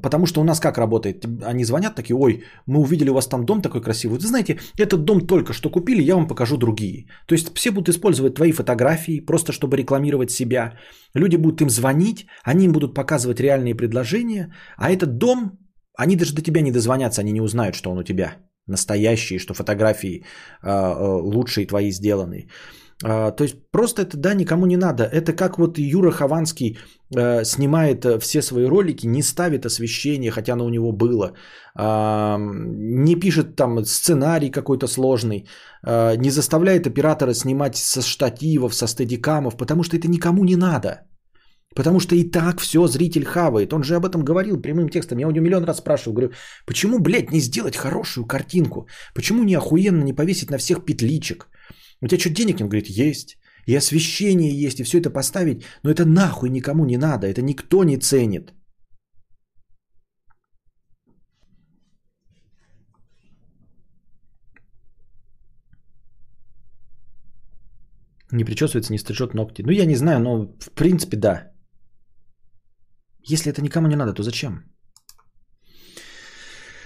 потому что у нас как работает? Они звонят такие, ой, мы увидели у вас там дом такой красивый. Вы знаете, этот дом только что купили, я вам покажу другие. То есть все будут использовать твои фотографии, просто чтобы рекламировать себя. Люди будут им звонить, они им будут показывать реальные предложения, а этот дом, они даже до тебя не дозвонятся, они не узнают, что он у тебя настоящий, что фотографии э, э, лучшие твои сделаны. А, То есть просто это, да, никому не надо. Это как вот Юра Хованский э, снимает э, все свои ролики, не ставит освещение, хотя оно у него было, а, не пишет там сценарий какой-то сложный, а, не заставляет оператора снимать со штативов, со стедикамов, потому что это никому не надо. Потому что и так все зритель хавает. Он же об этом говорил прямым текстом. Я у него миллион раз спрашивал. Говорю, почему, блядь, не сделать хорошую картинку? Почему не охуенно не повесить на всех петличек? У тебя что, денег нет? Он говорит, есть. И освещение есть, и все это поставить. Но это нахуй никому не надо. Это никто не ценит. Не причесывается, не стрижет ногти. Ну, я не знаю, но в принципе, да. Если это никому не надо, то зачем?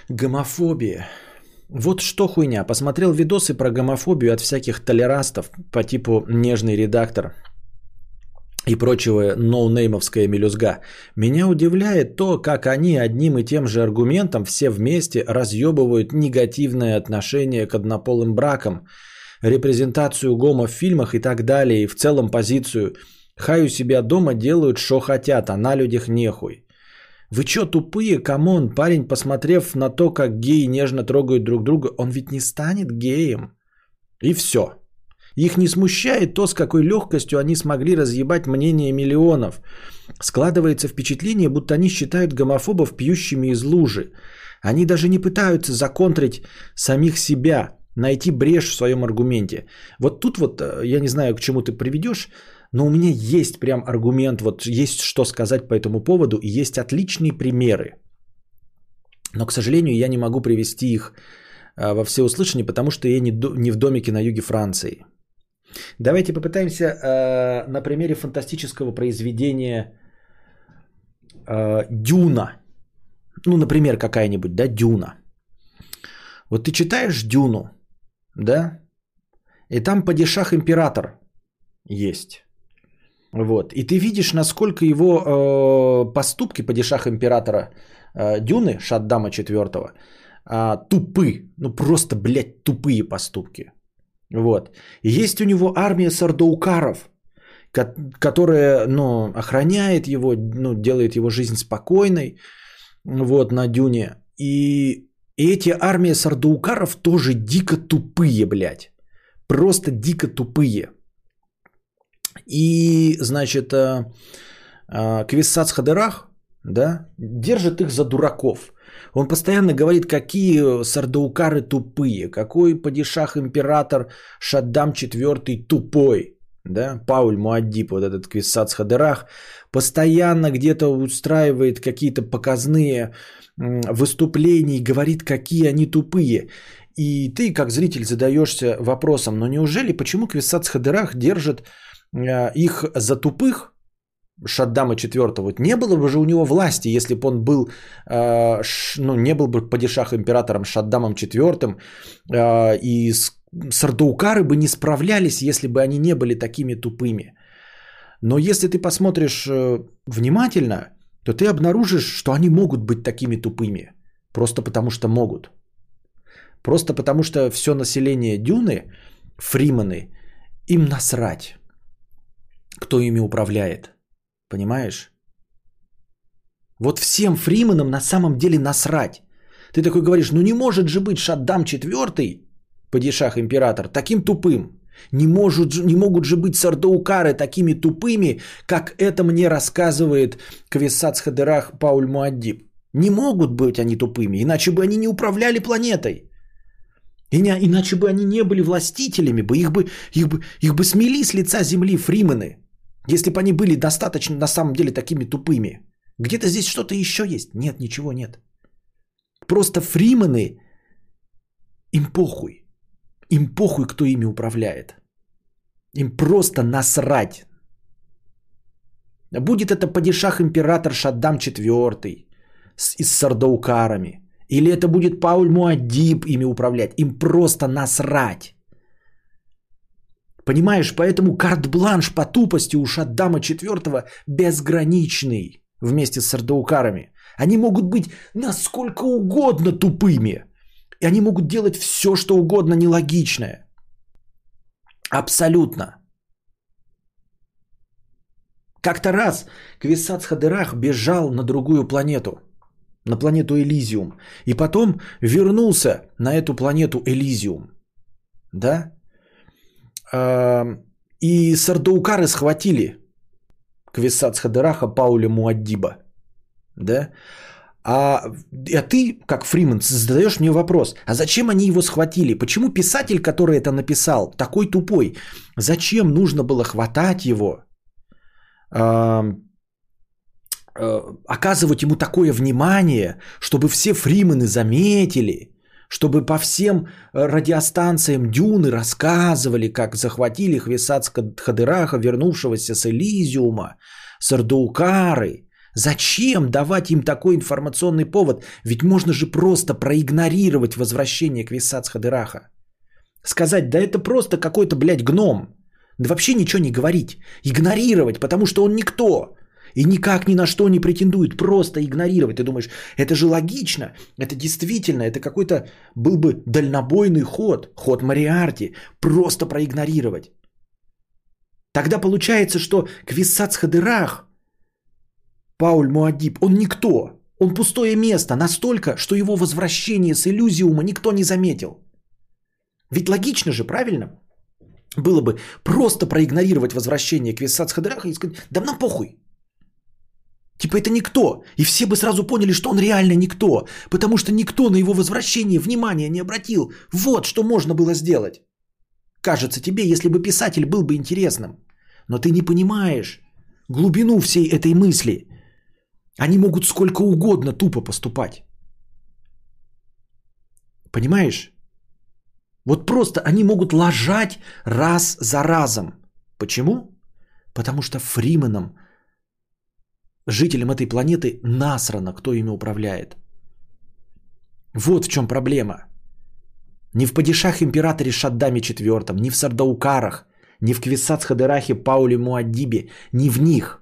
Гомофобия. Вот что хуйня. Посмотрел видосы про гомофобию от всяких толерастов по типу «Нежный редактор» и прочего ноунеймовская мелюзга. Меня удивляет то, как они одним и тем же аргументом все вместе разъебывают негативное отношение к однополым бракам, репрезентацию гомо в фильмах и так далее, и в целом позицию «Хай у себя дома делают, что хотят, а на людях нехуй». Вы чё тупые, come on, парень, посмотрев на то, как геи нежно трогают друг друга, он ведь не станет геем. И все. Их не смущает то, с какой легкостью они смогли разъебать мнение миллионов. Складывается впечатление, будто они считают гомофобов пьющими из лужи. Они даже не пытаются законтрить самих себя, найти брешь в своем аргументе. Вот тут вот, э, я не знаю, к чему ты приведешь, но у меня есть прям аргумент, вот есть что сказать по этому поводу, и есть отличные примеры. Но, к сожалению, я не могу привести их а, во всеуслышание, потому что я не в домике на юге Франции. Давайте попытаемся э, на примере фантастического произведения э, Дюна. Ну, например, какая-нибудь, да, Дюна. Вот ты читаешь Дюну, да, и там падишах император есть. Вот. И ты видишь, насколько его э, поступки падишах императора э, Дюны, Шаддама IV, э, тупы. Ну просто, блядь, тупые поступки. Вот. И есть у него армия сардаукаров, ко- которая, ну, охраняет его, ну, делает его жизнь спокойной, вот, на Дюне. И, и эти армии сардаукаров тоже дико тупые, блядь. Просто дико тупые. И, значит, э, э, Квиссац Хадерах, да, держит их за дураков. Он постоянно говорит, какие сардаукары тупые, какой падишах император Шаддам IV тупой, да, Пауль Муаддиб, вот этот Квиссац Хадерах, постоянно где-то устраивает какие-то показные выступления и говорит, какие они тупые. И ты, как зритель, задаешься вопросом, но неужели, почему Квиссац Хадерах держит их за тупых, Шаддама IV, вот не было бы же у него власти, если бы он был, э, ш- ну, не был бы падишах императором Шаддамом IV, э, и сардаукары бы не справлялись, если бы они не были такими тупыми. Но если ты посмотришь э, внимательно, то ты обнаружишь, что они могут быть такими тупыми. Просто потому что могут. Просто потому что все население Дюны, фриманы, им насрать, кто ими управляет. Понимаешь? Вот всем фриманам на самом деле насрать. Ты такой говоришь, ну не может же быть Шаддам IV, падишах император, таким тупым. Не, может, же- не могут же быть сардаукары такими тупыми, как это мне рассказывает Квиссац Хадерах Пауль Муаддиб. Не могут быть они тупыми, иначе бы они не управляли планетой. Иначе бы они не были властителями, бы их, бы, их, бы, их бы смели с лица земли фримены, если бы они были достаточно на самом деле такими тупыми. Где-то здесь что-то еще есть? Нет, ничего нет. Просто фримены, им похуй. Им похуй, кто ими управляет. Им просто насрать. Будет это падишах император Шаддам IV с, с сардаукарами. Или это будет Пауль Муаддиб ими управлять. Им просто насрать. Понимаешь, поэтому карт-бланш по тупости у Шаддама IV безграничный вместе с сардаукарами. Они могут быть насколько угодно тупыми. И они могут делать все, что угодно нелогичное. Абсолютно. Как-то раз Квисац Хадерах бежал на другую планету, на планету Элизиум, и потом вернулся на эту планету Элизиум. Да? А, И сардаукары схватили Квисац Хадераха Пауля Муаддиба. Да? А, а ты, как Фриман, задаешь мне вопрос, а зачем они его схватили? Почему писатель, который это написал, такой тупой? Зачем нужно было хватать его, а, а, оказывать ему такое внимание, чтобы все фримены заметили, чтобы по всем э, радиостанциям Дюны рассказывали, как захватили Хвисац Хадыраха, вернувшегося с Элизиума, Сардаукары. Зачем давать им такой информационный повод? Ведь можно же просто проигнорировать возвращение Квисац Хадыраха. Сказать, да это просто какой-то, блядь, гном. Да вообще ничего не говорить. Игнорировать, потому что он никто. И никак ни на что не претендует. Просто игнорировать. Ты думаешь, это же логично. Это действительно, это какой-то был бы дальнобойный ход. Ход Мариарти. Просто проигнорировать. Тогда получается, что Квиссац Хадырах, Пауль Муадиб, он никто. Он пустое место настолько, что его возвращение с иллюзиума никто не заметил. Ведь логично же, правильно? Было бы просто проигнорировать возвращение к Виссац Хадраха и сказать, да нам похуй. Типа это никто. И все бы сразу поняли, что он реально никто. Потому что никто на его возвращение внимания не обратил. Вот что можно было сделать. Кажется тебе, если бы писатель был бы интересным. Но ты не понимаешь глубину всей этой мысли. Они могут сколько угодно тупо поступать. Понимаешь? Вот просто они могут лажать раз за разом. Почему? Потому что Фрименом, жителям этой планеты, насрано, кто ими управляет. Вот в чем проблема. Не в падишах императоре Шаддаме IV, не в Сардаукарах, не в Квисац Хадерахе Пауле Муаддибе, не в них.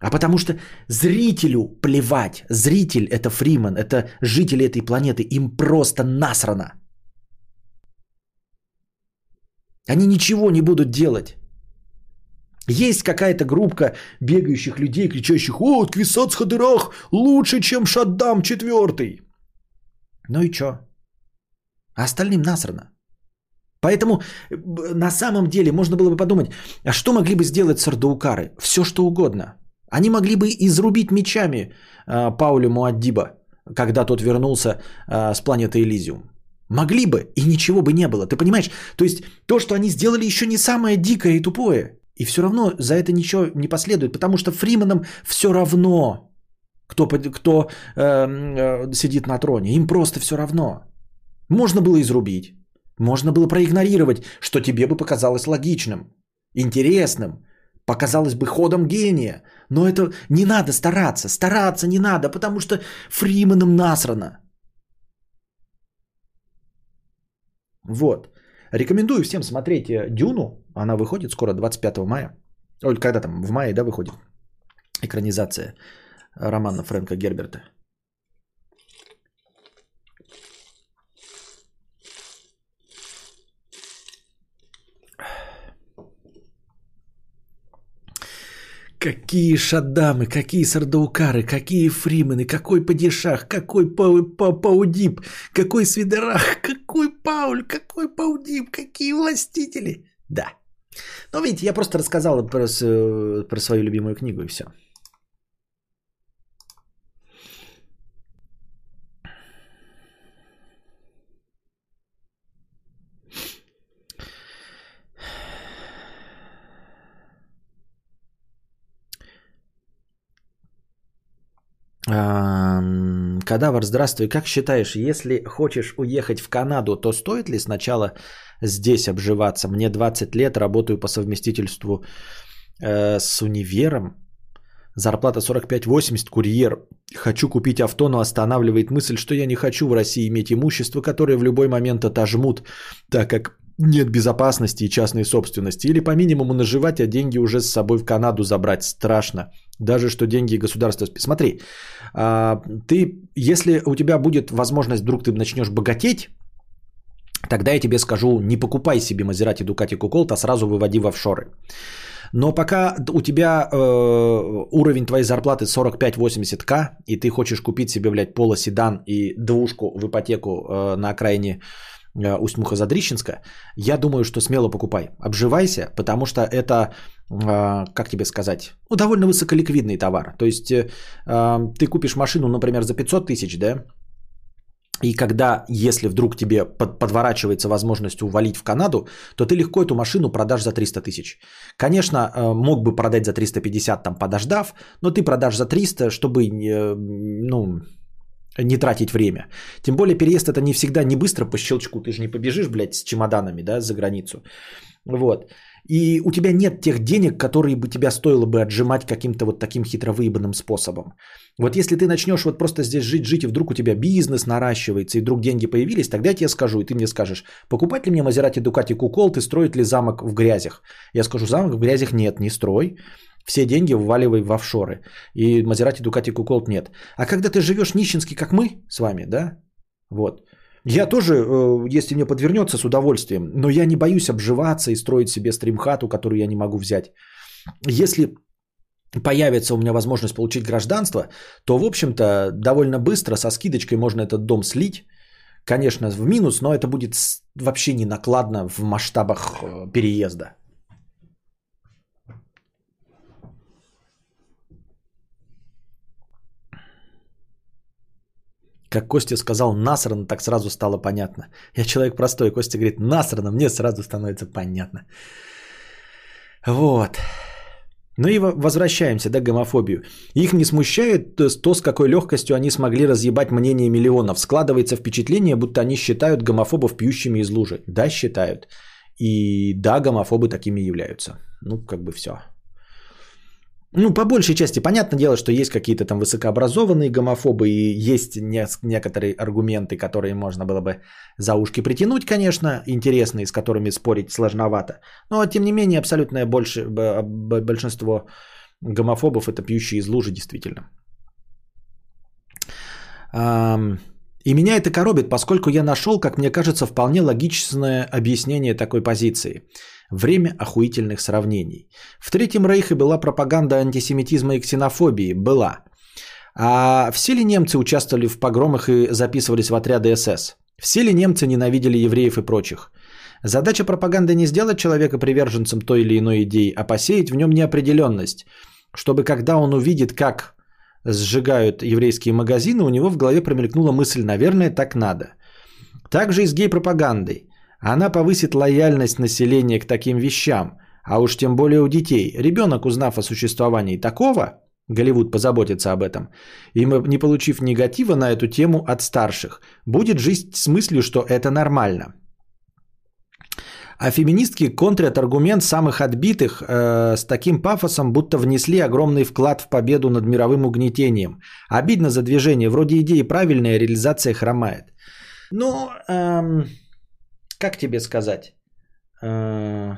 А потому что зрителю плевать. Зритель это Фриман, это жители этой планеты. Им просто насрано. Они ничего не будут делать. Есть какая-то группа бегающих людей, кричащих «О, Квисац Хадырах лучше, чем Шаддам четвертый!» Ну и чё? А остальным насрано. Поэтому на самом деле можно было бы подумать, а что могли бы сделать сардаукары? Все что угодно. Они могли бы изрубить мечами э, Паулю Муаддиба, когда тот вернулся э, с планеты Элизиум. Могли бы, и ничего бы не было. Ты понимаешь? То есть то, что они сделали, еще не самое дикое и тупое. И все равно за это ничего не последует, потому что Фриманам все равно, кто, кто э, э, сидит на троне. Им просто все равно. Можно было изрубить. Можно было проигнорировать, что тебе бы показалось логичным, интересным, показалось бы ходом гения. Но это не надо стараться, стараться не надо, потому что Фриманам насрано. Вот. Рекомендую всем смотреть э, Дюну. Она выходит скоро, 25 мая. Ой, когда там, в мае, да, выходит экранизация романа Фрэнка Герберта. Какие шадамы, какие сардаукары, какие фримены, какой падишах, какой па па паудип, какой свидорах, какой пауль, какой паудип, какие властители. Да. Ну, видите, я просто рассказал про, про свою любимую книгу и все. Кадавр, здравствуй. Как считаешь, если хочешь уехать в Канаду, то стоит ли сначала здесь обживаться? Мне 20 лет, работаю по совместительству э, с универом. Зарплата 45-80, курьер. Хочу купить авто, но останавливает мысль, что я не хочу в России иметь имущество, которое в любой момент отожмут, так как нет безопасности и частной собственности. Или по минимуму наживать, а деньги уже с собой в Канаду забрать. Страшно. Даже что деньги государства... Смотри, а, ты, если у тебя будет возможность, вдруг ты начнешь богатеть, тогда я тебе скажу, не покупай себе Мазерати, Дукати, Куколт, а сразу выводи в офшоры. Но пока у тебя э, уровень твоей зарплаты 45-80к, и ты хочешь купить себе, блядь, полоседан и двушку в ипотеку э, на окраине Усть-Муха-Задрищенска, я думаю, что смело покупай. Обживайся, потому что это, э, как тебе сказать, ну, довольно высоколиквидный товар. То есть э, ты купишь машину, например, за 500 тысяч, да, и когда, если вдруг тебе подворачивается возможность увалить в Канаду, то ты легко эту машину продашь за 300 тысяч. Конечно, мог бы продать за 350, там подождав, но ты продашь за 300, чтобы, ну, не тратить время. Тем более переезд это не всегда не быстро по щелчку. Ты же не побежишь, блядь, с чемоданами, да, за границу. Вот. И у тебя нет тех денег, которые бы тебя стоило бы отжимать каким-то вот таким хитровыебанным способом. Вот если ты начнешь вот просто здесь жить, жить, и вдруг у тебя бизнес наращивается, и вдруг деньги появились, тогда я тебе скажу, и ты мне скажешь, покупать ли мне Мазерати Дукати Кукол, ты строить ли замок в грязях? Я скажу, замок в грязях нет, не строй все деньги вваливай в офшоры. И Мазерати, Дукати, Куколт нет. А когда ты живешь нищенски, как мы с вами, да, вот, я тоже, э, если мне подвернется, с удовольствием, но я не боюсь обживаться и строить себе стримхату, которую я не могу взять. Если появится у меня возможность получить гражданство, то, в общем-то, довольно быстро со скидочкой можно этот дом слить. Конечно, в минус, но это будет вообще не накладно в масштабах э, переезда. Как Костя сказал насрано, так сразу стало понятно. Я человек простой, Костя говорит насрано, мне сразу становится понятно. Вот. Ну и во- возвращаемся, да, к гомофобию. Их не смущает с- то, с какой легкостью они смогли разъебать мнение миллионов. Складывается впечатление, будто они считают гомофобов пьющими из лужи. Да, считают. И да, гомофобы такими являются. Ну, как бы все. Ну, по большей части, понятное дело, что есть какие-то там высокообразованные гомофобы, и есть некоторые аргументы, которые можно было бы за ушки притянуть, конечно, интересные, с которыми спорить сложновато. Но, тем не менее, абсолютное больше, большинство гомофобов это пьющие из лужи, действительно. И меня это коробит, поскольку я нашел, как мне кажется, вполне логичное объяснение такой позиции. Время охуительных сравнений. В Третьем Рейхе была пропаганда антисемитизма и ксенофобии. Была. А все ли немцы участвовали в погромах и записывались в отряды СС? Все ли немцы ненавидели евреев и прочих? Задача пропаганды не сделать человека приверженцем той или иной идеи, а посеять в нем неопределенность, чтобы когда он увидит, как сжигают еврейские магазины, у него в голове промелькнула мысль, наверное, так надо. Также и с гей-пропагандой. Она повысит лояльность населения к таким вещам, а уж тем более у детей. Ребенок, узнав о существовании такого, Голливуд позаботится об этом, и не получив негатива на эту тему от старших, будет жить с мыслью, что это нормально. А феминистки контрят аргумент самых отбитых э, с таким пафосом, будто внесли огромный вклад в победу над мировым угнетением. Обидно за движение, вроде идеи правильная, реализация хромает. Ну, эм, как тебе сказать? Э,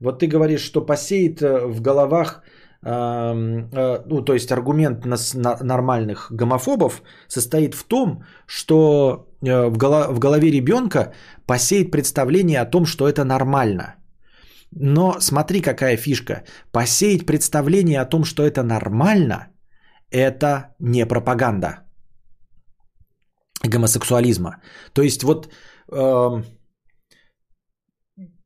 вот ты говоришь, что посеет э, в головах, эм, э, ну, то есть аргумент нас- на- нормальных гомофобов состоит в том, что в, голо- в голове ребенка посеет представление о том, что это нормально. Но смотри, какая фишка. Посеять представление о том, что это нормально, это не пропаганда гомосексуализма. То есть вот эм,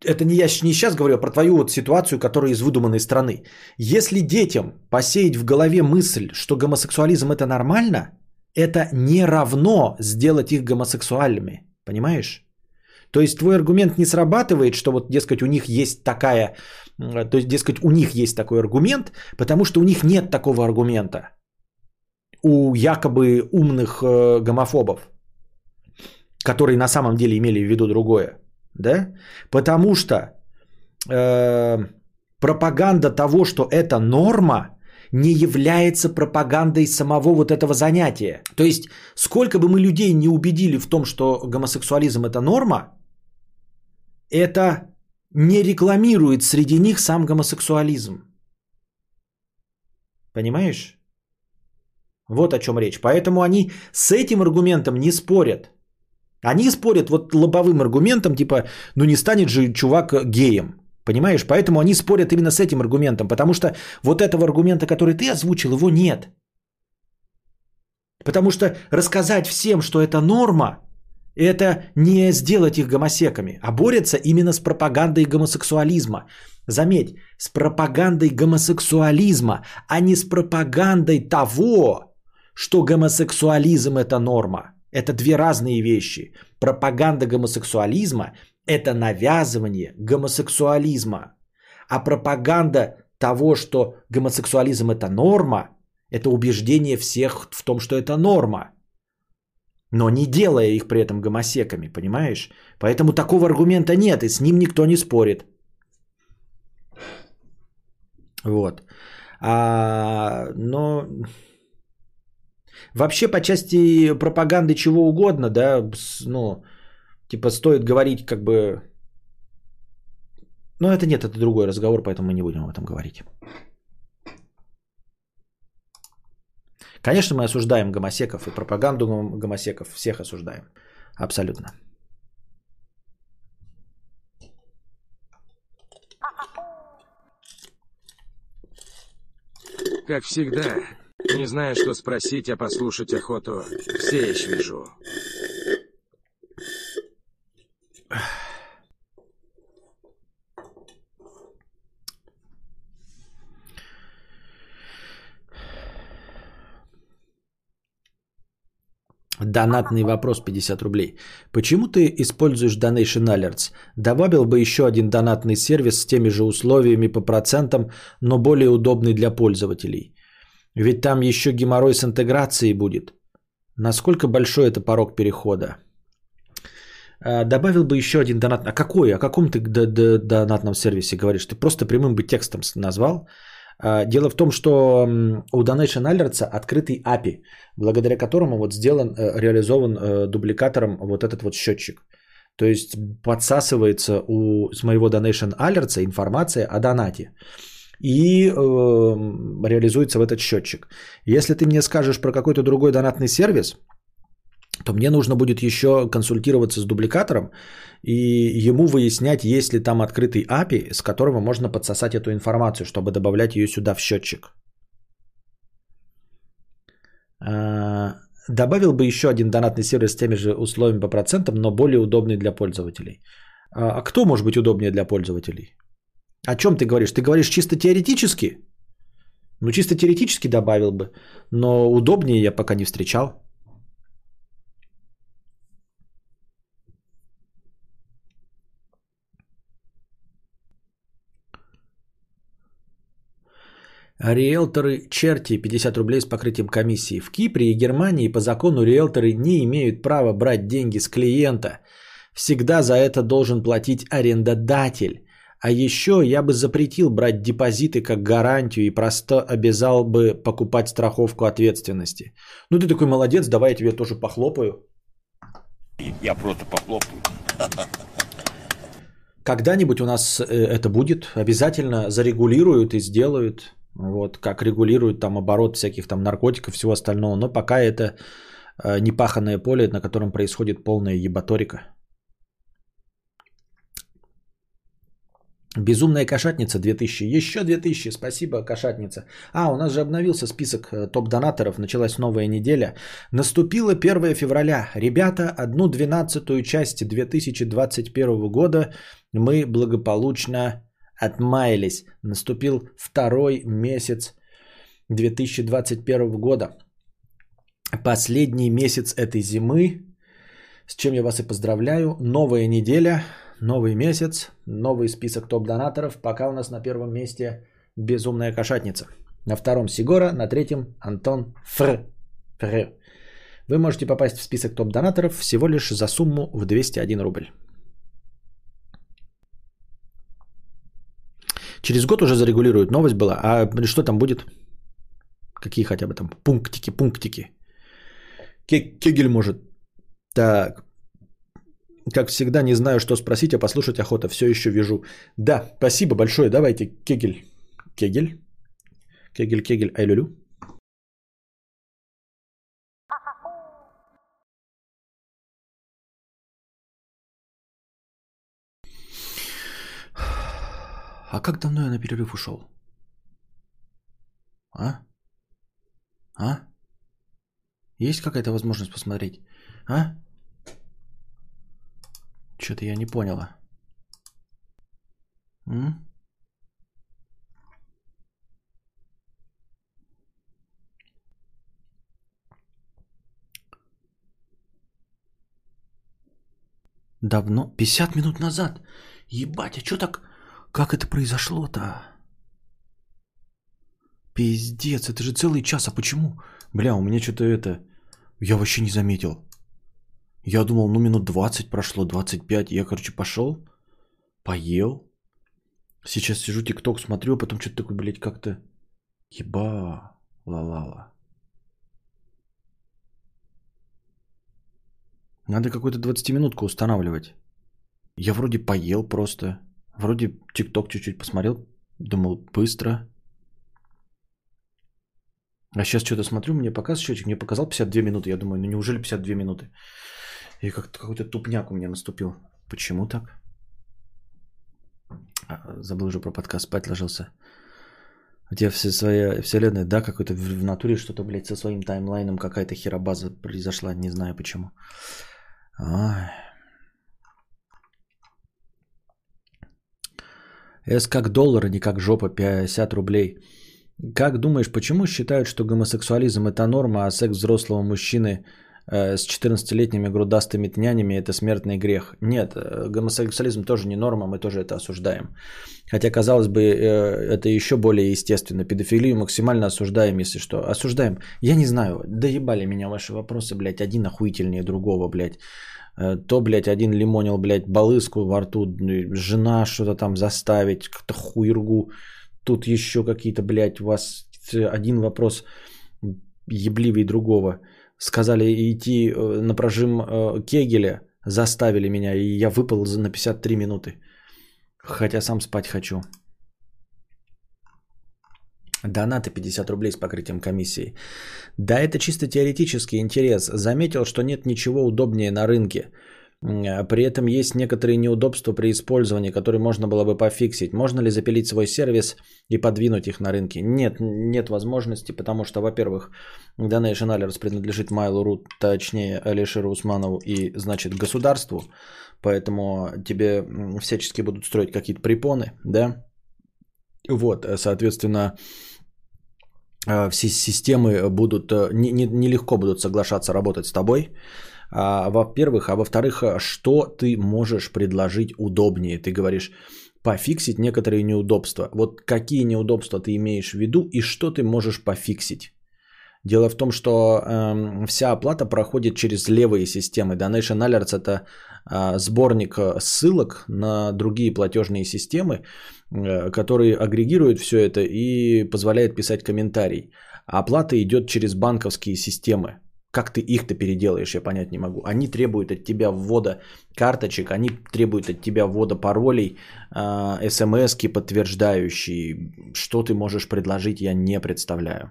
это не я не сейчас говорю, а про твою вот ситуацию, которая из выдуманной страны. Если детям посеять в голове мысль, что гомосексуализм это нормально, это не равно сделать их гомосексуальными. Понимаешь? То есть твой аргумент не срабатывает, что вот, дескать, у них есть такая, то есть, дескать, у них есть такой аргумент, потому что у них нет такого аргумента. У якобы умных э, гомофобов, которые на самом деле имели в виду другое. Да? Потому что э, пропаганда того, что это норма, не является пропагандой самого вот этого занятия. То есть, сколько бы мы людей не убедили в том, что гомосексуализм это норма, это не рекламирует среди них сам гомосексуализм. Понимаешь? Вот о чем речь. Поэтому они с этим аргументом не спорят. Они спорят вот лобовым аргументом, типа, ну не станет же чувак геем. Понимаешь? Поэтому они спорят именно с этим аргументом, потому что вот этого аргумента, который ты озвучил, его нет. Потому что рассказать всем, что это норма, это не сделать их гомосеками, а борются именно с пропагандой гомосексуализма. Заметь, с пропагандой гомосексуализма, а не с пропагандой того, что гомосексуализм это норма. Это две разные вещи. Пропаганда гомосексуализма – это навязывание гомосексуализма. А пропаганда того, что гомосексуализм это норма, это убеждение всех в том, что это норма. Но не делая их при этом гомосеками, понимаешь? Поэтому такого аргумента нет, и с ним никто не спорит. Вот. А, но вообще по части пропаганды чего угодно, да, ну, типа стоит говорить как бы... Ну, это нет, это другой разговор, поэтому мы не будем об этом говорить. Конечно, мы осуждаем гомосеков и пропаганду гом- гомосеков, всех осуждаем. Абсолютно. как всегда. Не знаю, что спросить, а послушать охоту все еще вижу. Донатный вопрос 50 рублей. Почему ты используешь Donation Alerts? Добавил бы еще один донатный сервис с теми же условиями по процентам, но более удобный для пользователей. Ведь там еще геморрой с интеграцией будет. Насколько большой это порог перехода? А, Добавил бы еще один донат. А какой? О каком ты донатном сервисе говоришь? Ты просто прямым бы текстом назвал. А, Дело в том, что у Donation Alerts открытый API, благодаря которому вот сделан, э, реализован э, дубликатором вот этот вот счетчик. То есть подсасывается у, с моего Donation Alerts информация о донате и э, реализуется в этот счетчик. Если ты мне скажешь про какой-то другой донатный сервис, то мне нужно будет еще консультироваться с дубликатором и ему выяснять, есть ли там открытый API, с которого можно подсосать эту информацию, чтобы добавлять ее сюда в счетчик. А, Добавил бы еще один донатный сервис с теми же условиями по процентам, но более удобный для пользователей. А а кто может быть удобнее для пользователей? О чем ты говоришь? Ты говоришь чисто теоретически? Ну, чисто теоретически добавил бы, но удобнее я пока не встречал. Риэлторы черти 50 рублей с покрытием комиссии. В Кипре и Германии по закону риэлторы не имеют права брать деньги с клиента. Всегда за это должен платить арендодатель. А еще я бы запретил брать депозиты как гарантию и просто обязал бы покупать страховку ответственности. Ну ты такой молодец, давай я тебе тоже похлопаю. Я просто похлопаю. Когда-нибудь у нас э, это будет, обязательно зарегулируют и сделают, вот, как регулируют там оборот всяких там наркотиков и всего остального, но пока это э, непаханное поле, на котором происходит полная ебаторика. Безумная кошатница 2000. Еще 2000. Спасибо, кошатница. А, у нас же обновился список э, топ-донаторов. Началась новая неделя. Наступило 1 февраля. Ребята, одну двенадцатую часть 2021 года мы благополучно отмаялись. Наступил второй месяц 2021 года. Последний месяц этой зимы. С чем я вас и поздравляю. Новая неделя, новый месяц, новый список топ-донаторов. Пока у нас на первом месте безумная кошатница. На втором Сигора, на третьем Антон Фр. Фр. Вы можете попасть в список топ-донаторов всего лишь за сумму в 201 рубль. Через год уже зарегулируют. Новость была. А что там будет? Какие хотя бы там пунктики, пунктики. Ке- Кегель может. Так. Как всегда, не знаю, что спросить, а послушать охота. Все еще вижу. Да, спасибо большое. Давайте, Кегель. Кегель. Кегель, Кегель, ай-лю-лю. А как давно я на перерыв ушел? А? А? Есть какая-то возможность посмотреть? А? Что-то я не поняла. М? Давно? 50 минут назад? Ебать, а что так... Как это произошло-то? Пиздец, это же целый час, а почему? Бля, у меня что-то это... Я вообще не заметил. Я думал, ну минут 20 прошло, 25. Я, короче, пошел, поел. Сейчас сижу, тикток смотрю, а потом что-то такое, блядь, как-то... Еба, ла-ла-ла. Надо какую-то 20-минутку устанавливать. Я вроде поел просто. Вроде тикток чуть-чуть посмотрел. Думал, быстро. А сейчас что-то смотрю, мне показывает счетчик, мне показал 52 минуты. Я думаю, ну неужели 52 минуты? И как-то какой-то тупняк у меня наступил. Почему так? А, забыл уже про подкаст, спать ложился. У тебя все своя вселенная, да, какой-то в, натуре что-то, блядь, со своим таймлайном какая-то херобаза произошла, не знаю почему. Ай. С как доллар, а не как жопа, 50 рублей. Как думаешь, почему считают, что гомосексуализм это норма, а секс взрослого мужчины с 14-летними грудастыми тнянями это смертный грех? Нет, э, гомосексуализм тоже не норма, мы тоже это осуждаем. Хотя, казалось бы, э, это еще более естественно. Педофилию максимально осуждаем, если что. Осуждаем. Я не знаю, доебали меня ваши вопросы, блядь, один охуительнее другого, блядь. Э, то, блядь, один лимонил, блядь, балыску во рту, жена что-то там заставить, как-то хуйргу. Тут еще какие-то, блядь, у вас один вопрос ебливый другого. Сказали идти э, на прожим э, Кегеля, заставили меня, и я выпал на 53 минуты. Хотя сам спать хочу. Донаты 50 рублей с покрытием комиссии. Да, это чисто теоретический интерес. Заметил, что нет ничего удобнее на рынке. При этом есть некоторые неудобства при использовании, которые можно было бы пофиксить. Можно ли запилить свой сервис и подвинуть их на рынке? Нет, нет возможности, потому что, во-первых, Donation Alerts принадлежит Майлу точнее Алишеру Усманову и, значит, государству. Поэтому тебе всячески будут строить какие-то препоны, да? Вот, соответственно, э, все системы будут, э, нелегко не, не будут соглашаться работать с тобой, а, во-первых, а во-вторых, а что ты можешь предложить удобнее? Ты говоришь, пофиксить некоторые неудобства. Вот какие неудобства ты имеешь в виду и что ты можешь пофиксить? Дело в том, что э, вся оплата проходит через левые системы. Donation Alerts это э, сборник ссылок на другие платежные системы, э, которые агрегируют все это и позволяет писать комментарий. А оплата идет через банковские системы. Как ты их-то переделаешь, я понять не могу. Они требуют от тебя ввода карточек, они требуют от тебя ввода паролей, э, смс-ки подтверждающие. Что ты можешь предложить, я не представляю.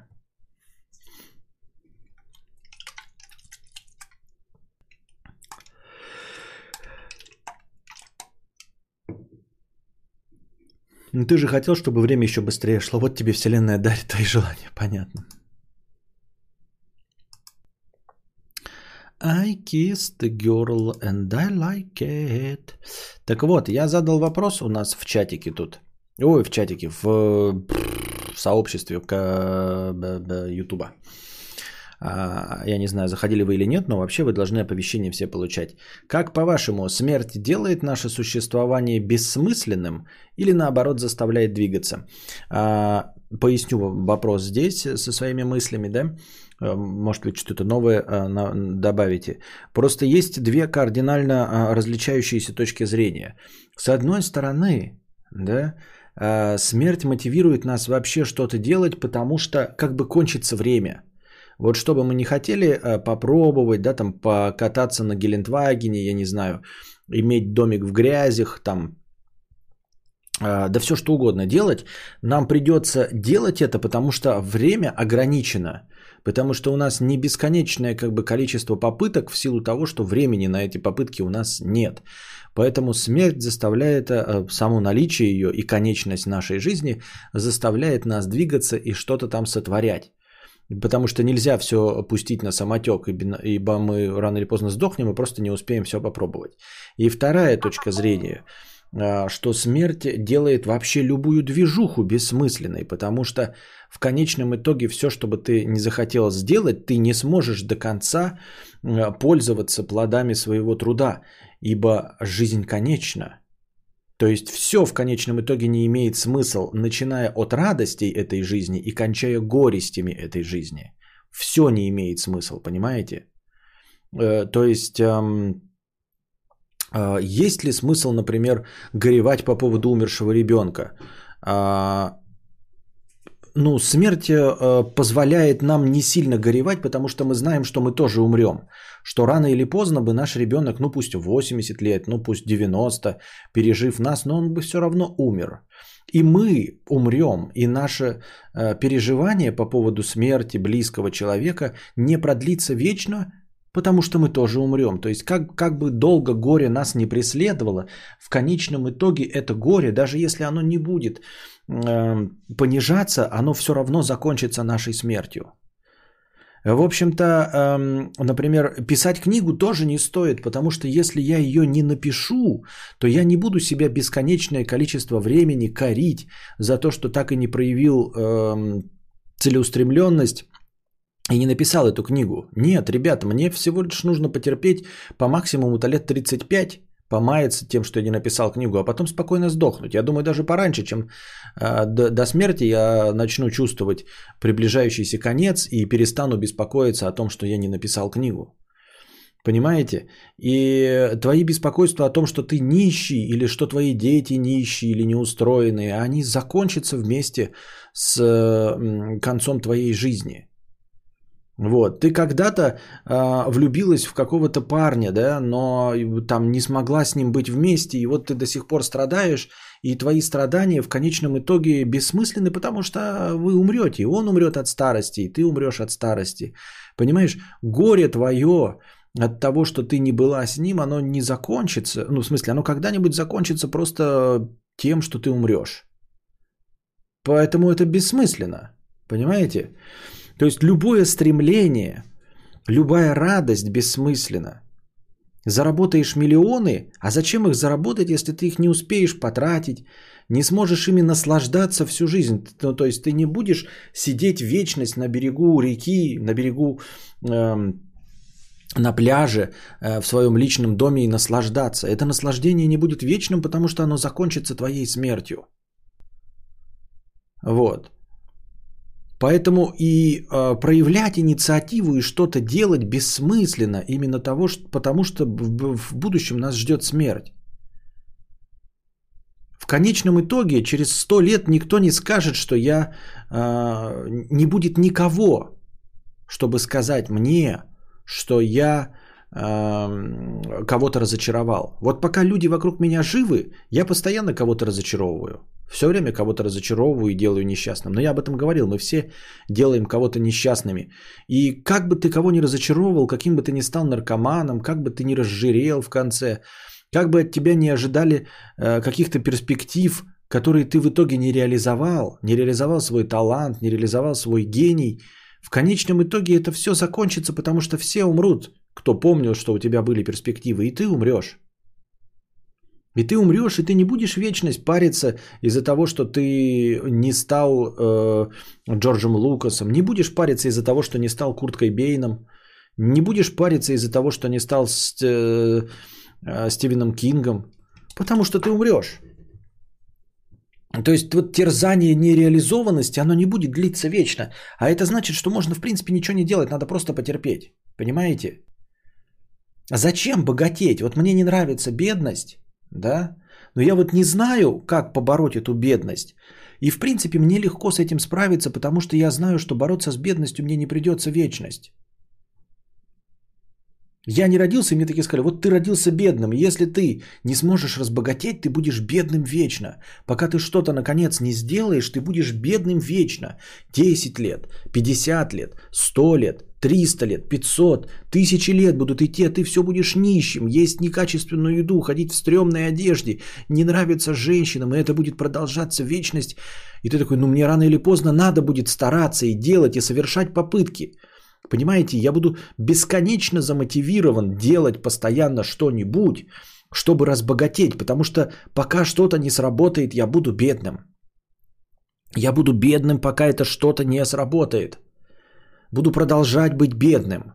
Ну ты же хотел, чтобы время еще быстрее шло. Вот тебе вселенная дарит твои желания. Понятно. I kissed the girl and I like it. Так вот, я задал вопрос у нас в чатике тут. Ой, в чатике, в, в сообществе Ютуба. А, я не знаю, заходили вы или нет, но вообще вы должны оповещения все получать. Как по-вашему, смерть делает наше существование бессмысленным или наоборот заставляет двигаться? А, поясню вопрос здесь со своими мыслями, да? А, может быть, что-то новое добавите. Просто есть две кардинально различающиеся точки зрения. С одной стороны, да, смерть мотивирует нас вообще что-то делать, потому что как бы кончится время – вот что бы мы не хотели э, попробовать, да, там покататься на Гелендвагене, я не знаю, иметь домик в грязях, там, э, да все что угодно делать, нам придется делать это, потому что время ограничено, потому что у нас не бесконечное как бы количество попыток в силу того, что времени на эти попытки у нас нет. Поэтому смерть заставляет, э, само наличие ее и конечность нашей жизни заставляет нас двигаться и что-то там сотворять. Потому что нельзя все пустить на самотек, ибо мы рано или поздно сдохнем и просто не успеем все попробовать. И вторая точка зрения, а, что смерть делает вообще любую движуху бессмысленной, потому что в конечном итоге все, что бы ты не захотел сделать, ты не сможешь до конца а, пользоваться плодами своего труда, ибо жизнь конечна. То есть все в конечном итоге не имеет смысл, начиная от радостей этой жизни и кончая горестями этой жизни. Все не имеет смысл, понимаете? Э, то есть эм, э, есть ли смысл, например, горевать по поводу умершего ребенка? Ну, смерть э, позволяет нам не сильно горевать, потому что мы знаем, что мы тоже умрем. Что рано или поздно бы наш ребенок, ну пусть 80 лет, ну пусть 90, пережив нас, но он бы все равно умер. И мы умрем, и наше э, переживание по поводу смерти близкого человека не продлится вечно, потому что мы тоже умрем. То есть как, как бы долго горе нас не преследовало, в конечном итоге это горе, даже если оно не будет э, понижаться, оно все равно закончится нашей смертью. В общем-то, эм, например, писать книгу тоже не стоит, потому что если я ее не напишу, то я не буду себя бесконечное количество времени корить за то, что так и не проявил эм, целеустремленность и не написал эту книгу. Нет, ребята, мне всего лишь нужно потерпеть по максимуму-то лет 35, помаяться тем, что я не написал книгу, а потом спокойно сдохнуть. Я думаю, даже пораньше, чем э, до, до смерти я начну чувствовать приближающийся конец и перестану беспокоиться о том, что я не написал книгу. Понимаете? И твои беспокойства о том, что ты нищий, или что твои дети нищие или неустроенные, они закончатся вместе с концом твоей жизни. Вот, ты когда-то э, влюбилась в какого-то парня, да, но там не смогла с ним быть вместе, и вот ты до сих пор страдаешь, и твои страдания в конечном итоге бессмысленны, потому что вы умрете, он умрет от старости, и ты умрешь от старости. Понимаешь, горе твое от того, что ты не была с ним, оно не закончится, ну, в смысле, оно когда-нибудь закончится просто тем, что ты умрешь. Поэтому это бессмысленно, понимаете? То есть любое стремление, любая радость бессмысленна. Заработаешь миллионы, а зачем их заработать, если ты их не успеешь потратить, не сможешь ими наслаждаться всю жизнь. Ну, то есть ты не будешь сидеть вечность на берегу реки, на берегу, э, на пляже, э, в своем личном доме и наслаждаться. Это наслаждение не будет вечным, потому что оно закончится твоей смертью. Вот. Поэтому и э, проявлять инициативу и что-то делать бессмысленно именно того, что, потому что в, в будущем нас ждет смерть. В конечном итоге через сто лет никто не скажет, что я э, не будет никого, чтобы сказать мне, что я э, кого-то разочаровал. Вот пока люди вокруг меня живы, я постоянно кого-то разочаровываю. Все время кого-то разочаровываю и делаю несчастным. Но я об этом говорил, мы все делаем кого-то несчастными. И как бы ты кого ни разочаровывал, каким бы ты ни стал наркоманом, как бы ты ни разжирел в конце, как бы от тебя не ожидали э, каких-то перспектив, которые ты в итоге не реализовал, не реализовал свой талант, не реализовал свой гений, в конечном итоге это все закончится, потому что все умрут, кто помнил, что у тебя были перспективы, и ты умрешь. И ты умрешь, и ты не будешь вечность париться из-за того, что ты не стал э, Джорджем Лукасом, не будешь париться из-за того, что не стал Курткой Бейном, не будешь париться из-за того, что не стал с, э, э, Стивеном Кингом, потому что ты умрешь. То есть вот терзание нереализованности, оно не будет длиться вечно. А это значит, что можно в принципе ничего не делать, надо просто потерпеть. Понимаете? Зачем богатеть? Вот мне не нравится бедность, да? Но я вот не знаю, как побороть эту бедность. И в принципе мне легко с этим справиться, потому что я знаю, что бороться с бедностью мне не придется вечность. Я не родился, и мне такие сказали, вот ты родился бедным, если ты не сможешь разбогатеть, ты будешь бедным вечно. Пока ты что-то наконец не сделаешь, ты будешь бедным вечно. 10 лет, 50 лет, 100 лет, 300 лет, 500, тысячи лет будут идти, а ты все будешь нищим, есть некачественную еду, ходить в стрёмной одежде, не нравится женщинам, и это будет продолжаться вечность. И ты такой, ну мне рано или поздно надо будет стараться и делать, и совершать попытки. Понимаете, я буду бесконечно замотивирован делать постоянно что-нибудь, чтобы разбогатеть, потому что пока что-то не сработает, я буду бедным. Я буду бедным, пока это что-то не сработает. Буду продолжать быть бедным.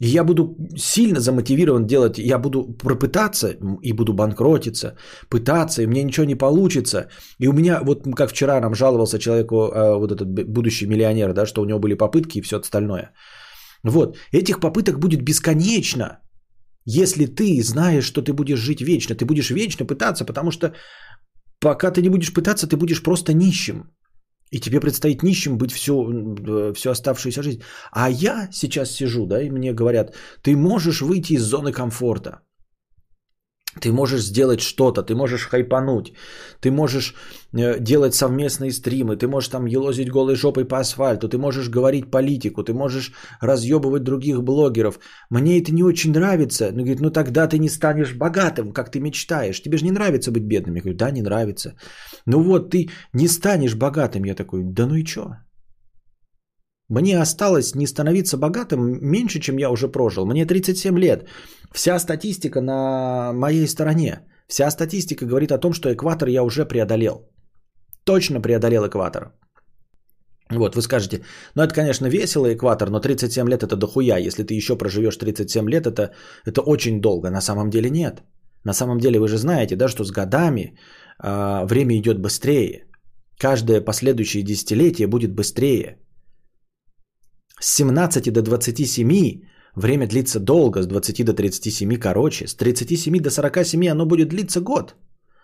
И я буду сильно замотивирован делать, я буду пропытаться и буду банкротиться, пытаться, и мне ничего не получится. И у меня, вот как вчера нам жаловался человеку, э, вот этот будущий миллионер, да, что у него были попытки и все остальное. Вот, этих попыток будет бесконечно, если ты знаешь, что ты будешь жить вечно. Ты будешь вечно пытаться, потому что пока ты не будешь пытаться, ты будешь просто нищим. И тебе предстоит нищим быть всю, всю оставшуюся жизнь. А я сейчас сижу, да, и мне говорят, ты можешь выйти из зоны комфорта. Ты можешь сделать что-то, ты можешь хайпануть, ты можешь э, делать совместные стримы, ты можешь там елозить голой жопой по асфальту, ты можешь говорить политику, ты можешь разъебывать других блогеров. Мне это не очень нравится. Ну, говорит, ну тогда ты не станешь богатым, как ты мечтаешь. Тебе же не нравится быть бедным. Я говорю, да, не нравится. Ну вот, ты не станешь богатым. Я такой, да ну и чё? Мне осталось не становиться богатым меньше, чем я уже прожил. Мне 37 лет. Вся статистика на моей стороне. Вся статистика говорит о том, что экватор я уже преодолел. Точно преодолел экватор. Вот, вы скажете, ну это, конечно, весело, экватор, но 37 лет это дохуя. Если ты еще проживешь 37 лет, это, это очень долго. На самом деле нет. На самом деле вы же знаете, да, что с годами э, время идет быстрее. Каждое последующее десятилетие будет быстрее. С 17 до 27 время длится долго, с 20 до 37 короче, с 37 до 47 оно будет длиться год,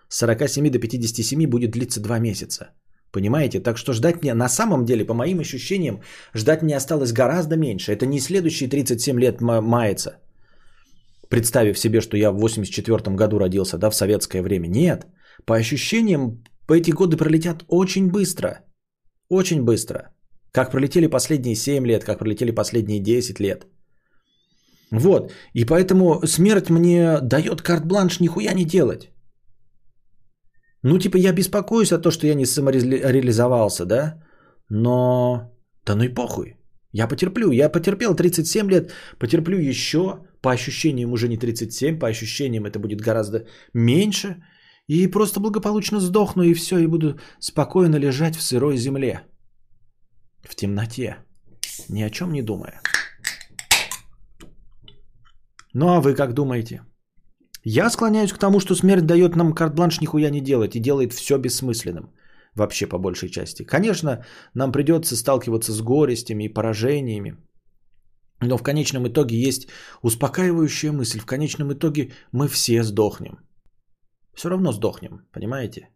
с 47 до 57 будет длиться 2 месяца. Понимаете? Так что ждать мне, на самом деле, по моим ощущениям, ждать мне осталось гораздо меньше. Это не следующие 37 лет мается. Представив себе, что я в 84 году родился, да, в советское время. Нет. По ощущениям, эти годы пролетят очень быстро. Очень быстро. Как пролетели последние 7 лет, как пролетели последние 10 лет. Вот. И поэтому смерть мне дает карт-бланш нихуя не делать. Ну, типа, я беспокоюсь о том, что я не самореализовался, да? Но... Да ну и похуй. Я потерплю. Я потерпел 37 лет, потерплю еще. По ощущениям уже не 37, по ощущениям это будет гораздо меньше. И просто благополучно сдохну, и все, и буду спокойно лежать в сырой земле в темноте, ни о чем не думая. Ну а вы как думаете? Я склоняюсь к тому, что смерть дает нам карт-бланш нихуя не делать и делает все бессмысленным. Вообще по большей части. Конечно, нам придется сталкиваться с горестями и поражениями. Но в конечном итоге есть успокаивающая мысль. В конечном итоге мы все сдохнем. Все равно сдохнем, понимаете?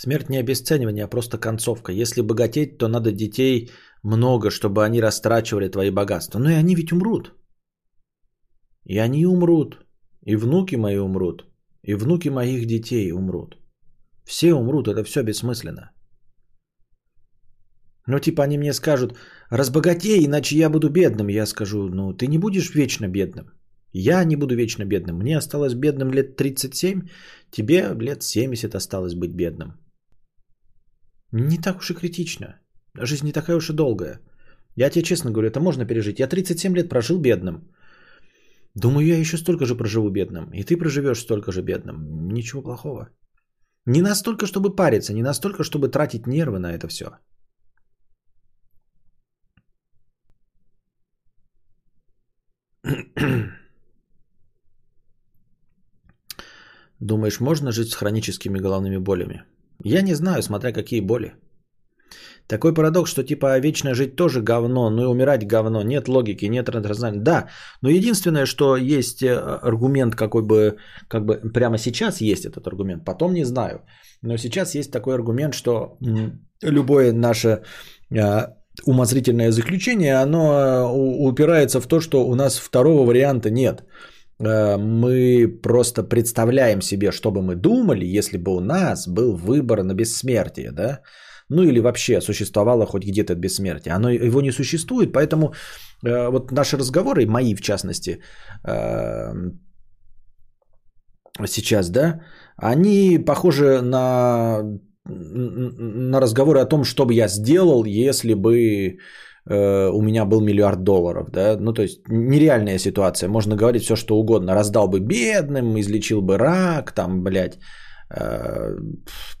Смерть не обесценивание, а просто концовка. Если богатеть, то надо детей много, чтобы они растрачивали твои богатства. Но и они ведь умрут. И они умрут. И внуки мои умрут. И внуки моих детей умрут. Все умрут, это все бессмысленно. Ну, типа они мне скажут, разбогатей, иначе я буду бедным. Я скажу, ну, ты не будешь вечно бедным. Я не буду вечно бедным. Мне осталось бедным лет 37, тебе лет 70 осталось быть бедным. Не так уж и критично. Жизнь не такая уж и долгая. Я тебе честно говорю, это можно пережить. Я 37 лет прожил бедным. Думаю, я еще столько же проживу бедным. И ты проживешь столько же бедным. Ничего плохого. Не настолько, чтобы париться, не настолько, чтобы тратить нервы на это все. Думаешь, можно жить с хроническими головными болями? Я не знаю, смотря какие боли. Такой парадокс, что типа вечно жить тоже говно, ну и умирать говно. Нет логики, нет разнознаний. Да, но единственное, что есть э, аргумент какой бы, как бы прямо сейчас есть этот аргумент, потом не знаю. Но сейчас есть такой аргумент, что любое наше э, умозрительное заключение, оно э, упирается в то, что у нас второго варианта нет. Э, мы просто представляем себе, что бы мы думали, если бы у нас был выбор на бессмертие, да? Ну или вообще существовало хоть где-то бессмертие. Оно его не существует, поэтому э, вот наши разговоры, мои в частности, э, сейчас, да, они похожи на, на разговоры о том, что бы я сделал, если бы Э, у меня был миллиард долларов, да, ну то есть нереальная ситуация, можно говорить все что угодно, раздал бы бедным, излечил бы рак, там, блядь, э,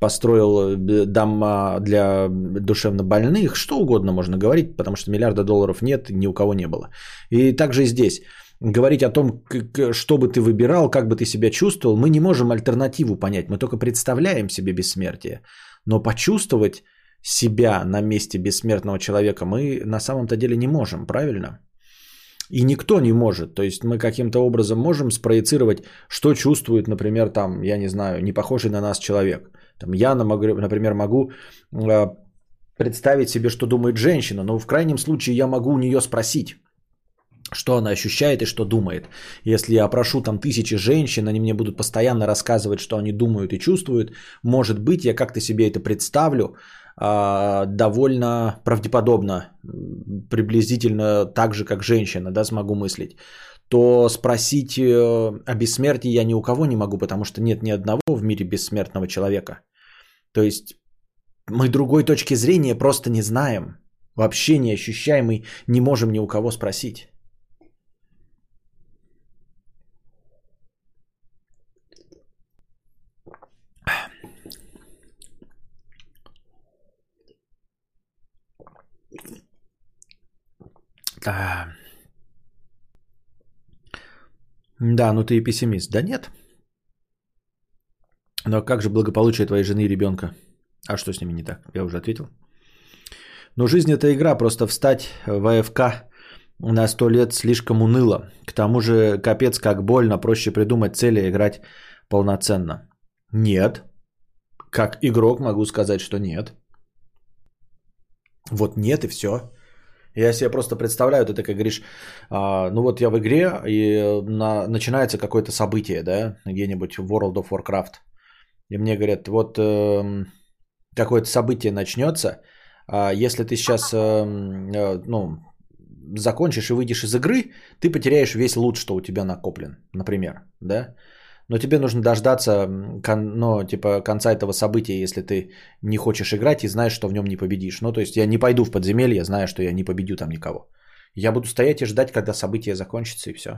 построил дома для душевно больных, что угодно можно говорить, потому что миллиарда долларов нет, ни у кого не было. И также здесь. Говорить о том, что бы ты выбирал, как бы ты себя чувствовал, мы не можем альтернативу понять, мы только представляем себе бессмертие. Но почувствовать себя на месте бессмертного человека мы на самом-то деле не можем, правильно? И никто не может. То есть мы каким-то образом можем спроецировать, что чувствует, например, там, я не знаю, не похожий на нас человек. Там, я, например, могу э, представить себе, что думает женщина, но в крайнем случае я могу у нее спросить, что она ощущает и что думает. Если я опрошу там тысячи женщин, они мне будут постоянно рассказывать, что они думают и чувствуют, может быть, я как-то себе это представлю, а, довольно правдеподобно, приблизительно так же, как женщина, да, смогу мыслить, то спросить э, о бессмертии я ни у кого не могу, потому что нет ни одного в мире бессмертного человека. То есть мы другой точки зрения просто не знаем, вообще не ощущаем и не можем ни у кого спросить. А... Да, ну ты и пессимист. Да нет. Но как же благополучие твоей жены и ребенка? А что с ними не так? Я уже ответил. Но жизнь это игра, просто встать в АФК на сто лет слишком уныло. К тому же капец как больно, проще придумать цели и играть полноценно. Нет. Как игрок могу сказать, что нет. Вот нет и все. Я себе просто представляю, ты такой говоришь, а, ну вот я в игре, и на, начинается какое-то событие, да, где-нибудь в World of Warcraft. И мне говорят, вот э, какое-то событие начнется, а если ты сейчас, э, э, ну, закончишь и выйдешь из игры, ты потеряешь весь лут, что у тебя накоплен, например, да но тебе нужно дождаться ну, типа, конца этого события, если ты не хочешь играть и знаешь, что в нем не победишь. Ну, то есть я не пойду в подземелье, зная, что я не победю там никого. Я буду стоять и ждать, когда событие закончится, и все.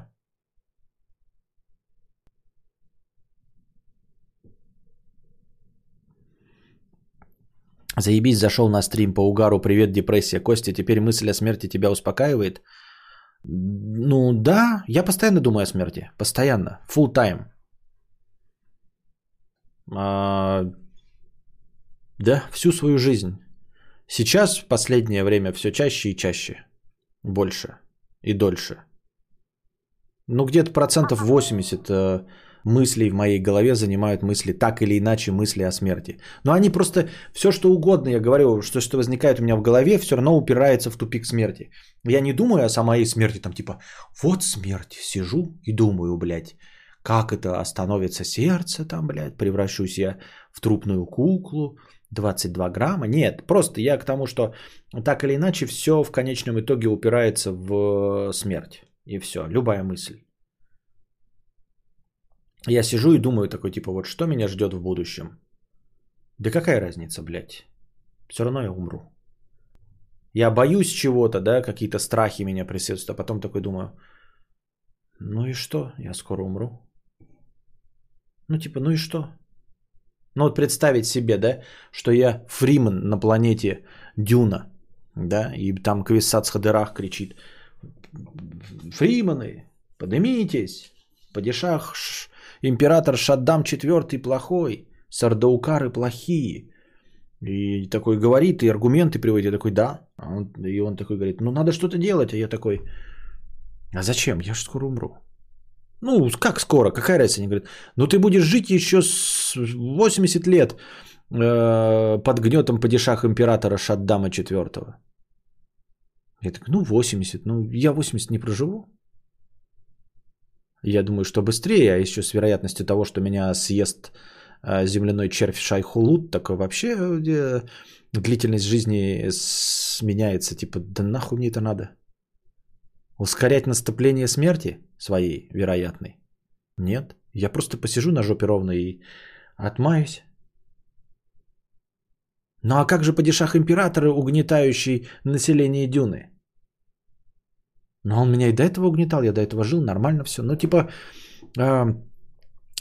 Заебись, зашел на стрим по угару, привет, депрессия. Костя, теперь мысль о смерти тебя успокаивает? Ну да, я постоянно думаю о смерти. Постоянно. Full time. А, да, всю свою жизнь. Сейчас, в последнее время, все чаще и чаще. Больше и дольше. Ну, где-то процентов 80 э, мыслей в моей голове занимают мысли, так или иначе мысли о смерти. Но они просто, все что угодно, я говорю, что, что возникает у меня в голове, все равно упирается в тупик смерти. Я не думаю о самой смерти, там типа, вот смерть, сижу и думаю, блядь, как это остановится сердце там, блядь, превращусь я в трупную куклу, 22 грамма. Нет, просто я к тому, что так или иначе все в конечном итоге упирается в смерть. И все, любая мысль. Я сижу и думаю такой, типа, вот что меня ждет в будущем? Да какая разница, блядь? Все равно я умру. Я боюсь чего-то, да, какие-то страхи меня преследуют, а потом такой думаю, ну и что, я скоро умру. Ну, типа, ну и что? Ну, вот представить себе, да, что я Фриман на планете Дюна, да, и там Квиссац Хадерах кричит, Фриманы, поднимитесь, падишах, император Шаддам IV плохой, сардаукары плохие. И такой говорит, и аргументы приводит, я такой, да. А и он такой говорит, ну надо что-то делать, а я такой, а зачем, я же скоро умру. Ну, как скоро? Какая разница? Они говорят, ну ты будешь жить еще с 80 лет э, под гнетом падишах императора Шаддама IV. Я так, ну 80, ну я 80 не проживу. Я думаю, что быстрее, а еще с вероятностью того, что меня съест э, земляной червь Шайхулут, так вообще э, длительность жизни сменяется. Типа, да нахуй мне это надо? Ускорять наступление смерти своей вероятной? Нет. Я просто посижу на жопе ровно и отмаюсь. Ну а как же падишах императора, угнетающий население Дюны? Но он меня и до этого угнетал, я до этого жил, нормально все. Ну типа, э,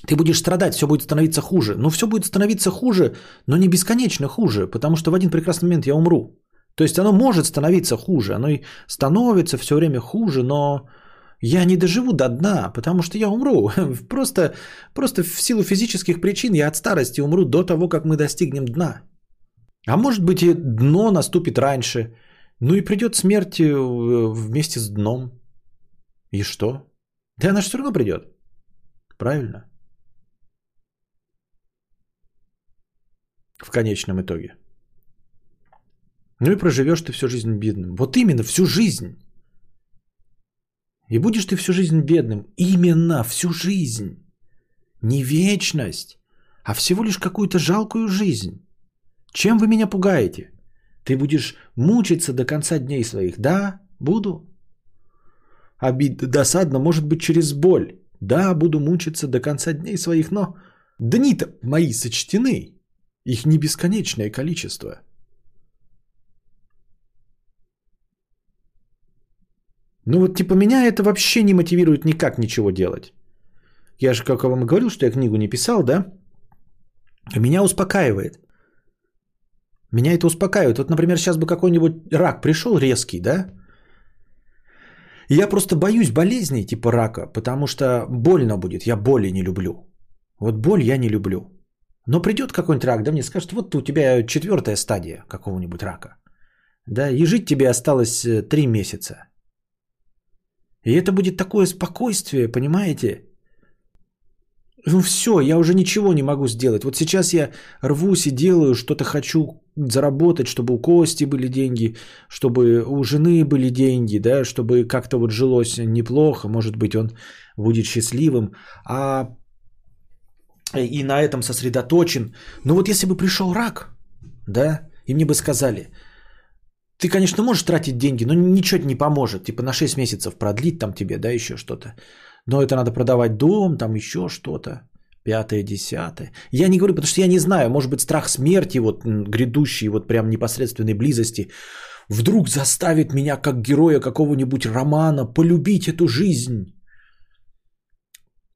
ты будешь страдать, все будет становиться хуже. Ну все будет становиться хуже, но не бесконечно хуже, потому что в один прекрасный момент я умру. То есть оно может становиться хуже, оно и становится все время хуже, но я не доживу до дна, потому что я умру. Просто, просто в силу физических причин я от старости умру до того, как мы достигнем дна. А может быть и дно наступит раньше. Ну и придет смерть э, вместе с дном. И что? Да она же все равно придет. Правильно? В конечном итоге. Ну и проживешь ты всю жизнь бедным. Вот именно, всю жизнь. И будешь ты всю жизнь бедным. Именно всю жизнь. Не вечность, а всего лишь какую-то жалкую жизнь. Чем вы меня пугаете? Ты будешь мучиться до конца дней своих. Да, буду. Обид, досадно, может быть, через боль. Да, буду мучиться до конца дней своих, но дни-то мои сочтены. Их не бесконечное количество. Ну вот типа меня это вообще не мотивирует никак ничего делать. Я же, как вам говорил, что я книгу не писал, да? Меня успокаивает. Меня это успокаивает. Вот, например, сейчас бы какой-нибудь рак пришел резкий, да? Я просто боюсь болезней типа рака, потому что больно будет. Я боли не люблю. Вот боль я не люблю. Но придет какой-нибудь рак, да мне скажет, вот у тебя четвертая стадия какого-нибудь рака. Да, и жить тебе осталось э, три месяца. И это будет такое спокойствие, понимаете? Ну все, я уже ничего не могу сделать. Вот сейчас я рвусь и делаю, что-то хочу заработать, чтобы у Кости были деньги, чтобы у жены были деньги, да, чтобы как-то вот жилось неплохо, может быть, он будет счастливым, а и на этом сосредоточен. Но вот если бы пришел рак, да, и мне бы сказали, ты, конечно, можешь тратить деньги, но ничего не поможет, типа на 6 месяцев продлить там тебе, да, еще что-то. Но это надо продавать дом, там еще что-то пятое, десятое. Я не говорю, потому что я не знаю, может быть, страх смерти, вот грядущий, вот прям непосредственной близости, вдруг заставит меня, как героя какого-нибудь романа, полюбить эту жизнь.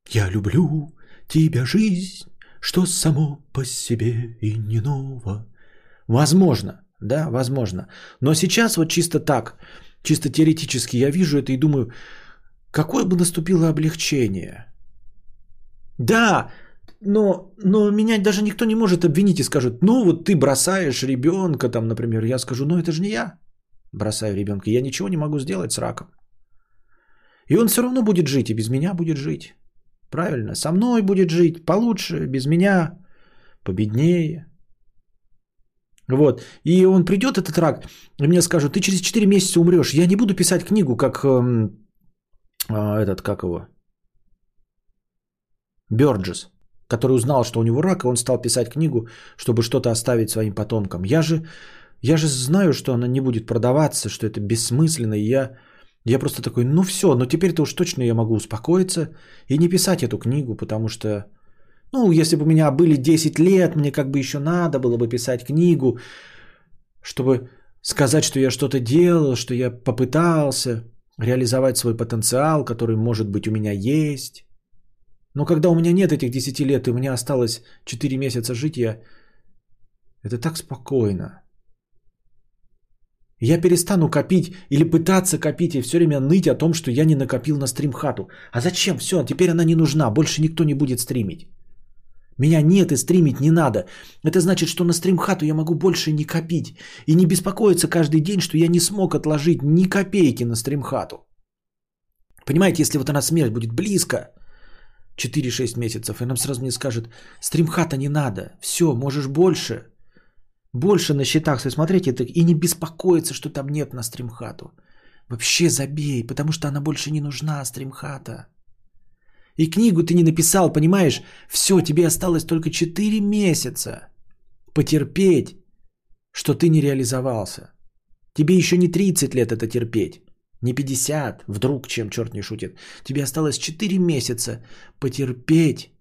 Я люблю тебя, жизнь, что само по себе и не ново. Возможно, да, возможно. Но сейчас вот чисто так, чисто теоретически я вижу это и думаю, какое бы наступило облегчение – да, но, но меня даже никто не может обвинить и скажет, ну вот ты бросаешь ребенка, там, например, я скажу, ну это же не я бросаю ребенка, я ничего не могу сделать с раком. И он все равно будет жить, и без меня будет жить. Правильно, со мной будет жить получше, без меня победнее. Вот, и он придет, этот рак, и мне скажут, ты через 4 месяца умрешь. Я не буду писать книгу, как э, этот, как его, Бёрджес, который узнал, что у него рак, и он стал писать книгу, чтобы что-то оставить своим потомкам. Я же, я же знаю, что она не будет продаваться, что это бессмысленно, и я, я просто такой, ну все, но теперь-то уж точно я могу успокоиться и не писать эту книгу, потому что, ну, если бы у меня были 10 лет, мне как бы еще надо было бы писать книгу, чтобы сказать, что я что-то делал, что я попытался реализовать свой потенциал, который, может быть, у меня есть. Но когда у меня нет этих 10 лет, и у меня осталось 4 месяца жить, я... Это так спокойно. Я перестану копить или пытаться копить и все время ныть о том, что я не накопил на стримхату. А зачем? Все, теперь она не нужна, больше никто не будет стримить. Меня нет и стримить не надо. Это значит, что на стримхату я могу больше не копить. И не беспокоиться каждый день, что я не смог отложить ни копейки на стримхату. Понимаете, если вот она смерть будет близко, 4-6 месяцев, и нам сразу мне скажет, стримхата не надо, все, можешь больше. Больше на счетах свои смотреть и не беспокоиться, что там нет на стримхату. Вообще забей, потому что она больше не нужна, стримхата. И книгу ты не написал, понимаешь? Все, тебе осталось только 4 месяца потерпеть, что ты не реализовался. Тебе еще не 30 лет это терпеть. Не 50, вдруг, чем черт не шутит. Тебе осталось 4 месяца потерпеть,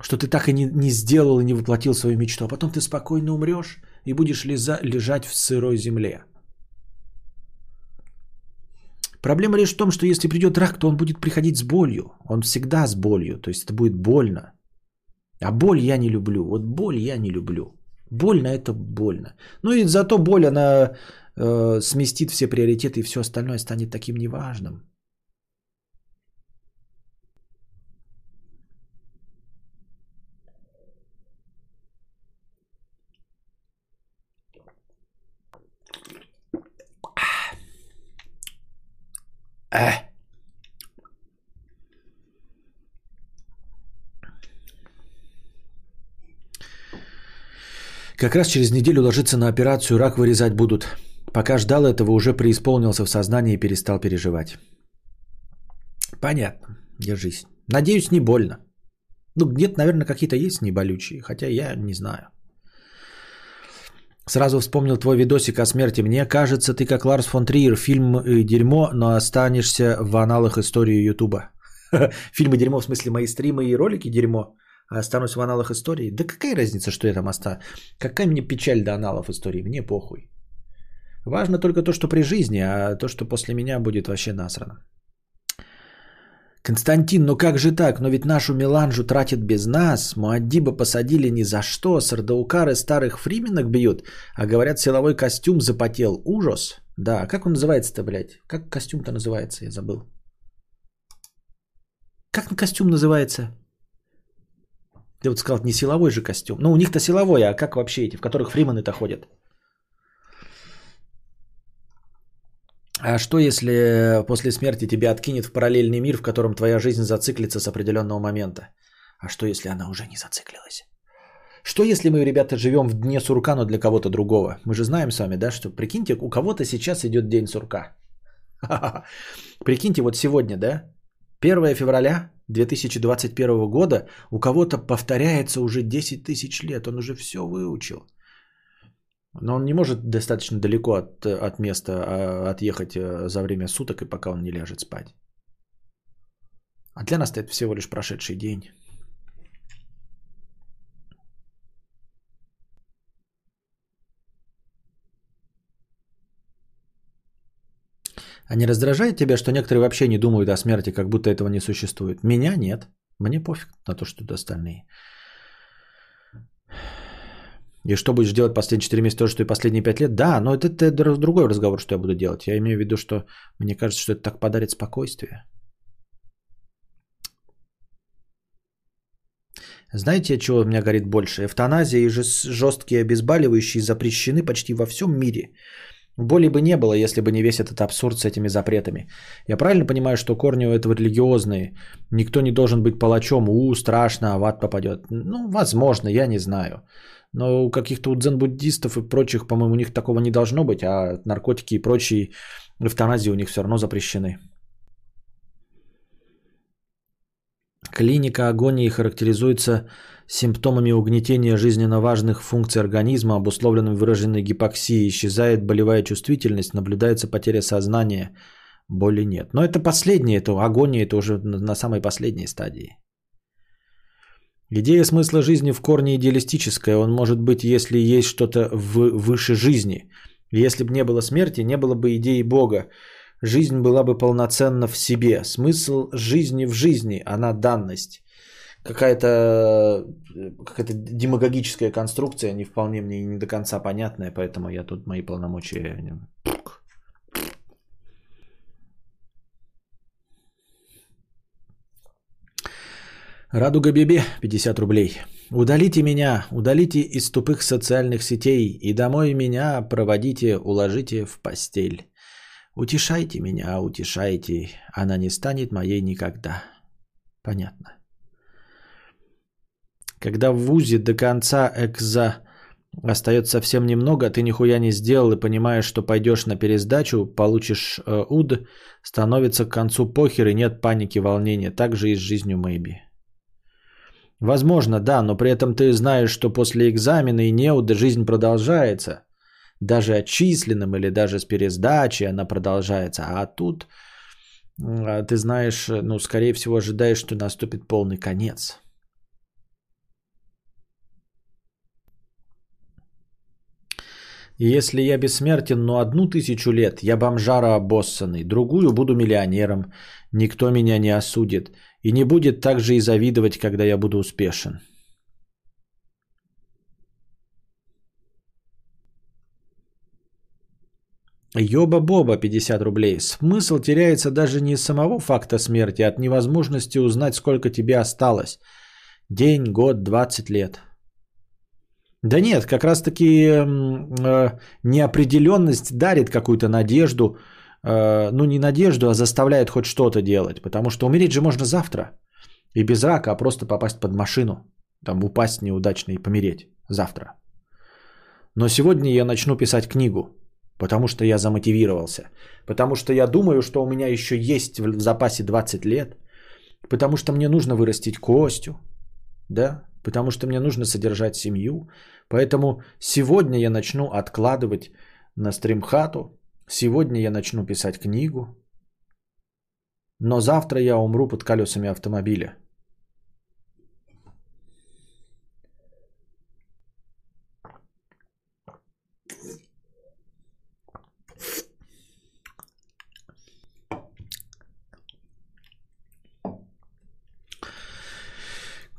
что ты так и не, не сделал и не воплотил свою мечту. А потом ты спокойно умрешь и будешь лиза, лежать в сырой земле. Проблема лишь в том, что если придет рак, то он будет приходить с болью. Он всегда с болью, то есть это будет больно. А боль я не люблю. Вот боль я не люблю. Больно это больно. Ну и зато боль, она э, сместит все приоритеты и все остальное станет таким неважным. Э. Как раз через неделю ложиться на операцию, рак вырезать будут. Пока ждал этого, уже преисполнился в сознании и перестал переживать. Понятно. Держись. Надеюсь, не больно. Ну, где-то, наверное, какие-то есть неболючие, хотя я не знаю. Сразу вспомнил твой видосик о смерти. Мне кажется, ты как Ларс фон Триер, фильм э, дерьмо, но останешься в аналах истории Ютуба. Фильмы дерьмо, в смысле мои стримы и ролики дерьмо, а останусь в аналах истории. Да какая разница, что я там останусь? Какая мне печаль до аналов истории? Мне похуй. Важно только то, что при жизни, а то, что после меня будет вообще насрано. Константин, ну как же так? Но ведь нашу меланжу тратит без нас. Муаддиба посадили ни за что. Сардаукары старых фрименок бьют. А говорят, силовой костюм запотел. Ужас. Да, как он называется-то, блядь? Как костюм-то называется? Я забыл. Как костюм называется? Я вот сказал, не силовой же костюм. Ну, у них-то силовой, а как вообще эти, в которых фримены-то ходят? А что, если после смерти тебя откинет в параллельный мир, в котором твоя жизнь зациклится с определенного момента? А что, если она уже не зациклилась? Что, если мы, ребята, живем в дне сурка, но для кого-то другого? Мы же знаем с вами, да, что, прикиньте, у кого-то сейчас идет день сурка. Прикиньте, вот сегодня, да, 1 февраля 2021 года у кого-то повторяется уже 10 тысяч лет, он уже все выучил. Но он не может достаточно далеко от, от места а, отъехать э, за время суток и пока он не ляжет спать. А для нас это всего лишь прошедший день. А не раздражает тебя, что некоторые вообще не думают о смерти, как будто этого не существует? Меня нет. Мне пофиг на то, что остальные. И что будешь делать последние 4 месяца, то, что и последние 5 лет? Да, но это, это другой разговор, что я буду делать. Я имею в виду, что мне кажется, что это так подарит спокойствие. Знаете, чего у меня горит больше? Эвтаназия и жесткие обезболивающие запрещены почти во всем мире. Боли бы не было, если бы не весь этот абсурд с этими запретами. Я правильно понимаю, что корни у этого религиозные? Никто не должен быть палачом. У, страшно, а в ад попадет. Ну, возможно, я не знаю. Но у каких-то дзен-буддистов и прочих, по-моему, у них такого не должно быть, а наркотики и прочие эвтаназии у них все равно запрещены. Клиника агонии характеризуется симптомами угнетения жизненно важных функций организма, обусловленным выраженной гипоксией. Исчезает болевая чувствительность, наблюдается потеря сознания, боли нет. Но это последнее, это агония, это уже на самой последней стадии. Идея смысла жизни в корне идеалистическая. Он может быть, если есть что-то в выше жизни. Если бы не было смерти, не было бы идеи Бога. Жизнь была бы полноценна в себе. Смысл жизни в жизни, она данность. Какая-то какая демагогическая конструкция, не вполне мне не до конца понятная, поэтому я тут мои полномочия Радуга Бебе, 50 рублей. Удалите меня, удалите из тупых социальных сетей и домой меня проводите, уложите в постель. Утешайте меня, утешайте, она не станет моей никогда. Понятно. Когда в ВУЗе до конца экза остается совсем немного, ты нихуя не сделал и понимаешь, что пойдешь на пересдачу, получишь э, УД, становится к концу похер и нет паники, волнения. Так же и с жизнью Мэйби. Возможно, да, но при этом ты знаешь, что после экзамена и неуда жизнь продолжается. Даже отчисленным или даже с пересдачей она продолжается. А тут а, ты знаешь, ну, скорее всего, ожидаешь, что наступит полный конец. Если я бессмертен, но одну тысячу лет, я бомжара обоссанный, другую буду миллионером, никто меня не осудит. И не будет также и завидовать, когда я буду успешен. Йоба-боба 50 рублей. Смысл теряется даже не из самого факта смерти, а от невозможности узнать, сколько тебе осталось. День, год, 20 лет. Да нет, как раз таки э, неопределенность дарит какую-то надежду, ну не надежду, а заставляет хоть что-то делать. Потому что умереть же можно завтра. И без рака, а просто попасть под машину. Там упасть неудачно и помереть завтра. Но сегодня я начну писать книгу, потому что я замотивировался. Потому что я думаю, что у меня еще есть в запасе 20 лет. Потому что мне нужно вырастить Костю. Да? Потому что мне нужно содержать семью. Поэтому сегодня я начну откладывать на стримхату. Сегодня я начну писать книгу. Но завтра я умру под колесами автомобиля.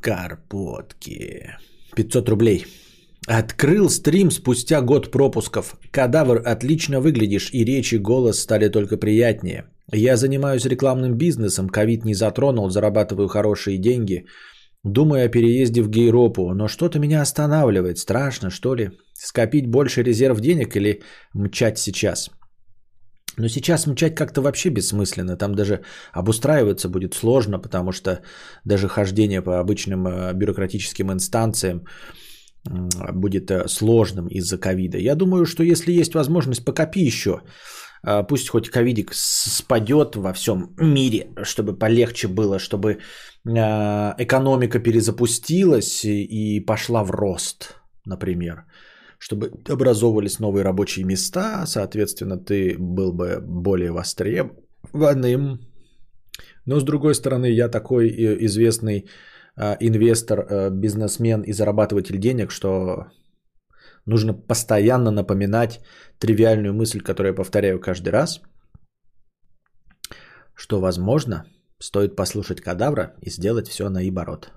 Карпотки. 500 рублей. Открыл стрим спустя год пропусков. Кадавр, отлично выглядишь, и речь и голос стали только приятнее. Я занимаюсь рекламным бизнесом, ковид не затронул, зарабатываю хорошие деньги. Думаю о переезде в Гейропу, но что-то меня останавливает. Страшно, что ли? Скопить больше резерв денег или мчать сейчас? Но сейчас мчать как-то вообще бессмысленно. Там даже обустраиваться будет сложно, потому что даже хождение по обычным э, бюрократическим инстанциям будет э, сложным из-за ковида. Я думаю, что если есть возможность, покопи еще. А, пусть хоть ковидик спадет во всем мире, чтобы полегче было, чтобы а, экономика перезапустилась и пошла в рост, например чтобы образовывались новые рабочие места, соответственно, ты был бы более востребованным. Но с другой стороны, я такой э, известный инвестор, э, бизнесмен и зарабатыватель денег, что нужно постоянно напоминать тривиальную мысль, которую я повторяю каждый раз, что, возможно, стоит послушать кадавра и сделать все наоборот.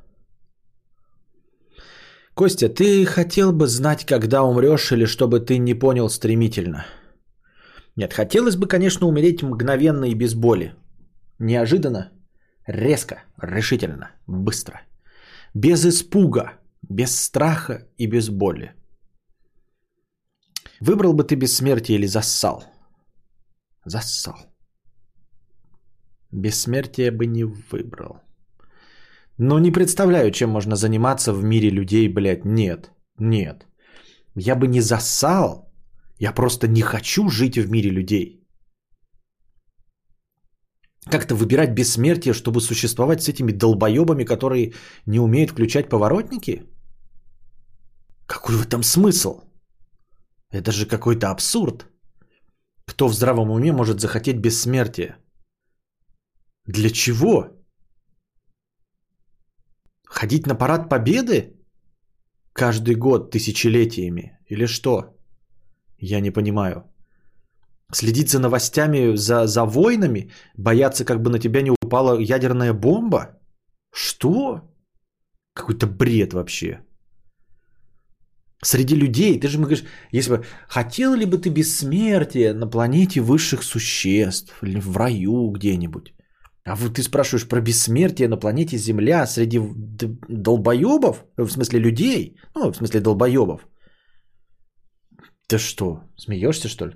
Костя, ты хотел бы знать, когда умрешь, или чтобы ты не понял стремительно? Нет, хотелось бы, конечно, умереть мгновенно и без боли. Неожиданно, резко, решительно, быстро. Без испуга, без страха и без боли. Выбрал бы ты бессмертие или зассал? Зассал. Бессмертие бы не выбрал. Но не представляю, чем можно заниматься в мире людей, блядь. Нет, нет. Я бы не засал. Я просто не хочу жить в мире людей. Как-то выбирать бессмертие, чтобы существовать с этими долбоебами, которые не умеют включать поворотники? Какой в этом смысл? Это же какой-то абсурд. Кто в здравом уме может захотеть бессмертие? Для чего? Ходить на парад победы? Каждый год тысячелетиями? Или что? Я не понимаю. Следить за новостями, за, за войнами? Бояться, как бы на тебя не упала ядерная бомба? Что? Какой-то бред вообще. Среди людей, ты же мне говоришь, если бы хотел ли бы ты бессмертие на планете высших существ или в раю где-нибудь? А вот ты спрашиваешь про бессмертие на планете Земля среди долбоебов? В смысле людей? Ну, в смысле долбоебов. Ты что, смеешься что ли?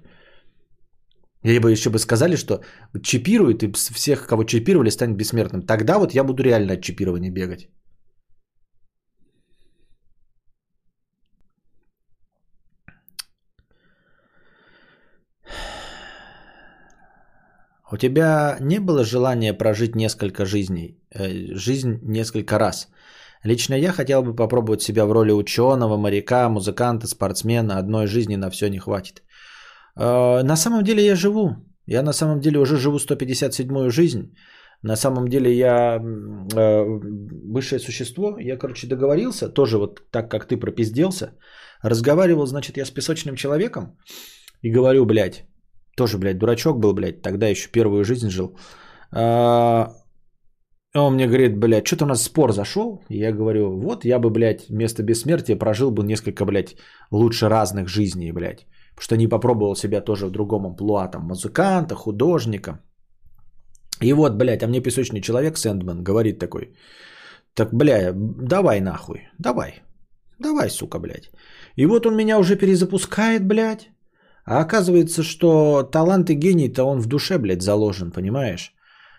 Или бы еще бы сказали, что чипируют и всех, кого чипировали, станет бессмертным. Тогда вот я буду реально от чипирования бегать. У тебя не было желания прожить несколько жизней, э, жизнь несколько раз? Лично я хотел бы попробовать себя в роли ученого, моряка, музыканта, спортсмена. Одной жизни на все не хватит. Э, на самом деле я живу. Я на самом деле уже живу 157-ю жизнь. На самом деле я э, высшее существо. Я, короче, договорился, тоже вот так, как ты пропизделся. Разговаривал, значит, я с песочным человеком. И говорю, блядь, тоже, блядь, дурачок был, блядь, тогда еще первую жизнь жил. А, он мне говорит, блядь, что-то у нас спор зашел. Я говорю, вот я бы, блядь, вместо бессмертия прожил бы несколько, блядь, лучше разных жизней, блядь. Что не попробовал себя тоже в другом амплуа, там, музыканта, художника. И вот, блядь, а мне песочный человек, Сэндман, говорит такой, так, бля, давай нахуй, давай, давай, сука, блядь. И вот он меня уже перезапускает, блядь, А оказывается, что талант и гений-то он в душе, блядь, заложен, понимаешь?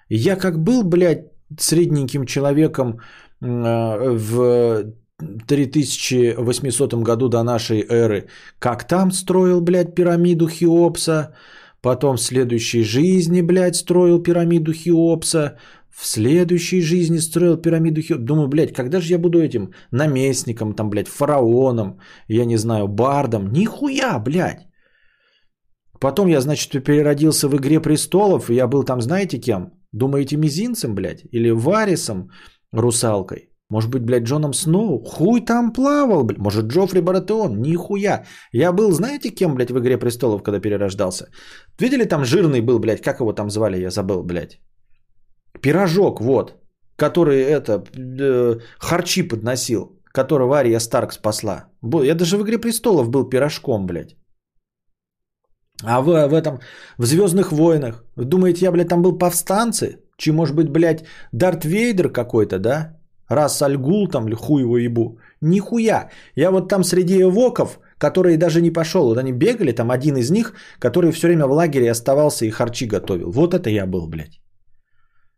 Я как был, блядь, средненьким человеком э, в 3800 году до нашей эры, как там строил, блядь, пирамиду Хеопса, потом в следующей жизни, блядь, строил пирамиду Хеопса, в следующей жизни строил пирамиду Хеопса. Думаю, блядь, когда же я буду этим наместником, там, блядь, фараоном, я не знаю, бардом? Нихуя, блядь. Потом я, значит, переродился в «Игре престолов», и я был там, знаете, кем? Думаете, мизинцем, блядь? Или Варисом, русалкой? Может быть, блядь, Джоном Сноу? Хуй там плавал, блядь. Может, Джоффри Баратеон? Нихуя. Я был, знаете, кем, блядь, в «Игре престолов», когда перерождался? Видели, там жирный был, блядь, как его там звали, я забыл, блядь. Пирожок, вот. Который это, э, харчи подносил. Которого Ария Старк спасла. Я даже в «Игре престолов» был пирожком, блядь. А в, в этом, в Звездных войнах, думаете, я, блядь, там был повстанцы? Чи, может быть, блядь, Дарт Вейдер какой-то, да? Раз Альгул там, или хуй его ебу. Нихуя. Я вот там среди эвоков, которые даже не пошел, вот они бегали, там один из них, который все время в лагере оставался и харчи готовил. Вот это я был, блядь.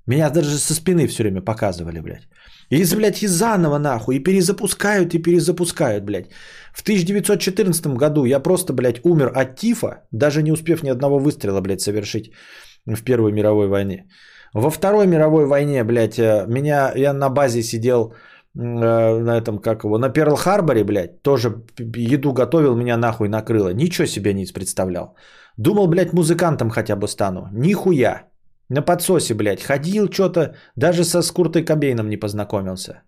Меня даже со спины все время показывали, блядь. И, блядь, и заново нахуй, и перезапускают, и перезапускают, блядь. В 1914 году я просто, блядь, умер от тифа, даже не успев ни одного выстрела, блядь, совершить в Первой мировой войне. Во Второй мировой войне, блядь, э, меня, я на базе сидел э, на этом, как его, на Перл-Харборе, блядь, тоже еду готовил, меня нахуй накрыло. Ничего себе не представлял. Думал, блядь, музыкантом хотя бы стану. Нихуя. На подсосе, блядь, ходил что-то, даже со Скуртой Кобейном не познакомился.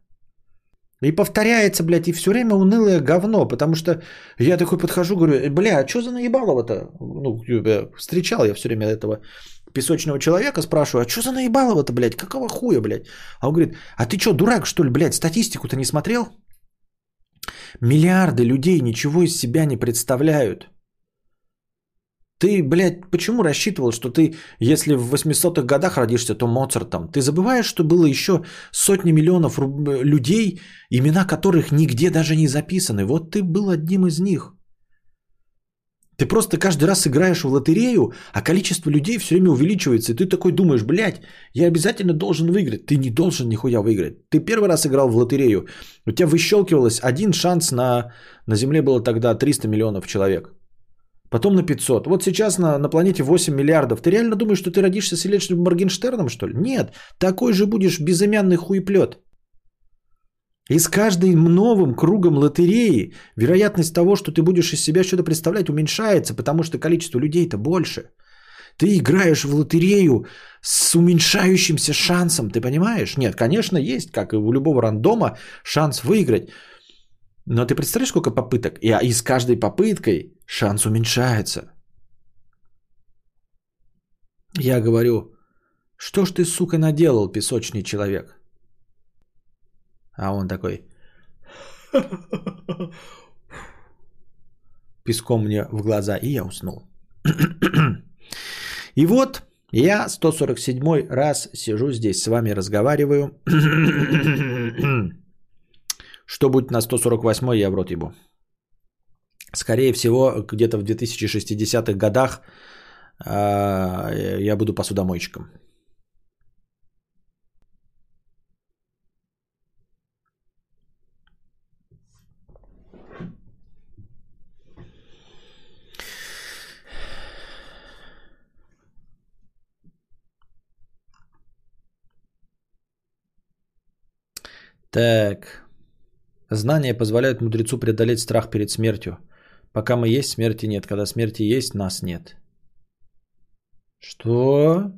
И повторяется, блядь, и все время унылое говно, потому что я такой подхожу, говорю, «Э, бля, а что за наебалово-то? Ну, встречал я все время этого песочного человека, спрашиваю, а что за наебалово-то, блядь, какого хуя, блядь? А он говорит, а ты что, дурак, что ли, блядь, статистику-то не смотрел? Миллиарды людей ничего из себя не представляют. Ты, блядь, почему рассчитывал, что ты, если в 800-х годах родишься, то Моцартом? Ты забываешь, что было еще сотни миллионов людей, имена которых нигде даже не записаны. Вот ты был одним из них. Ты просто каждый раз играешь в лотерею, а количество людей все время увеличивается. И ты такой думаешь, блядь, я обязательно должен выиграть. Ты не должен нихуя выиграть. Ты первый раз играл в лотерею. У тебя выщелкивалось один шанс на... На Земле было тогда 300 миллионов человек потом на 500. Вот сейчас на, на планете 8 миллиардов. Ты реально думаешь, что ты родишься с Ильичем Моргенштерном, что ли? Нет, такой же будешь безымянный хуеплет. И с каждым новым кругом лотереи вероятность того, что ты будешь из себя что-то представлять, уменьшается, потому что количество людей-то больше. Ты играешь в лотерею с уменьшающимся шансом, ты понимаешь? Нет, конечно, есть, как и у любого рандома, шанс выиграть. Но ты представляешь, сколько попыток? И, и с каждой попыткой шанс уменьшается. Я говорю, что ж ты, сука, наделал, песочный человек? А он такой, песком мне в глаза, и я уснул. И вот я 147 раз сижу здесь с вами, разговариваю. Что будет на 148 я в рот ебу. Скорее всего, где-то в 2060-х годах э, я буду посудомойщиком. Так. Знания позволяют мудрецу преодолеть страх перед смертью. Пока мы есть, смерти нет. Когда смерти есть, нас нет. Что?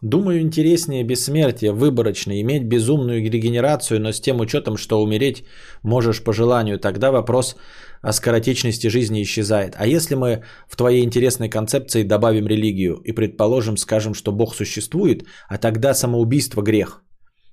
Думаю, интереснее бессмертие, выборочно, иметь безумную регенерацию, но с тем учетом, что умереть можешь по желанию. Тогда вопрос о скоротечности жизни исчезает. А если мы в твоей интересной концепции добавим религию и предположим, скажем, что Бог существует, а тогда самоубийство грех –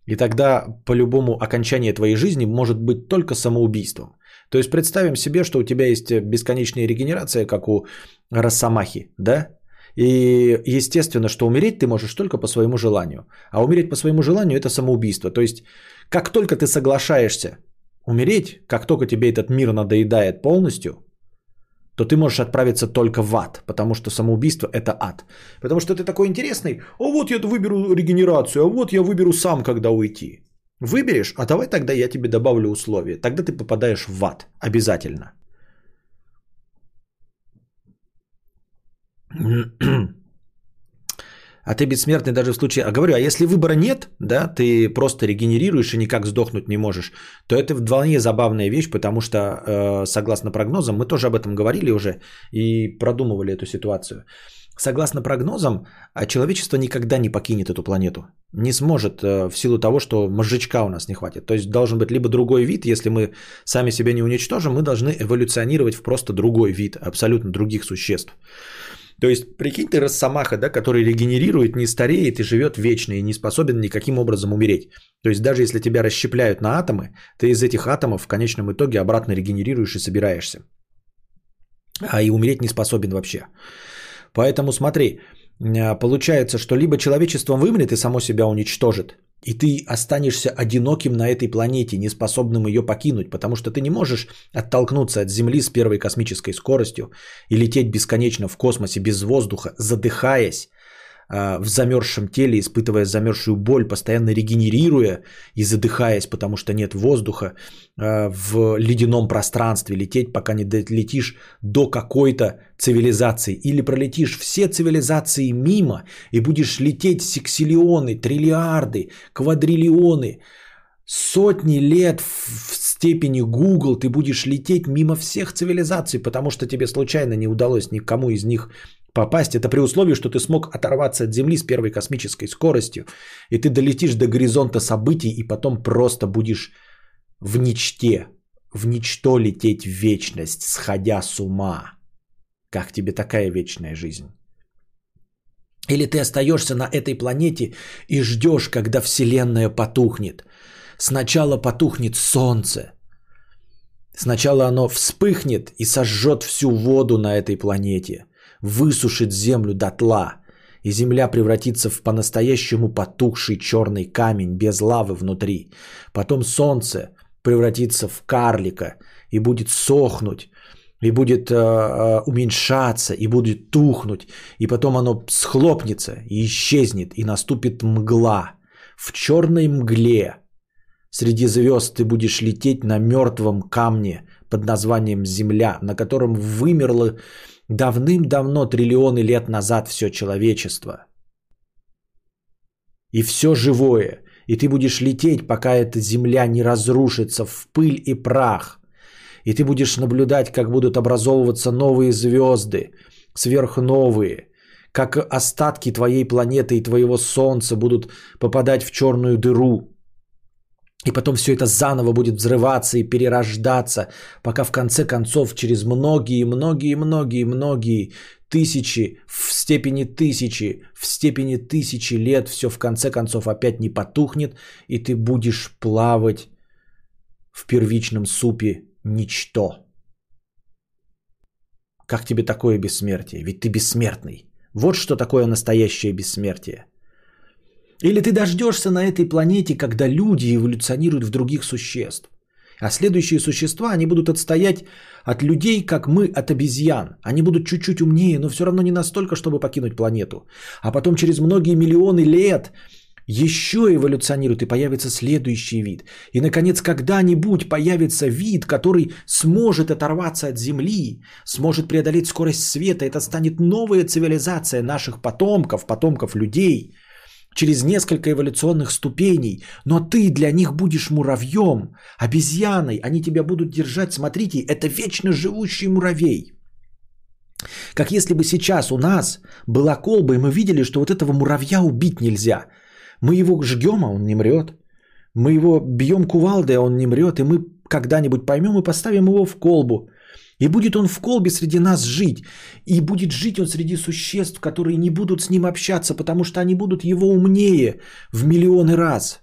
и тогда по-любому окончание твоей жизни может быть только самоубийством. То есть представим себе, что у тебя есть бесконечная регенерация, как у Росомахи, да? И естественно, что умереть ты можешь только по своему желанию. А умереть по своему желанию это самоубийство. То есть как только ты соглашаешься умереть, как только тебе этот мир надоедает полностью, то ты можешь отправиться только в ад, потому что самоубийство это ад. Потому что ты такой интересный, а вот я выберу регенерацию, а вот я выберу сам, когда уйти. Выберешь, а давай тогда я тебе добавлю условия. Тогда ты попадаешь в ад. Обязательно. А ты бессмертный даже в случае... А говорю, а если выбора нет, да, ты просто регенерируешь и никак сдохнуть не можешь, то это вдвойне забавная вещь, потому что, э, согласно прогнозам, мы тоже об этом говорили уже и продумывали эту ситуацию. Согласно прогнозам, а человечество никогда не покинет эту планету. Не сможет э, в силу того, что мозжечка у нас не хватит. То есть должен быть либо другой вид, если мы сами себя не уничтожим, мы должны эволюционировать в просто другой вид, абсолютно других существ. То есть, прикинь, ты росомаха, да, который регенерирует, не стареет и живет вечно, и не способен никаким образом умереть. То есть, даже если тебя расщепляют на атомы, ты из этих атомов в конечном итоге обратно регенерируешь и собираешься. А и умереть не способен вообще. Поэтому смотри, а, получается, что либо человечество вымрет и само себя уничтожит, и ты останешься одиноким на этой планете, не способным ее покинуть, потому что ты не можешь оттолкнуться от Земли с первой космической скоростью и лететь бесконечно в космосе без воздуха, задыхаясь, в замерзшем теле, испытывая замерзшую боль, постоянно регенерируя и задыхаясь, потому что нет воздуха, а, в ледяном пространстве лететь, пока не долетишь до какой-то цивилизации. Или пролетишь все цивилизации мимо и будешь лететь сексиллионы, триллиарды, квадриллионы, сотни лет в степени Google ты будешь лететь мимо всех цивилизаций, потому что тебе случайно не удалось никому из них попасть. Это при условии, что ты смог оторваться от Земли с первой космической скоростью, и ты долетишь до горизонта событий, и потом просто будешь в ничте, в ничто лететь в вечность, сходя с ума. Как тебе такая вечная жизнь? Или ты остаешься на этой планете и ждешь, когда Вселенная потухнет. Сначала потухнет Солнце. Сначала оно вспыхнет и сожжет всю воду на этой планете высушит землю дотла, и земля превратится в по-настоящему потухший черный камень без лавы внутри. Потом солнце превратится в карлика и будет сохнуть, и будет э, э, уменьшаться, и будет тухнуть, и потом оно схлопнется и исчезнет, и наступит мгла. В черной мгле среди звезд ты будешь лететь на мертвом камне под названием Земля, на котором вымерло давным-давно, триллионы лет назад все человечество. И все живое. И ты будешь лететь, пока эта земля не разрушится в пыль и прах. И ты будешь наблюдать, как будут образовываться новые звезды, сверхновые, как остатки твоей планеты и твоего Солнца будут попадать в черную дыру. И потом все это заново будет взрываться и перерождаться, пока в конце концов через многие, многие, многие, многие тысячи, в степени тысячи, в степени тысячи лет все в конце концов опять не потухнет, и ты будешь плавать в первичном супе ничто. Как тебе такое бессмертие? Ведь ты бессмертный. Вот что такое настоящее бессмертие – или ты дождешься на этой планете, когда люди эволюционируют в других существ. А следующие существа, они будут отстоять от людей, как мы от обезьян. Они будут чуть-чуть умнее, но все равно не настолько, чтобы покинуть планету. А потом через многие миллионы лет еще эволюционирует и появится следующий вид. И, наконец, когда-нибудь появится вид, который сможет оторваться от Земли, сможет преодолеть скорость света. Это станет новая цивилизация наших потомков, потомков людей – через несколько эволюционных ступеней, но ты для них будешь муравьем, обезьяной, они тебя будут держать, смотрите, это вечно живущий муравей. Как если бы сейчас у нас была колба, и мы видели, что вот этого муравья убить нельзя. Мы его жгем, а он не мрет. Мы его бьем кувалдой, а он не мрет, и мы когда-нибудь поймем и поставим его в колбу. И будет он в колбе среди нас жить. И будет жить он среди существ, которые не будут с ним общаться, потому что они будут его умнее в миллионы раз.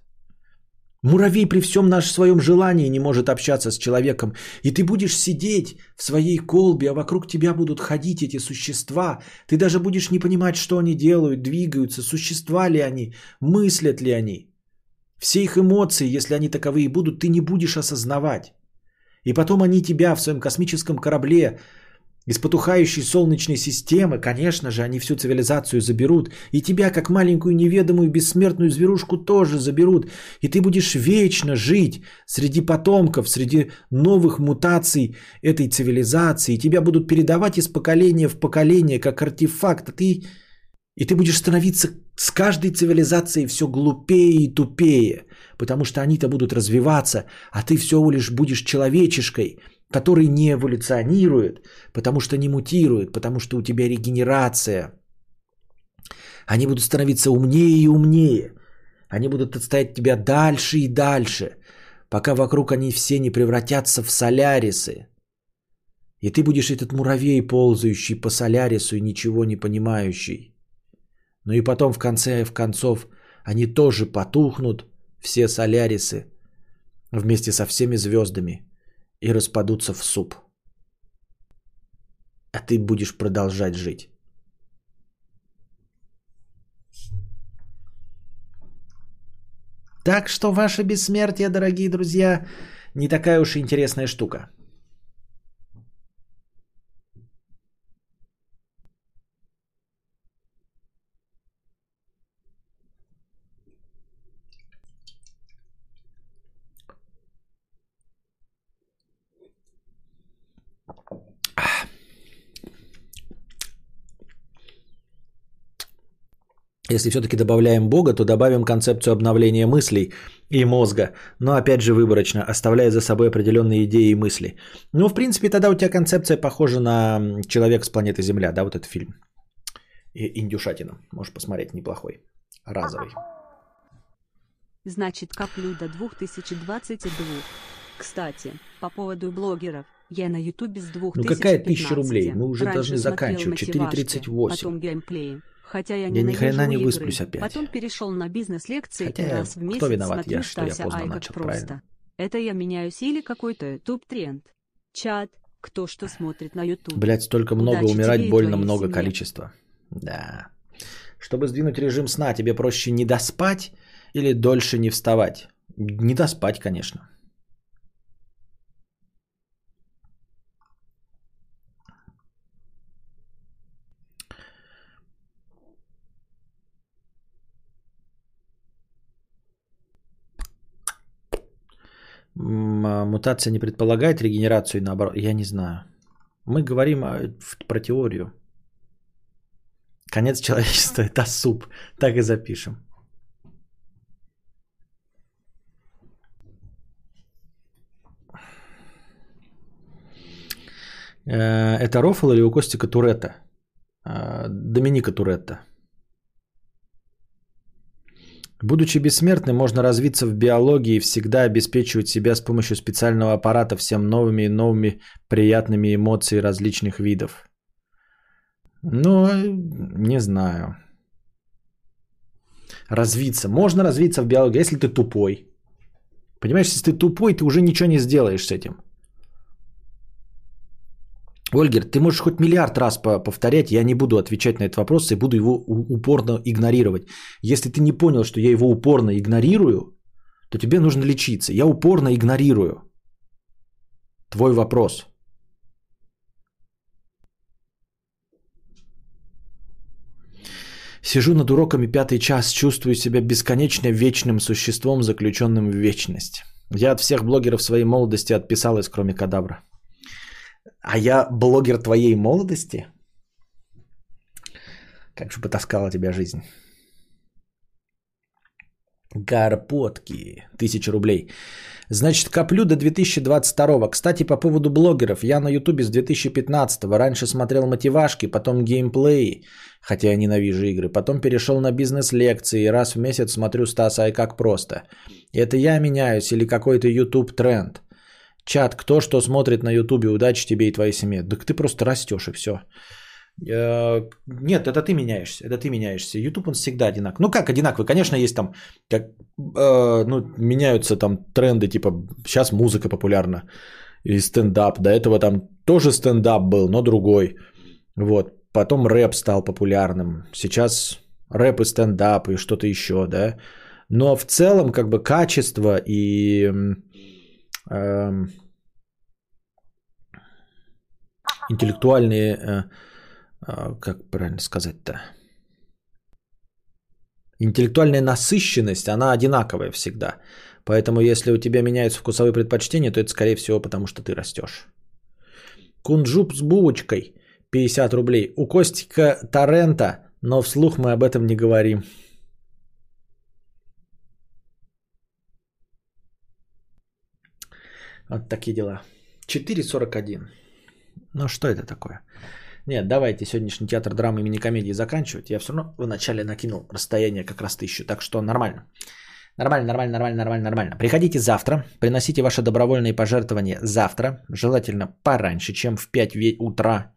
Муравей при всем нашем своем желании не может общаться с человеком. И ты будешь сидеть в своей колбе, а вокруг тебя будут ходить эти существа. Ты даже будешь не понимать, что они делают, двигаются, существа ли они, мыслят ли они. Все их эмоции, если они таковые будут, ты не будешь осознавать. И потом они тебя в своем космическом корабле из потухающей солнечной системы, конечно же, они всю цивилизацию заберут. И тебя, как маленькую неведомую бессмертную зверушку, тоже заберут. И ты будешь вечно жить среди потомков, среди новых мутаций этой цивилизации. И тебя будут передавать из поколения в поколение, как артефакт. А ты... И ты будешь становиться с каждой цивилизацией все глупее и тупее. Потому что они-то будут развиваться, а ты все лишь будешь человечешкой – который не эволюционирует, потому что не мутирует, потому что у тебя регенерация. Они будут становиться умнее и умнее. Они будут отстоять тебя дальше и дальше, пока вокруг они все не превратятся в солярисы. И ты будешь этот муравей, ползающий по солярису и ничего не понимающий. Но и потом, в конце в концов, они тоже потухнут, все солярисы, вместе со всеми звездами – и распадутся в суп. А ты будешь продолжать жить. Так что ваше бессмертие, дорогие друзья, не такая уж и интересная штука. Если все-таки добавляем Бога, то добавим концепцию обновления мыслей и мозга, но опять же выборочно, оставляя за собой определенные идеи и мысли. Ну, в принципе, тогда у тебя концепция похожа на «Человек с планеты Земля», да, вот этот фильм. И «Индюшатина». Можешь посмотреть, неплохой, разовый. Значит, коплю до 2022. Кстати, по поводу блогеров. Я на ютубе с 2015. Ну какая тысяча рублей? Мы уже Раньше должны заканчивать. 4.38. Потом геймплеи. Хотя я, я ни хрена не высплюсь игры. опять. Потом перешел на бизнес-лекции Хотя и раз в месяц кто виноват? смотрю Я, что я поздно Ай, начал, просто. правильно? Это я меняюсь или какой-то YouTube-тренд. Чат, кто что смотрит на YouTube. Блять, столько много Удачи умирать, больно много семье. количества. Да. Чтобы сдвинуть режим сна, тебе проще не доспать или дольше не вставать? Не доспать, конечно. Мутация не предполагает регенерацию наоборот. Я не знаю. Мы говорим в- про теорию. Конец человечества это суп. Так и запишем. Э, Это рофл или у Костика Туретта? Э, Доминика Туретта. Будучи бессмертным, можно развиться в биологии и всегда обеспечивать себя с помощью специального аппарата всем новыми и новыми приятными эмоциями различных видов. Ну, не знаю. Развиться. Можно развиться в биологии, если ты тупой. Понимаешь, если ты тупой, ты уже ничего не сделаешь с этим. Ольгер, ты можешь хоть миллиард раз по- повторять, я не буду отвечать на этот вопрос и буду его упорно игнорировать. Если ты не понял, что я его упорно игнорирую, то тебе нужно лечиться. Я упорно игнорирую твой вопрос. Сижу над уроками пятый час, чувствую себя бесконечно вечным существом, заключенным в вечность. Я от всех блогеров своей молодости отписалась, кроме кадавра. А я блогер твоей молодости? Как же потаскала тебя жизнь. Карпотки. Тысяча рублей. Значит, коплю до 2022. Кстати, по поводу блогеров. Я на ютубе с 2015. Раньше смотрел мотивашки, потом геймплеи. Хотя я ненавижу игры. Потом перешел на бизнес-лекции. Раз в месяц смотрю Стаса Ай как просто. Это я меняюсь или какой-то YouTube тренд? Чат, кто что смотрит на Ютубе, удачи тебе и твоей семье. Так ты просто растешь и все. Нет, это ты меняешься, это ты меняешься. Ютуб он всегда одинаковый. Ну как одинаковый? Конечно, есть там, как, э, ну, меняются там тренды, типа сейчас музыка популярна и стендап. До этого там тоже стендап был, но другой. Вот. Потом рэп стал популярным. Сейчас рэп и стендап и что-то еще, да. Но в целом как бы качество и эм, интеллектуальные, э, э, как правильно сказать-то, интеллектуальная насыщенность, она одинаковая всегда. Поэтому если у тебя меняются вкусовые предпочтения, то это скорее всего потому, что ты растешь. Кунжуп с булочкой 50 рублей. У Костика Торрента, но вслух мы об этом не говорим. Вот такие дела. 4.41. Ну что это такое? Нет, давайте сегодняшний театр драмы и мини-комедии заканчивать. Я все равно вначале накинул расстояние как раз тысячу, так что нормально. Нормально, нормально, нормально, нормально, нормально. Приходите завтра, приносите ваши добровольные пожертвования завтра, желательно пораньше, чем в 5 утра.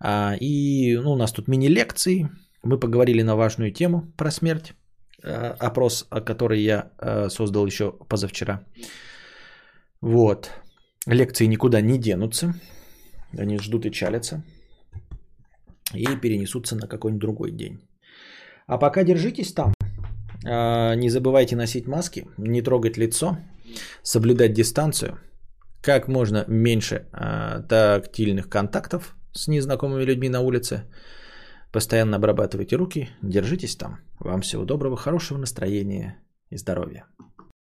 А, и ну, у нас тут мини-лекции. Мы поговорили на важную тему про смерть. А, опрос, который я а, создал еще позавчера. Вот. Лекции никуда не денутся. Они ждут и чалятся. И перенесутся на какой-нибудь другой день. А пока держитесь там. А, не забывайте носить маски, не трогать лицо, соблюдать дистанцию, как можно меньше а, тактильных контактов с незнакомыми людьми на улице. Постоянно обрабатывайте руки, держитесь там. Вам всего доброго, хорошего настроения и здоровья.